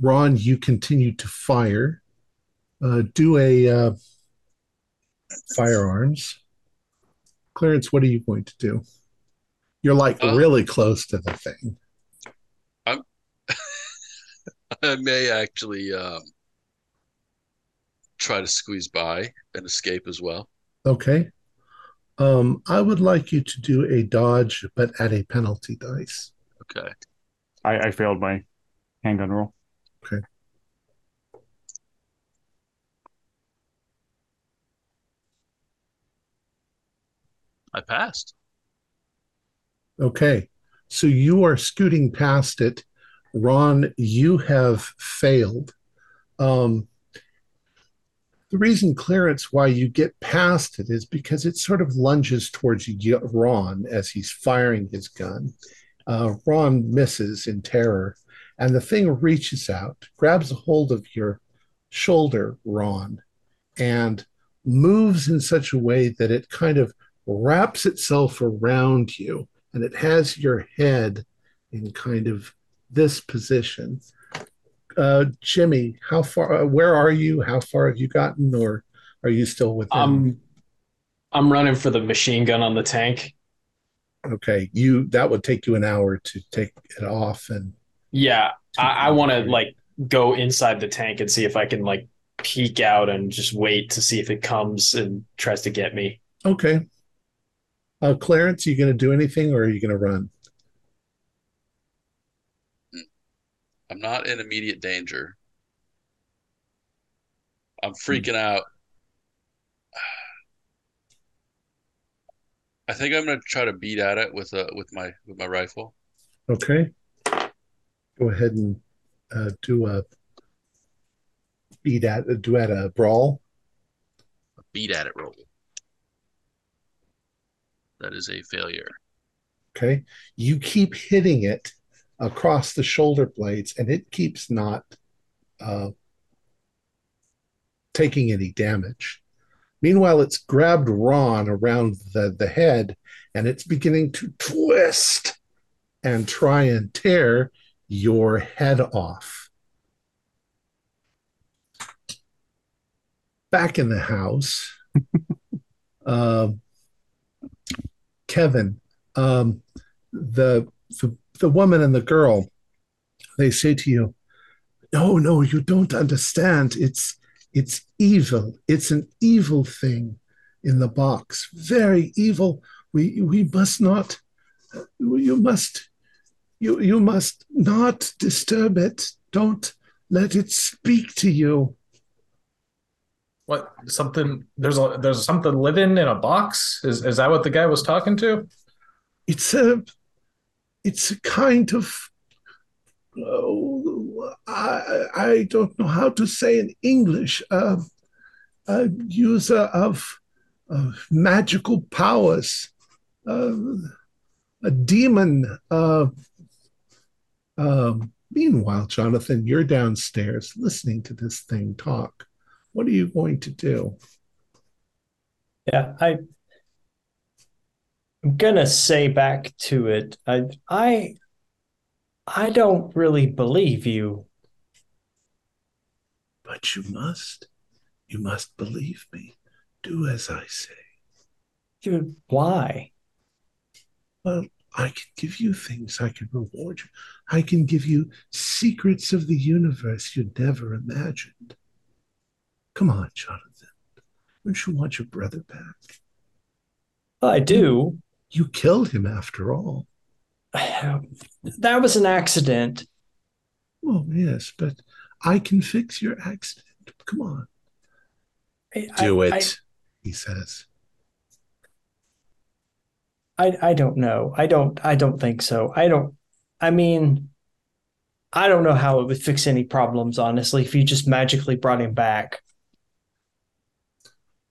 Ron, you continue to fire. Uh, do a uh, firearms. Clarence, what are you going to do? You're like Uh, really close to the thing. I may actually um, try to squeeze by and escape as well. Okay. Um, I would like you to do a dodge, but at a penalty dice. Okay. I, I failed my handgun roll. Okay. I passed. Okay. So you are scooting past it. Ron, you have failed. Um, the reason, Clarence, why you get past it is because it sort of lunges towards Ron as he's firing his gun. Uh, Ron misses in terror, and the thing reaches out, grabs a hold of your shoulder, Ron, and moves in such a way that it kind of wraps itself around you and it has your head in kind of this position. Uh, Jimmy, how far? Uh, where are you? How far have you gotten, or are you still within? I'm I'm running for the machine gun on the tank. okay, you that would take you an hour to take it off, and Yeah, I, I want to like go inside the tank and see if I can like peek out and just wait to see if it comes and tries to get me. okay. Uh, Clarence, are you going to do anything, or are you going to run? I'm not in immediate danger. I'm freaking out. I think I'm gonna try to beat at it with a with my with my rifle. Okay. Go ahead and uh, do a beat at do at a brawl. A Beat at it roll. That is a failure. Okay. You keep hitting it across the shoulder blades, and it keeps not uh, taking any damage. Meanwhile, it's grabbed Ron around the, the head and it's beginning to twist and try and tear your head off. Back in the house, uh, Kevin, um, the, the the woman and the girl, they say to you, "No, no, you don't understand. It's it's evil. It's an evil thing in the box. Very evil. We we must not. You must. You you must not disturb it. Don't let it speak to you." What something? There's a there's something living in a box. Is is that what the guy was talking to? It's a it's a kind of oh, I, I don't know how to say in English uh, a user of, of magical powers, uh, a demon. Uh, um, meanwhile, Jonathan, you're downstairs listening to this thing talk. What are you going to do? Yeah, I I'm gonna say back to it. I I I don't really believe you. But you must. You must believe me. Do as I say. You why? Well, I can give you things. I can reward you. I can give you secrets of the universe you never imagined. Come on, Jonathan. Don't you want your brother back? I do. You killed him after all. That was an accident. Well, yes, but I can fix your accident. Come on. I, Do I- it, he says. I, I don't know. I don't I don't think so. I don't I mean I don't know how it would fix any problems, honestly, if you just magically brought him back.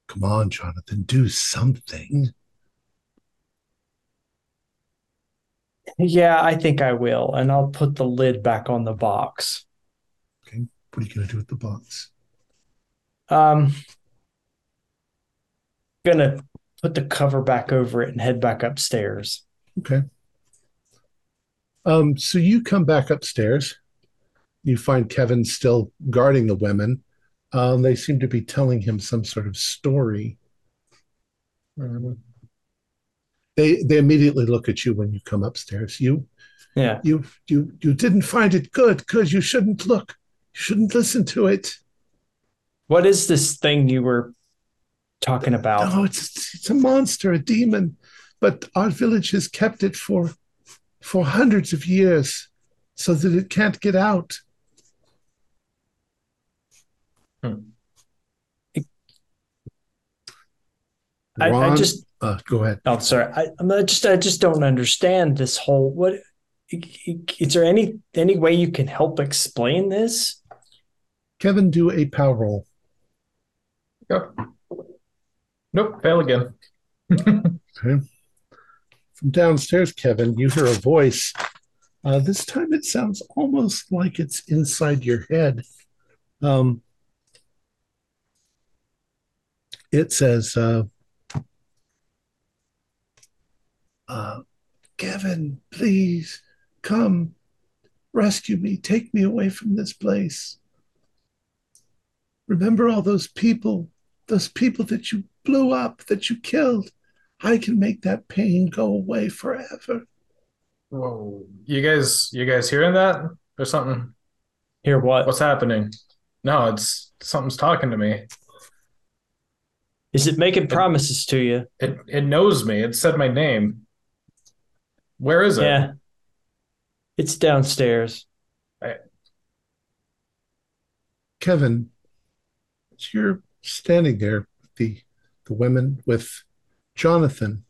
Come on, Jonathan, do something. Yeah, I think I will, and I'll put the lid back on the box. Okay. What are you going to do with the box? Um gonna put the cover back over it and head back upstairs. Okay. Um, so you come back upstairs. You find Kevin still guarding the women. Um, they seem to be telling him some sort of story. Um, They they immediately look at you when you come upstairs. You Yeah. you you you didn't find it good because you shouldn't look. You shouldn't listen to it. What is this thing you were talking about? Oh, it's it's a monster, a demon. But our village has kept it for for hundreds of years so that it can't get out. Hmm. I, I Ron- just uh, go ahead. Oh, sorry. I, I'm not just I just don't understand this whole what. Is there any any way you can help explain this? Kevin, do a power roll. Yep. Nope, fail again. Okay. From downstairs, Kevin, you hear a voice. Uh, this time it sounds almost like it's inside your head. Um, it says, uh, uh, Kevin, please come rescue me. Take me away from this place. Remember all those people, those people that you blew up, that you killed. I can make that pain go away forever. Whoa. You guys you guys hearing that? There's something Here, what what's happening? No, it's something's talking to me. is it making promises to you? It it knows me. It said my name. Where is it? Yeah, it's downstairs. Kevin, as you're standing there with the, the women with Jonathan.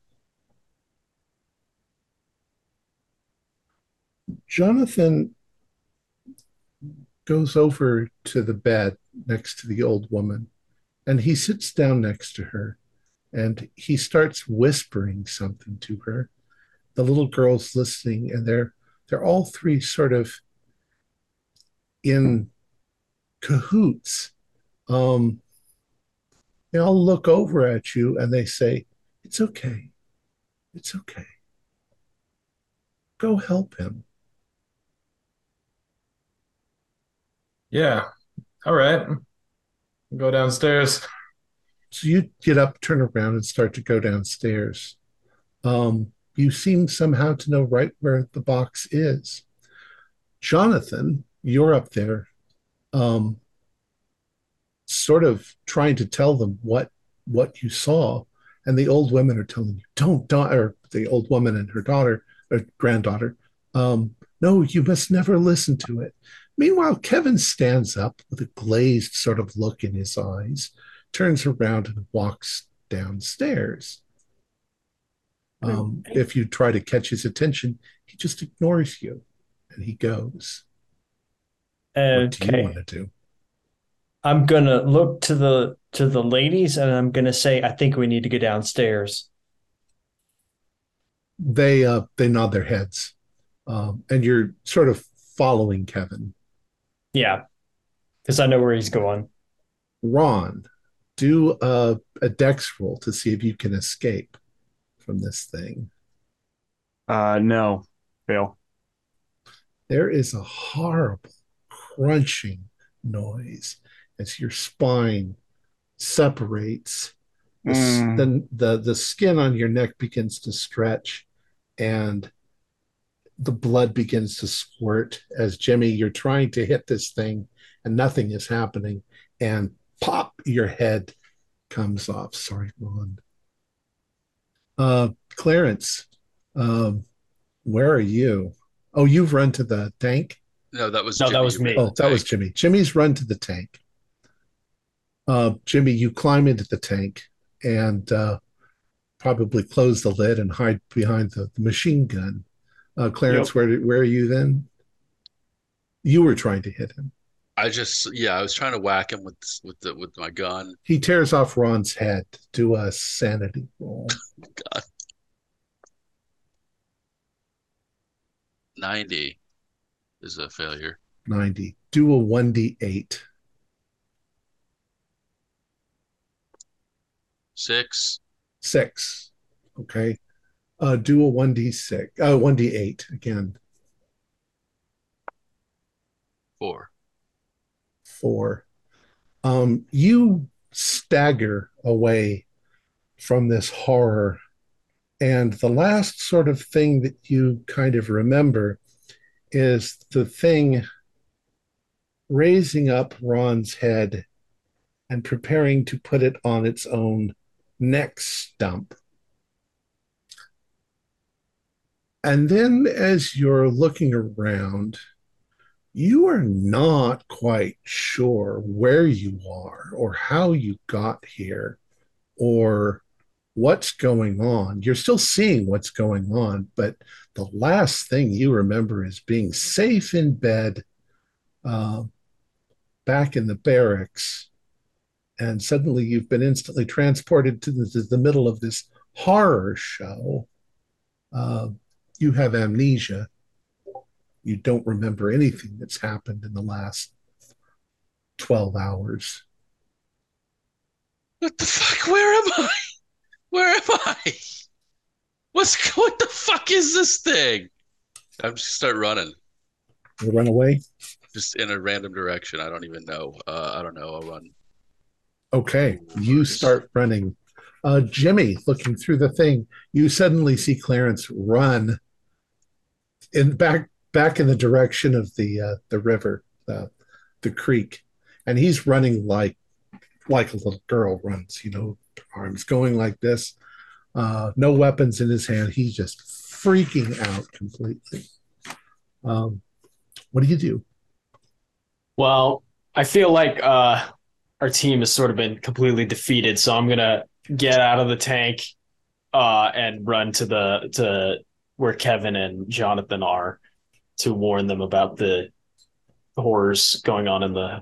Jonathan goes over to the bed next to the old woman and he sits down next to her and he starts whispering something to her. The little girl's listening and they're they're all three sort of in cahoots. Um, They all look over at you and they say, It's okay. It's okay. Go help him. Yeah. All right. Go downstairs. So you get up, turn around, and start to go downstairs. Um, you seem somehow to know right where the box is. Jonathan, you're up there, um, sort of trying to tell them what what you saw, and the old women are telling you, "Don't, don't," or the old woman and her daughter or granddaughter, um, "No, you must never listen to it." Meanwhile, Kevin stands up with a glazed sort of look in his eyes, turns around and walks downstairs. Um, if you try to catch his attention, he just ignores you and he goes. What do you want to do? I'm gonna look to the to the ladies and I'm gonna say I think we need to go downstairs. They uh, they nod their heads, um, and you're sort of following Kevin. Yeah. Because I know where he's going. Ron, do a, a dex roll to see if you can escape from this thing. Uh, no, fail. There is a horrible crunching noise as your spine separates. The, Mm. the, the, the skin on your neck begins to stretch and the blood begins to squirt as Jimmy, you're trying to hit this thing and nothing is happening. And pop, your head comes off. Sorry, Ron. Uh, Clarence, um, where are you? Oh, you've run to the tank? No, that was No, that was me. Oh, that was. Jimmy. Jimmy's run to the tank. Uh, Jimmy, you climb into the tank and uh, probably close the lid and hide behind the, the machine gun. Uh, Clarence, Yep. where where are you then? You were trying to hit him. I just yeah, I was trying to whack him with with the with my gun. He tears off Ron's head. Do a sanity roll. Ninety is a failure. 90. Do a 1d8. Six. Six. Okay. Uh, do a 1d6. Uh, 1d8 again. Four. Four. Um, you stagger away from this horror. And the last sort of thing that you kind of remember is the thing raising up Ron's head and preparing to put it on its own neck stump. And then as you're looking around, you are not quite sure where you are or how you got here or what's going on. You're still seeing what's going on, but the last thing you remember is being safe in bed uh, back in the barracks. And suddenly you've been instantly transported to the, to the middle of this horror show. Uh, you have amnesia you don't remember anything that's happened in the last 12 hours. What the fuck? Where am I? Where am I? What's what the fuck is this thing? I'm just start running, You run away? just in a random direction. I don't even know. Uh, I don't know. I'll run. Okay, you start running. Uh, Jimmy, looking through the thing, you suddenly see Clarence run in back back in the direction of the uh, the river, the the creek, and he's running like like a little girl runs. You know, arms going like this, uh, no weapons in his hand. He's just freaking out completely. Um, what do you do? Well, I feel like uh, our team has sort of been completely defeated, so I'm gonna get out of the tank uh, and run to the to where Kevin and Jonathan are to warn them about the horrors going on in the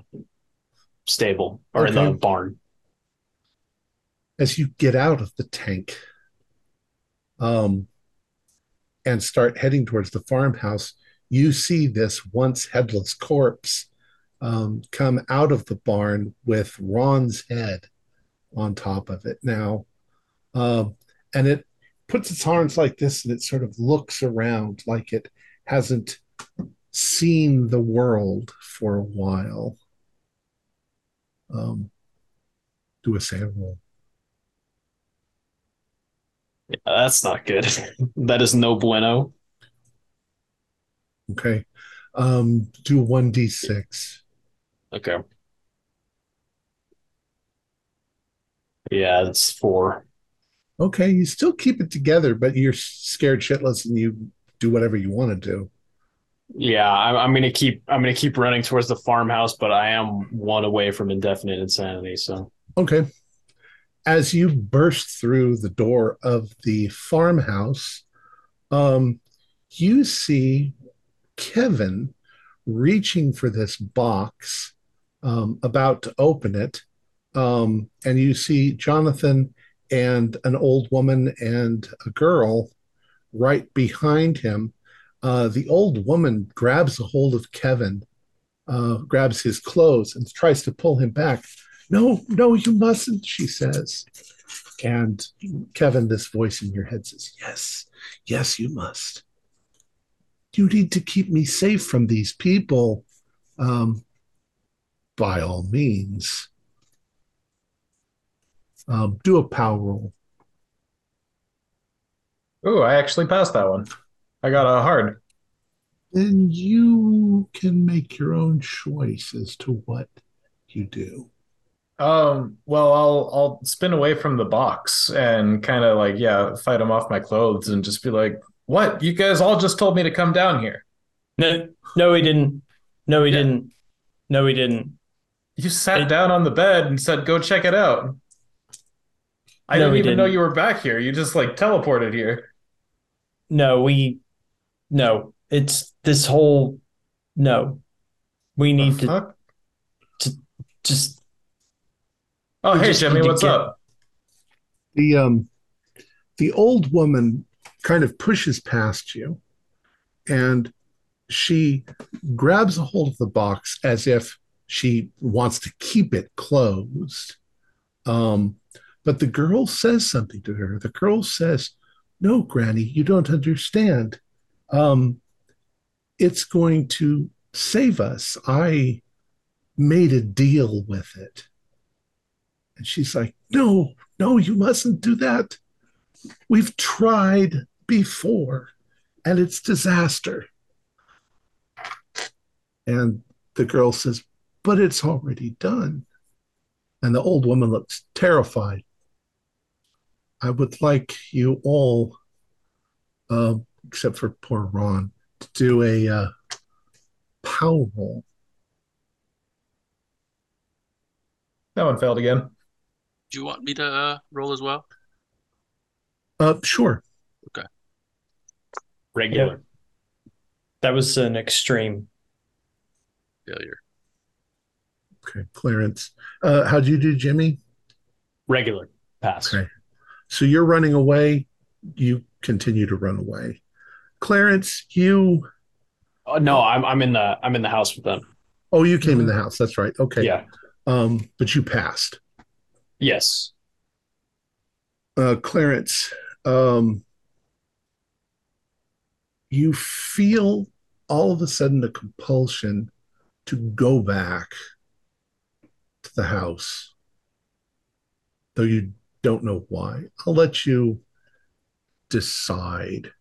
stable or in the barn. as you get out of the tank um, and start heading towards the farmhouse, you see this once headless corpse um, come out of the barn with Ron's head on top of it now. Um, and it puts its arms like this and it sort of looks around like it hasn't seen the world for a while. Um, do a SAN roll. Yeah, that's not good. that is no bueno. Okay. Um, do 1d6. Okay. Yeah, it's four. Okay, you still keep it together, but you're scared shitless and you do whatever you want to do. Yeah, I'm, I'm gonna keep I'm gonna keep running towards the farmhouse, but I am one away from indefinite insanity. So Okay. As you burst through the door of the farmhouse, um, you see Kevin reaching for this box, um, about to open it. Um, and you see Jonathan and an old woman and a girl right behind him. Uh, the old woman grabs a hold of Kevin, uh, grabs his clothes, and tries to pull him back. No, no, you mustn't, she says. And Kevin, this voice in your head says, Yes, yes, you must. You need to keep me safe from these people. Um, by all means. Um, do a power roll. Ooh, I actually passed that one. I got a hard. Then you can make your own choice as to what you do. Um, well, I'll I'll spin away from the box and kind of like, yeah, fight him off my clothes and just be like, "What? You guys all just told me to come down here. No, no, he didn't. No, he Yeah. didn't. No, he didn't. You sat It- down on the bed and said, "Go check it out." I No, didn't even know didn't. you were back here. You just like teleported here. No, we. No, it's this whole. No, we need The to fuck? just. Oh, hey just Jimmy, what's get- up? The um the old woman kind of pushes past you and she grabs a hold of the box as if she wants to keep it closed. Um, but the girl says something to her. The girl says, No, Granny, you don't understand. Um, it's going to save us. I made a deal with it. And she's like, No, no, you mustn't do that. We've tried before and it's disaster. And the girl says, But it's already done. And the old woman looks terrified. I would like you all, uh, except for poor Ron, to do a uh, power roll. That one failed again. Do you want me to uh, roll as well? Uh, sure. Okay. Regular. That was an extreme. Failure. Okay, Clarence. Uh, how'd you do, Jimmy? Regular pass. Okay. So you're running away. You continue to run away. Clarence, you. Oh, no, I'm I'm in the I'm in the house with them. Oh, you came in the house. That's right. Okay. Yeah. Um, but you passed. Yes. Uh, Clarence, um, you feel all of a sudden a compulsion to go back to the house, though you don't know why. I'll let you decide,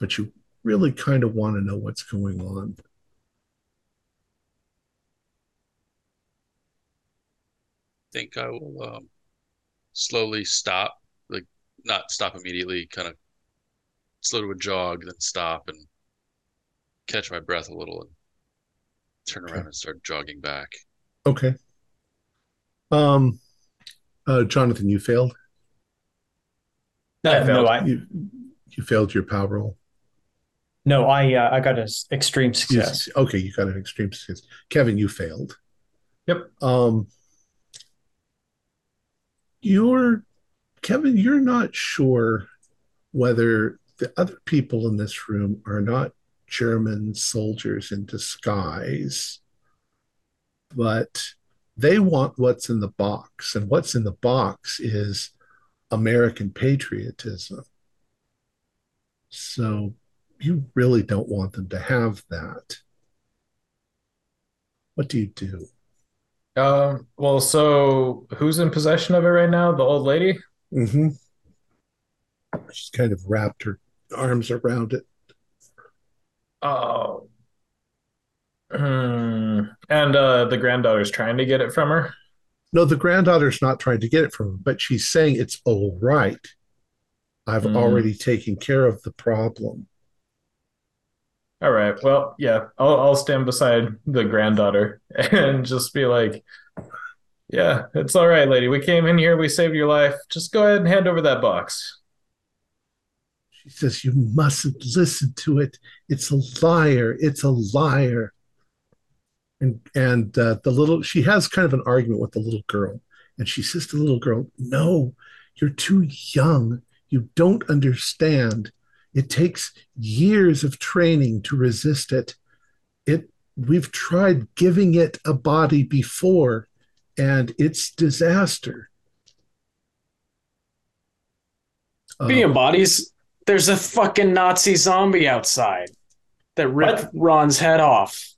but you really kind of want to know what's going on. I think I will um, slowly stop, like not stop immediately, kind of slow to a jog, then stop and catch my breath a little and turn Okay. around and start jogging back. Okay. Um, uh, Jonathan, you failed. No, I no, failed. I You you failed your power roll. No, I uh, I got an extreme success. Yes. Okay, you got an extreme success. Kevin, you failed. Yep. Um, you're Kevin. You're not sure whether the other people in this room are not German soldiers in disguise, but They want what's in the box, and what's in the box is American patriotism. So you really don't want them to have that. What do you do? Um, well, so who's in possession of it right now? The old lady? Mm-hmm. She's kind of wrapped her arms around it. Oh. And uh, the granddaughter's trying to get it from her. No, the granddaughter's not trying to get it from her, but she's saying it's all right. I've Mm. already taken care of the problem. All right. Well, yeah, I'll I'll stand beside the granddaughter and just be like, "Yeah, it's all right, lady. We came in here, we saved your life. Just go ahead and hand over that box." She says, You mustn't listen to it. It's a liar. It's a liar. And and uh, the little she has kind of an argument with the little girl. And she says to the little girl, No, you're too young. You don't understand. It takes years of training to resist it. It we've tried giving it a body before, and it's disaster. Speaking Uh, of bodies, there's a fucking Nazi zombie outside that ripped Ron's head off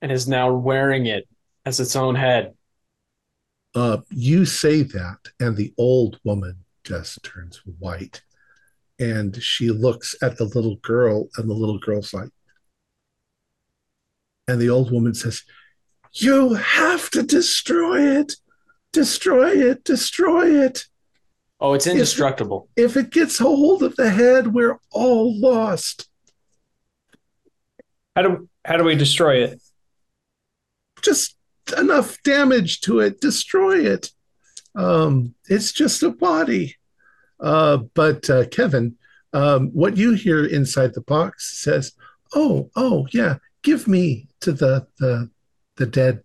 and is now wearing it as its own head. uh, you say that, and the old woman just turns white. And she looks at the little girl, and the little girl's like, and the old woman says, You have to destroy it. Destroy it. Destroy it. Oh, it's If- indestructible. If it gets a hold of the head, we're all lost. How do how do we destroy it? Just enough damage to it. Destroy it. Um, it's just a body. Uh, but uh, Kevin, um, what you hear inside the box says, "Oh, oh, yeah, give me to the the the dead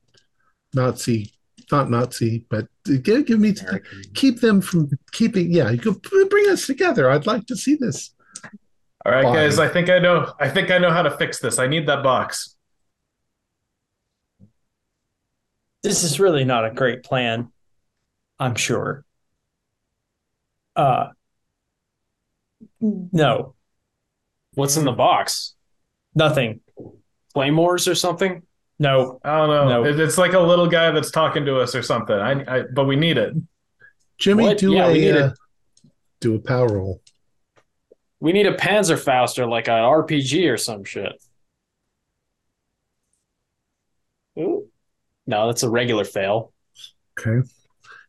Nazi, not Nazi, but give give me to the, keep them from keeping. Yeah, you could bring us together. I'd like to see this. All right, Fine. guys, I think I know I think I know how to fix this. I need that box. This is really not a great plan. I'm sure. Uh no, What's in the box? nothing. Claymores or something? No. I don't know. No. It- it's like a little guy that's talking to us or something. I, I but we need it. Jimmy, What? do Yeah, we need a a- uh, do a power roll. We need a Panzerfaust or like an RPG or some shit. Ooh. No, that's a regular fail. Okay.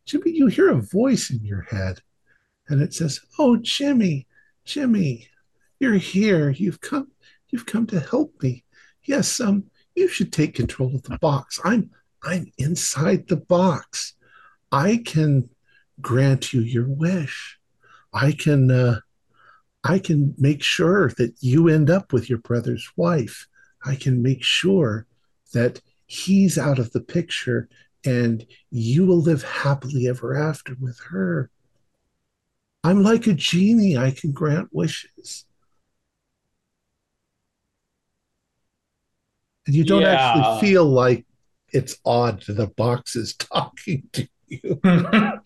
Jimmy, you hear a voice in your head and it says, Oh, Jimmy, Jimmy, you're here. You've come you've come to help me. Yes, um, you should take control of the box. I'm I'm inside the box. I can grant you your wish. I can uh I can make sure that you end up with your brother's wife. I can make sure that he's out of the picture and you will live happily ever after with her. I'm like a genie, I can grant wishes. And you don't Yeah. actually feel like it's odd that the box is talking to you.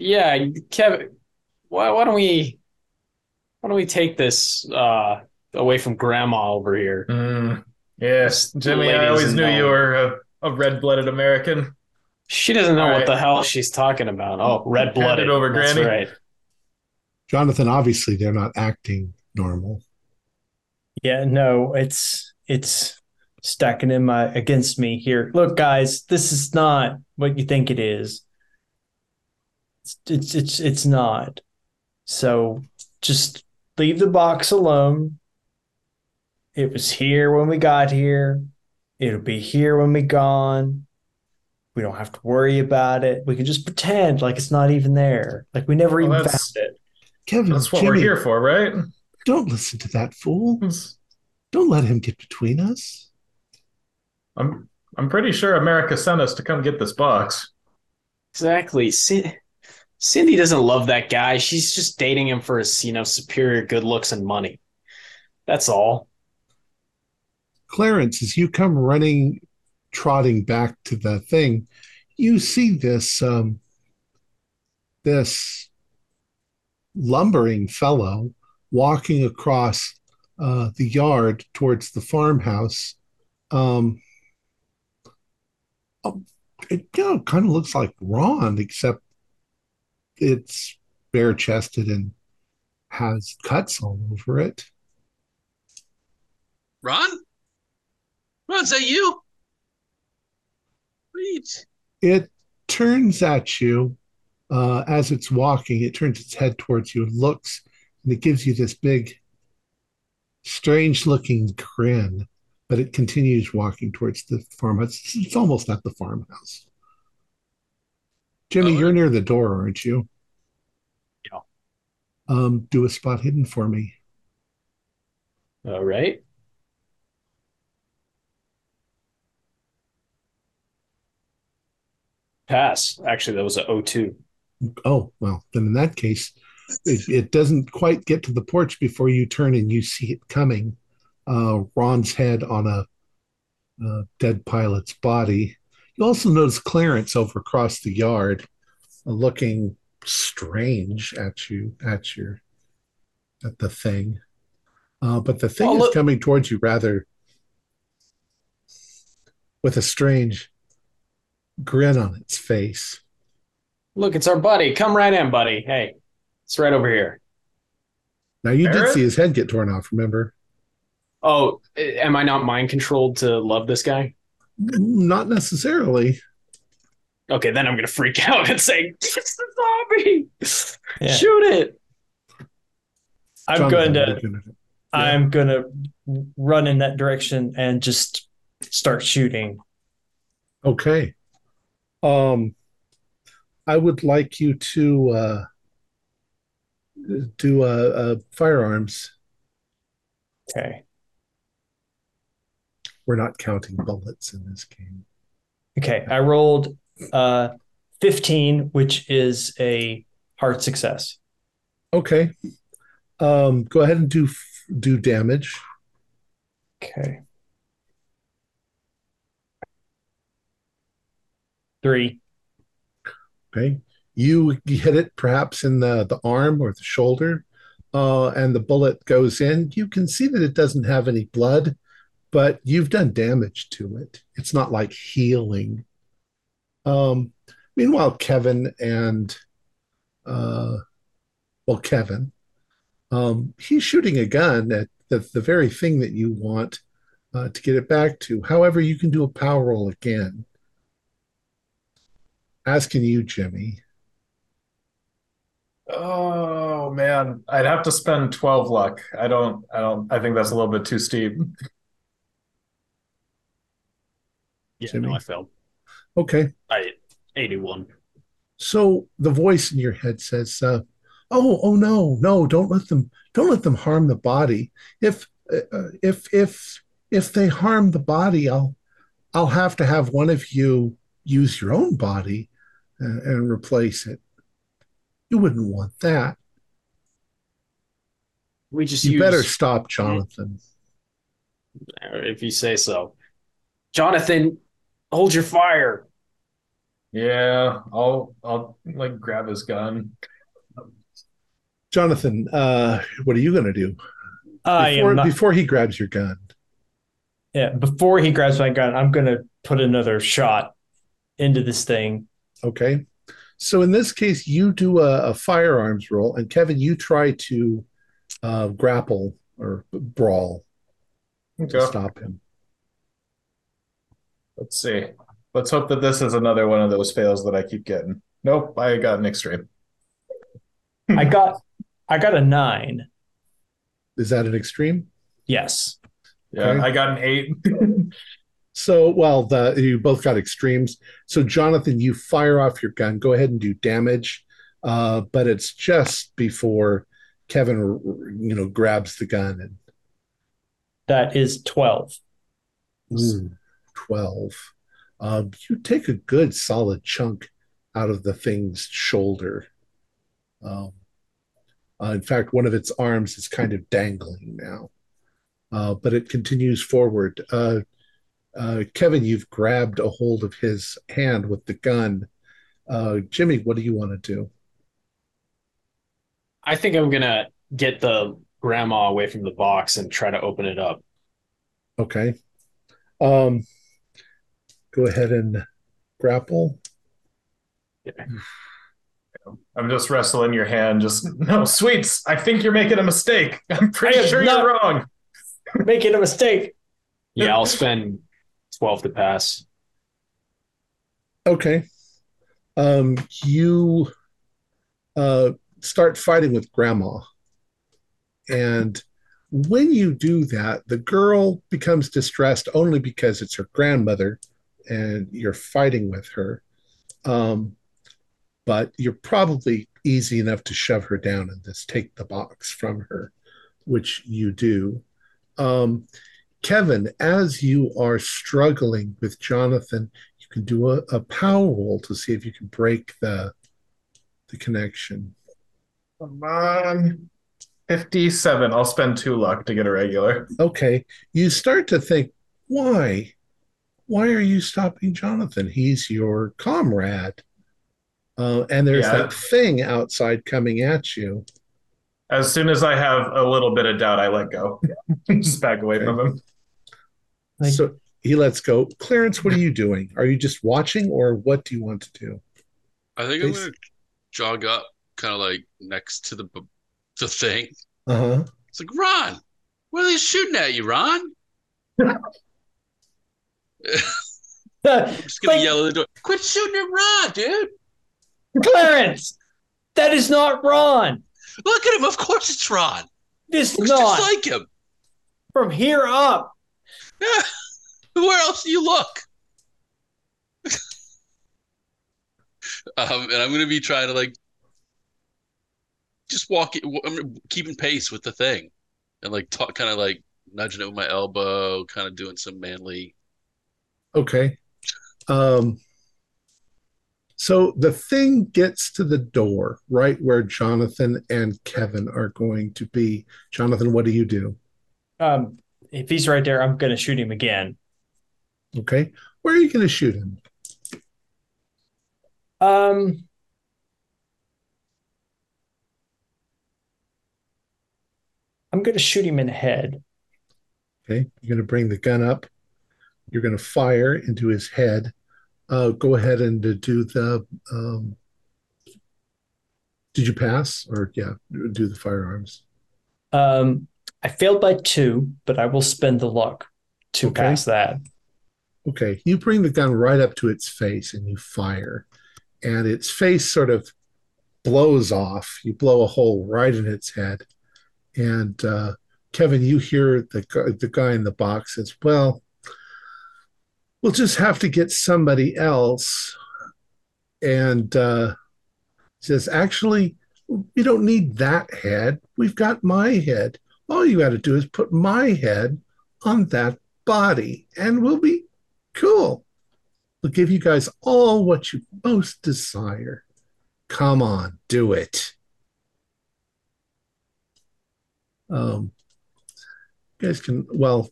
Yeah, Kevin, why, why don't we why don't we take this uh away from grandma over here? Mm, yes, Jimmy. I always knew you were a, a red-blooded American. She doesn't know All what right. the hell she's talking about. Oh, red blooded. Over, That's Granny. right. Jonathan, obviously they're not acting normal. Yeah, no, it's it's stacking in my against me here. Look, guys, this is not what you think it is. It's it's it's, it's not. So just leave the box alone. It was here when we got here. It'll be here when we gone. We don't have to worry about it. We can just pretend like it's not even there. Like we never Well, even found it. Kevin, That's what Jimmy, we're here for, right? don't listen to that fool. Don't let him get between us. I'm I'm pretty sure America sent us to come get this box. Exactly. Cin- Cindy doesn't love that guy. She's just dating him for his, you know, superior good looks and money. That's all. Clarence, as you come running trotting back to the thing, you see this um, this lumbering fellow walking across uh, the yard towards the farmhouse. Um, oh, it you know, kind of looks like Ron, except it's bare chested and has cuts all over it. Ron? Ron, is that you? It turns at you uh, as it's walking. It turns its head towards you and looks, and it gives you this big, strange looking grin. But it continues walking towards the farmhouse. It's, it's almost at the farmhouse. Jimmy, Oh, you're near the door, aren't you? Yeah. Um, do a spot hidden for me. All right. Pass. Actually, that was a O2. Oh, well, then in that case, it, it doesn't quite get to the porch before you turn and you see it coming. Uh, Ron's head on a, a dead pilot's body. You also notice Clarence over across the yard, uh, looking strange at you, at your, at the thing. Uh, but the thing Oh, is look- coming towards you rather with a strange grin on its face. Look, it's our buddy. Come right in, buddy. Hey, it's right over here. Now you did see his head get torn off, remember? Oh, eh, am I not mind controlled to love this guy? Not necessarily. Okay, then I'm gonna freak out and say, "It's the zombie! Yeah. Shoot it!" I'm Jonathan, going to. are you gonna do? I'm going to run in that direction and just start shooting. Okay. Um, I would like you to uh, do uh, uh, firearms. Okay. We're not counting bullets in this game. Okay. I rolled uh 15, which is a hard success. Okay. Um, go ahead and do do damage. Okay. Three. Okay. You hit it perhaps in the the arm or the shoulder, uh, and the bullet goes in. You can see that it doesn't have any blood, but you've done damage to it. It's not like healing. Um, meanwhile, Kevin and uh, well, Kevin, um, he's shooting a gun at the, the very thing that you want uh, to get it back to. However, you can do a power roll again. Asking you, Jimmy. Oh man, I'd have to spend 12 luck. I don't I don't I think that's a little bit too steep. Yeah, Jimmy? no, I failed. Okay. I 81. So the voice in your head says, uh, "Oh, oh no, no! Don't let them, don't let them harm the body. If, uh, if, if, if they harm the body, I'll, I'll have to have one of you use your own body and replace it. You wouldn't want that. We just You use, better stop, Jonathan. if you say so. Jonathan, hold your fire. Yeah, I'll I'll like grab his gun. Jonathan, uh, what are you going to do I before, am not, before he grabs your gun? yeah, before he grabs my gun, I'm going to put another shot into this thing. Okay. So in this case, you do a, a firearms roll, and Kevin, you try to uh, grapple or brawl to Okay. stop him. Let's see. Let's hope that this is another one of those fails that I keep getting. Nope, I got an extreme. I got I got a 9. Is that an extreme? Yes. Yeah, Okay. I got an eight. So, well, the you both got extremes. So, Jonathan, you fire off your gun. Go ahead and do damage, uh, but it's just before Kevin, you know, grabs the gun and That is 12. Ooh, 12. Um, you take a good solid chunk out of the thing's shoulder. Um, uh, in fact, one of its arms is kind of dangling now, uh, but it continues forward. Uh, Uh, Kevin, you've grabbed a hold of his hand with the gun. Uh, Jimmy, what do you want to do? I think I'm gonna get the grandma away from the box and try to open it up. Okay. Um, go ahead and grapple. I'm just wrestling your hand. Just no, sweets. I think you're making a mistake. I'm pretty I sure you're wrong. Making a mistake. Yeah, I'll spend twelve to pass. Okay. Um, you uh, start fighting with Grandma. And when you do that, the girl becomes distressed only because it's her grandmother and you're fighting with her. Um, but you're probably easy enough to shove her down and just take the box from her, which you do. Um, Kevin, as you are struggling with Jonathan, you can do a, a power roll to see if you can break the the connection. Come on. 57. I'll spend two luck to get a regular. Okay, you start to think, why? Why are you stopping Jonathan? He's your comrade. Uh, and there's Yeah. that thing outside coming at you. As soon as I have a little bit of doubt, I let go. just back away from him. Like- so he lets go. Clarence, what are you doing? Are you just watching, or what do you want to do? I think I'm gonna jog up, kind of like next to the the thing. Uh huh. It's like Ron, what are they shooting at you, Ron? I'm just gonna Like- yell at the door. Quit shooting at Ron, dude. Clarence, that is not Ron. Look at him. Of course it's Ron. This Looks not just like him. from here up. Where else do you look? um, and I'm gonna be trying to like just walk. I'm keeping pace with the thing, and like talk, kind of like nudging it with my elbow, kind of doing some manly. Okay. Um, so the thing gets to the door right where Jonathan and Kevin are going to be. Jonathan, what do you do? Um, if he's right there, I'm going to shoot him again. Okay. Where are you going to shoot him? Um, I'm going to shoot him in the head. Okay. You're going to bring the gun up. You're going to fire into his head. Uh, go ahead and uh, do the. Um, did you pass or yeah, do the firearms? Um, I failed by two, but I will spend the luck to Okay. pass that. Okay, you bring the gun right up to its face and you fire, and its face sort of blows off. You blow a hole right in its head, and uh, Kevin, you hear the the guy in the box says, "Well, we'll just have to get somebody else," and uh, says, "Actually, we don't need that head. We've got my head. All you got to do is put my head on that body, and we'll be." Cool. We'll give you guys all what you most desire. Come on, do it. Um, you guys can, well,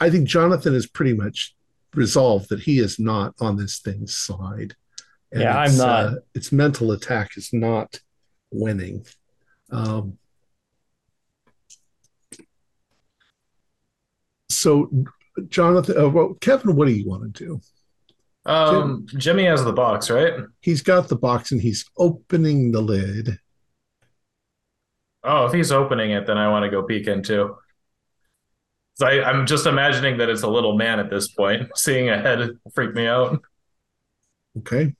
I think Jonathan is pretty much resolved that he is not on this thing's side. Yeah, I'm its, not. Uh, its mental attack is not winning. Um, so Jonathan, uh, well, Kevin, what do you want to do? Um, Jimmy has the box, right? He's got the box and he's opening the lid. Oh, if he's opening it, then I want to go peek in too. 'Cause I, I'm just imagining that it's a little man at this point. Seeing a head freak me out. Okay.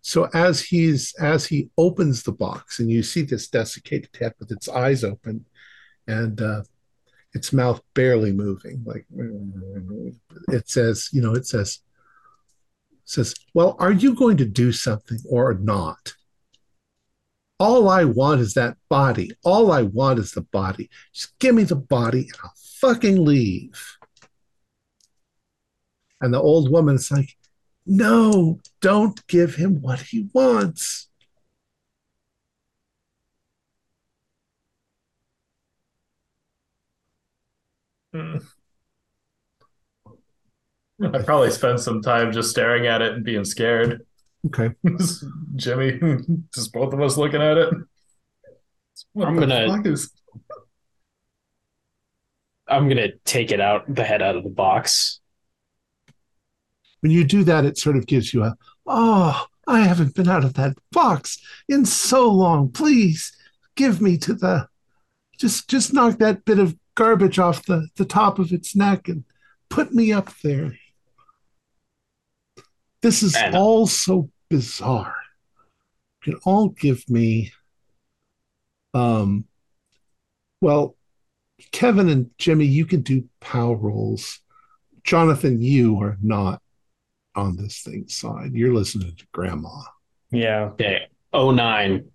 So as he's as he opens the box and you see this desiccated head with its eyes open and uh, its mouth barely moving, like it says, you know, it says says, Well, are you going to do something or not? All I want is that body. All I want is the body. Just give me the body and I'll fucking leave. And the old woman's like, No, don't give him what he wants. Hmm. I probably spent some time just staring at it and being scared. Okay. Jimmy, just both of us looking at it. What I'm the gonna- fuck is- I'm gonna take it out, the head out of the box. When you do that, it sort of gives you a, oh, I haven't been out of that box in so long. Please give me to the, just just knock that bit of garbage off the, the top of its neck and put me up there. This is And- all so bizarre. You can all give me, um, well, Kevin and Jimmy, you can do power rolls. Jonathan, you are not on this thing side. You're listening to Grandma. Yeah. Okay. Oh nine.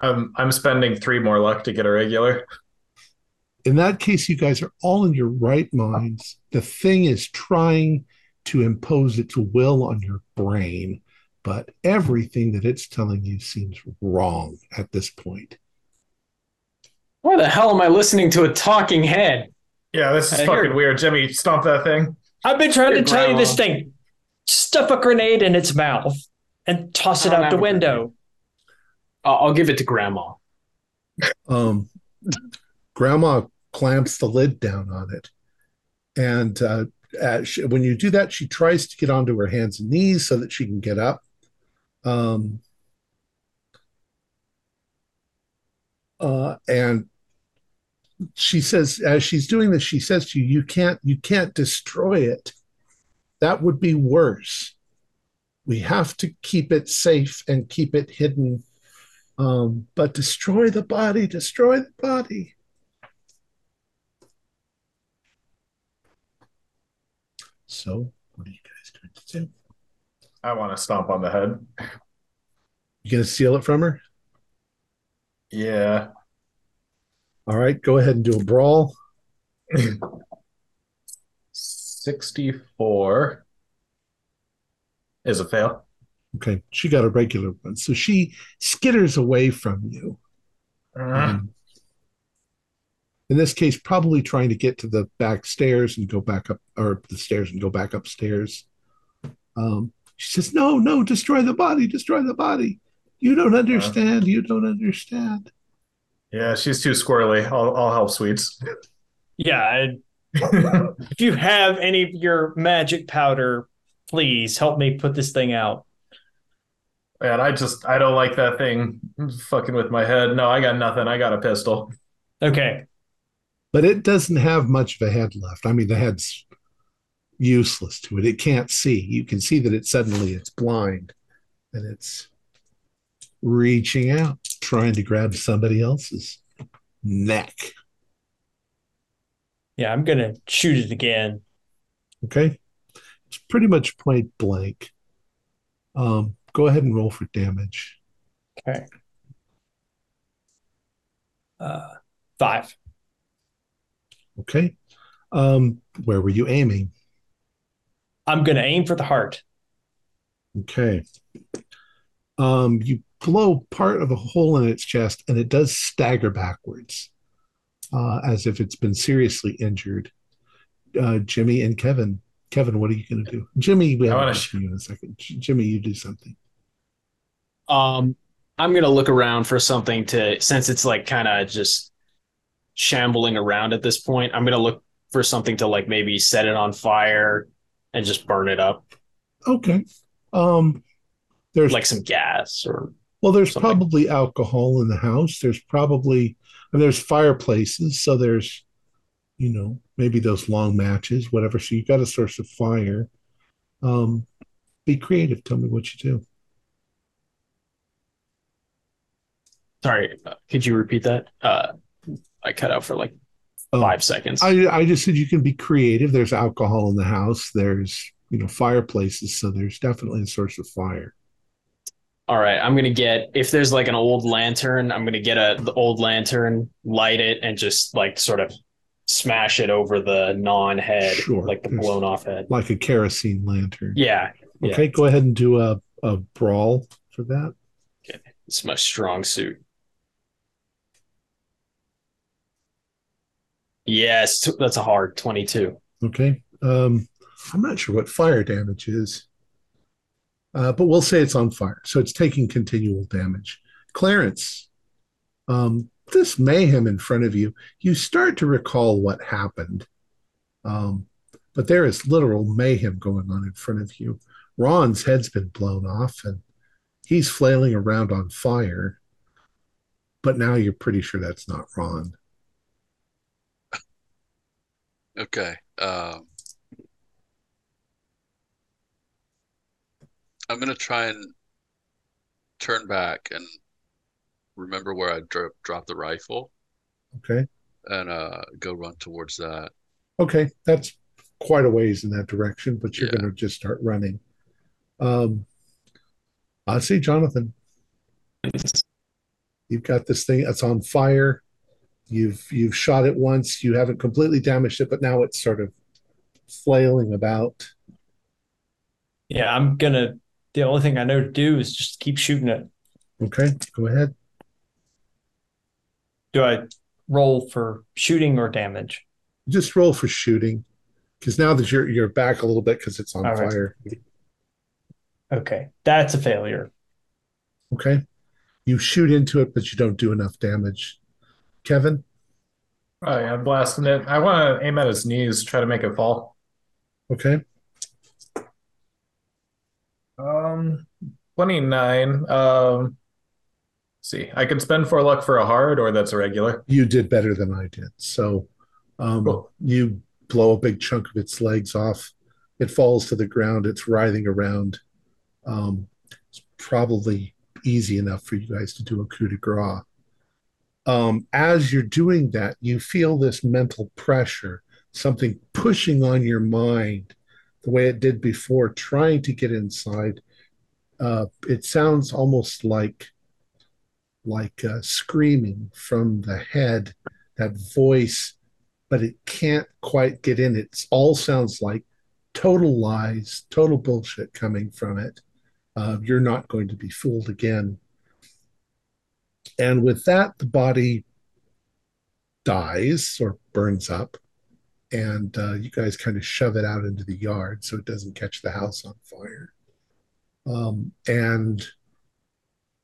I'm I'm spending three more luck to get a regular. In that case, you guys are all in your right minds. The thing is trying to impose its will on your brain, but everything that it's telling you seems wrong at this point. Why the hell am I listening to a talking head? Yeah, this is I fucking hear- weird. Jimmy, stomp that thing. I've been trying Your to tell you this thing. Stuff a grenade in its mouth and toss it out the window. I'll, I'll give it to Grandma. Um, grandma clamps the lid down on it. And uh, uh, she, when you do that, she tries to get onto her hands and knees so that she can get up. Um, uh, and she says, as she's doing this, she says to you, "You can't, you can't destroy it. That would be worse. We have to keep it safe and keep it hidden um, but destroy the body, destroy the body. So, what are you guys going to do? I want to stomp on the head. You going to steal it from her? Yeah. All right, go ahead and do a brawl. 64 is a fail. Okay, she got a regular one, so she skitters away from you. Um, in this case, probably trying to get to the back stairs and go back up, or the stairs and go back upstairs. Um, she says, "No, no, destroy the body, destroy the body. You don't understand. You don't understand." yeah, she's too squirrely. I'll, I'll help Sweets. Yeah. I- if you have any of your magic powder, please help me put this thing out. Man, I just, I don't like that thing fucking with my head. No, I got nothing. I got a pistol. Okay. But it doesn't have much of a head left. I mean, the head's useless to it. It can't see. You can see that it suddenly it's blind and it's reaching out, trying to grab somebody else's neck. Yeah, I'm gonna shoot it again. Okay. It's pretty much point blank. Um, go ahead and roll for damage. Okay. Uh, five. Okay. Um, where were you aiming? I'm gonna aim for the heart. Okay. Um, you blow part of a hole in its chest and it does stagger backwards, uh, as if it's been seriously injured. Uh, Jimmy and Kevin. Kevin, what are you going to do? Jimmy, we I have wanna to sh- you in a second. J- Jimmy, you do something. Um, I'm gonna look around for something to since it's like kind of just shambling around at this point. I'm gonna look for something to like maybe set it on fire and just burn it up, Okay. Um, there's like some gas or Well, there's something. probably alcohol in the house. There's probably and there's fireplaces, so there's you know maybe those long matches, whatever. So you've got a source of fire. Um, be creative. Tell me what you do. sorry. uh, Could you repeat that? Uh, I cut out for like oh. five seconds. I I just said you can be creative. There's alcohol in the house. There's you know fireplaces, so there's definitely a source of fire. All right, I'm gonna get if there's like an old lantern, I'm gonna get a the old lantern, light it, and just like sort of smash it over the non-head, Sure. like the blown off head. like a kerosene lantern. Yeah, yeah. Okay, go ahead and do a a brawl for that. Okay, it's my strong suit. Yes, that's a hard 22. Okay. Um, I'm not sure what fire damage is, uh, but we'll say it's on fire. So it's taking continual damage. Clarence, um, this mayhem in front of you, you start to recall what happened. Um, but there is literal mayhem going on in front of you. Ron's head's been blown off and he's flailing around on fire. But now you're pretty sure that's not Ron. Okay. Um, I'm gonna try and turn back and remember where I dro dropped the rifle Okay. and uh go run towards that. Okay. That's quite a ways in that direction, but you're Yeah. going to just start running. Um, I see, Jonathan. You've got this thing that's on fire. You've you've shot it once. You haven't completely damaged it, but now it's sort of flailing about. Yeah, I'm gonna. The only thing I know to do is just keep shooting it. Okay, go ahead. Do I roll for shooting or damage? Just roll for shooting, because now that you're you're back a little bit because it's on All right. fire. Okay, that's a failure. Okay, you shoot into it, but you don't do enough damage. Kevin, Oh yeah, I'm blasting it. I want to aim at his knees, try to make it fall. okay, Um, 29. Um, see, I could spend four luck for a hard, or that's a regular. you did better than I did. So, um, Cool. you blow a big chunk of its legs off. It falls to the ground. It's writhing around. Um, it's probably easy enough for you guys to do a coup de grace. Um, as you're doing that, you feel this mental pressure, something pushing on your mind the way it did before, trying to get inside. Uh, it sounds almost like like uh, screaming from the head, that voice, but it can't quite get in. It all sounds like total lies, total bullshit coming from it. Uh, you're not going to be fooled again. And with that, the body dies or burns up, and uh, you guys kind of shove it out into the yard so it doesn't catch the house on fire. Um, and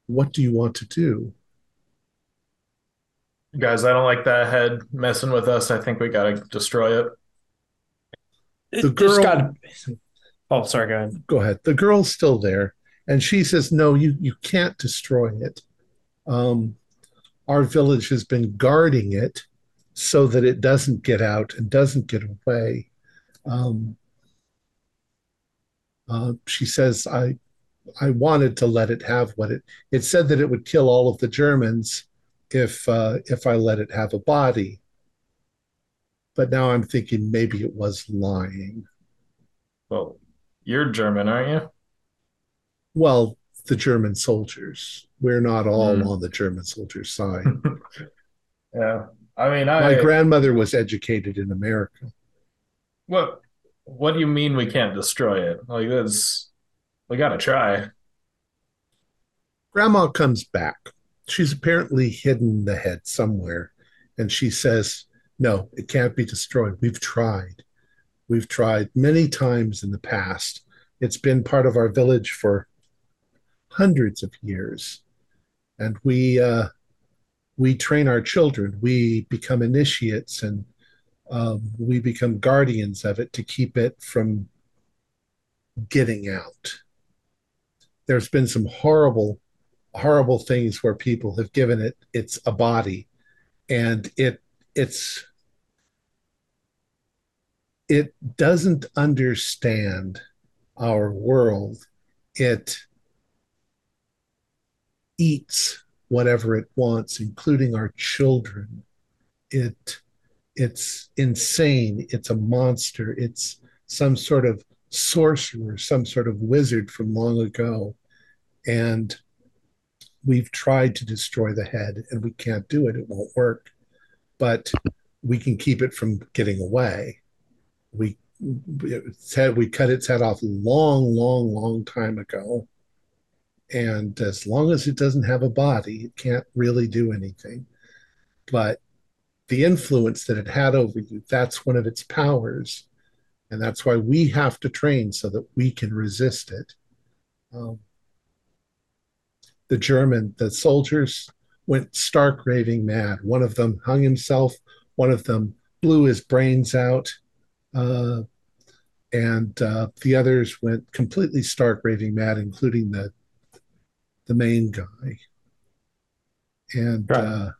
what do you want to do? Guys, I don't like that head messing with us. I think we gotta destroy it. The It just girl- got. Oh, sorry. Go ahead. go ahead. The girl's still there, and she says, "No, you you can't destroy it. Um, our village has been guarding it so that it doesn't get out and doesn't get away." Um, uh, she says, "I I wanted to let it have what it it said that it would kill all of the Germans if uh, if I let it have a body." But now I'm thinking maybe it was lying. Well, you're German, aren't you? Well, the German soldiers. We're not all Hmm. on the German soldiers' side. Yeah. I mean, My grandmother was educated in America. what what do you mean we can't destroy it? Like that's we gotta try. Grandma comes back. She's apparently hidden the head somewhere. And she says, No, it can't be destroyed. We've tried. We've tried many times in the past. It's been part of our village for hundreds of years. And we uh, we train our children. We become initiates and um, we become guardians of it to keep it from getting out. There's been some horrible horrible things where people have given it its a body and it it's it doesn't understand our world it eats whatever it wants including our children. It it's insane. It's a monster. It's some sort of sorcerer some sort of wizard from long ago. And we've tried to destroy the head and we can't do it. It won't work. But we can keep it from getting away. We head, we cut its head off long long long time ago and as long as it doesn't have a body it can't really do anything but the influence that it had over you that's one of its powers and that's why we have to train so that we can resist it. Um, the German, the soldiers went stark raving mad. One of them hung himself. One of them blew his brains out. Uh, and uh, the others went completely stark raving mad, including the the main guy. And Right. uh,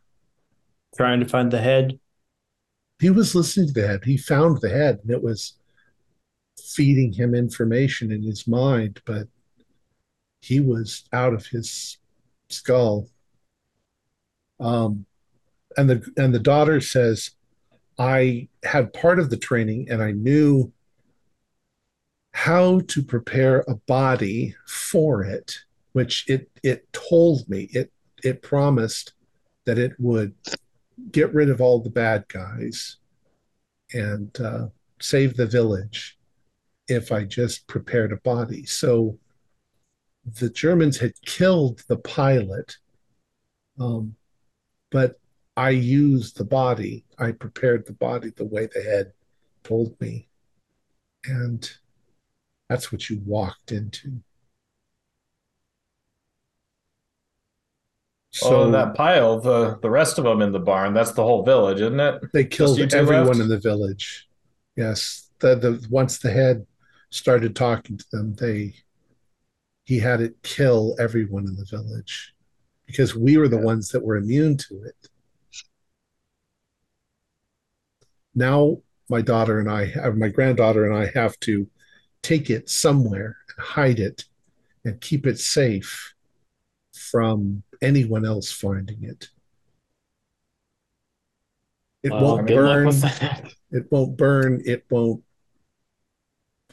Trying to find the head. he was listening to the head. He found the head, and it was feeding him information in his mind, but he was out of his skull. Um, and the and the daughter says, "I had part of the training, and I knew how to prepare a body for it, which it it told me it it promised that it would get rid of all the bad guys and uh, save the village if I just prepared a body. So the Germans had killed the pilot, um, but I used the body. I prepared the body the way the head told me. And that's what you walked into. So oh, that pile, the the rest of them in the barn, that's the whole village, isn't it? They killed Just you two everyone left? in the village. Yes, the the once the head started talking to them, they he had it kill everyone in the village because we were the Yeah. ones that were immune to it. Now my daughter and I, uh, my granddaughter and I, have to take it somewhere and hide it and keep it safe from anyone else finding it. It Well, won't burn. It won't burn. It won't.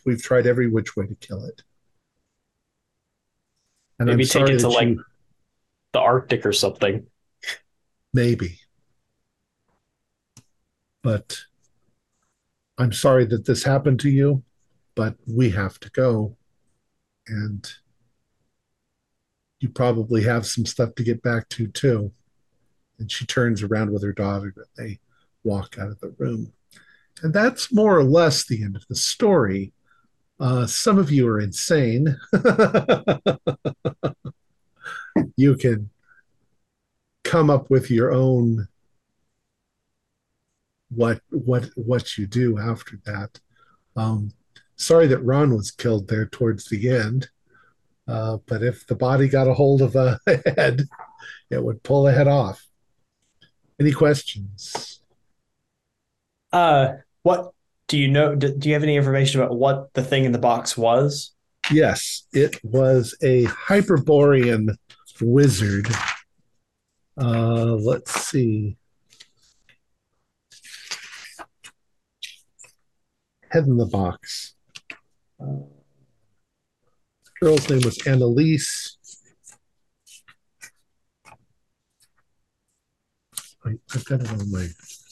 We've tried every which way to kill it. And Maybe I'm take it to like you- the Arctic or something. maybe. But I'm sorry that this happened to you, but we have to go. And you probably have some stuff to get back to too. And she turns around with her daughter and they walk out of the room. And that's more or less the end of the story. Uh, some of you are insane. you can come up with your own what what what you do after that. Um, sorry that Ron was killed there towards the end, uh, but if the body got a hold of a head, it would pull the head off. Any questions? Uh, what do you know? Do, do you have any information about what the thing in the box was? Yes, it was a Hyperborean wizard. Uh, let's see. Head in the box. Uh, girl's name was Annalise. I, I've got it on my,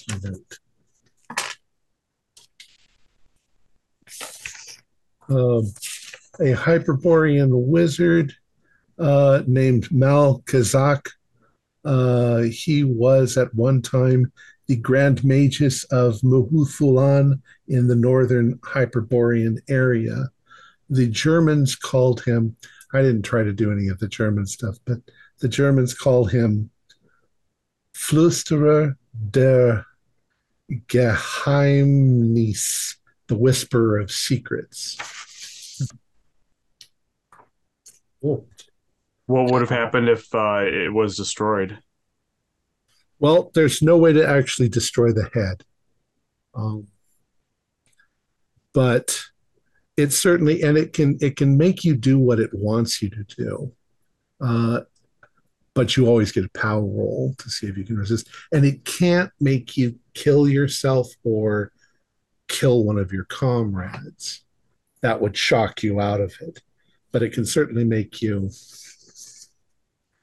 my note. Um, a Hyperborean wizard uh, named Mal Kazak. Uh, he was at one time the Grand Magus of Mhu Thulan in the northern Hyperborean area. The Germans called him, I didn't try to do any of the German stuff, but the Germans called him Flüsterer der Geheimnis, the whisperer of secrets. What would have happened if uh, it was destroyed? Well, there's no way to actually destroy the head. Um, but it certainly and it can it can make you do what it wants you to do. Uh, but you always get a power roll to see if you can resist. And it can't make you kill yourself or kill one of your comrades. That would shock you out of it. But it can certainly make you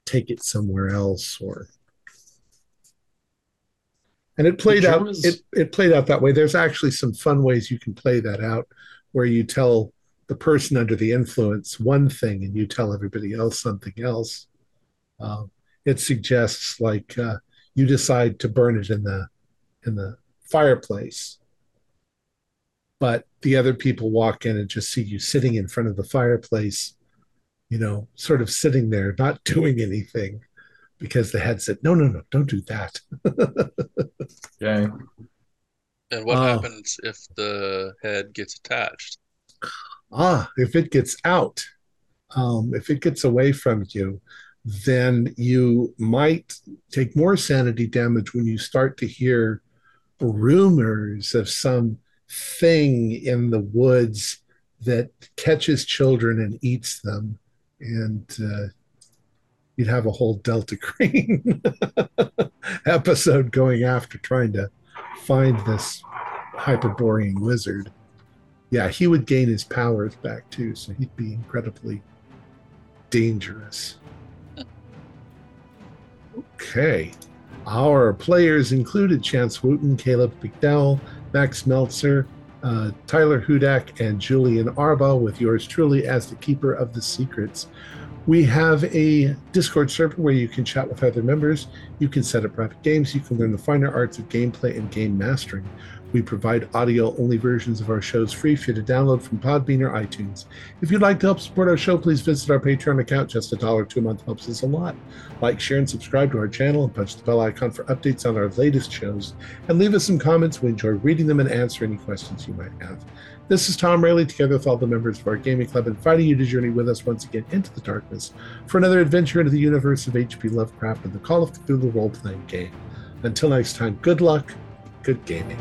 take it somewhere else or and it played out it, it played out that way there's actually some fun ways you can play that out where you tell the person under the influence one thing and you tell everybody else something else um, it suggests like uh, you decide to burn it in the in the fireplace but the other people walk in and just see you sitting in front of the fireplace, you know, sort of sitting there, not doing anything because the head said, no, no, no, don't do that. Okay. And what Oh. happens if the head gets attached? ah, if it gets out, um, if it gets away from you, then you might take more sanity damage when you start to hear rumors of some thing in the woods that catches children and eats them. And uh, you'd have a whole Delta Green episode going after trying to find this Hyperborean wizard. Yeah, he would gain his powers back too, so he'd be incredibly dangerous. Okay. Our players included Chance Wooten, Caleb McDowell, Max Meltzer, uh, Tyler Hudak, and Julian Arbaugh, with yours truly as the keeper of the secrets. We have a Discord server where you can chat with other members. You can set up private games. You can learn the finer arts of gameplay and game mastering. We provide audio only versions of our shows free for you to download from Podbean or iTunes. If you'd like to help support our show, please visit our Patreon account. Just a dollar to a month helps us a lot. Like, share, and subscribe to our channel and punch the bell icon for updates on our latest shows. And leave us some comments. We enjoy reading them and answer any questions you might have. This is Tom Rayleigh, together with all the members of our gaming club, inviting you to journey with us once again into the darkness for another adventure into the universe of H.P. Lovecraft and the Call of the Cthulhu role playing game. Until next time, good luck, good gaming.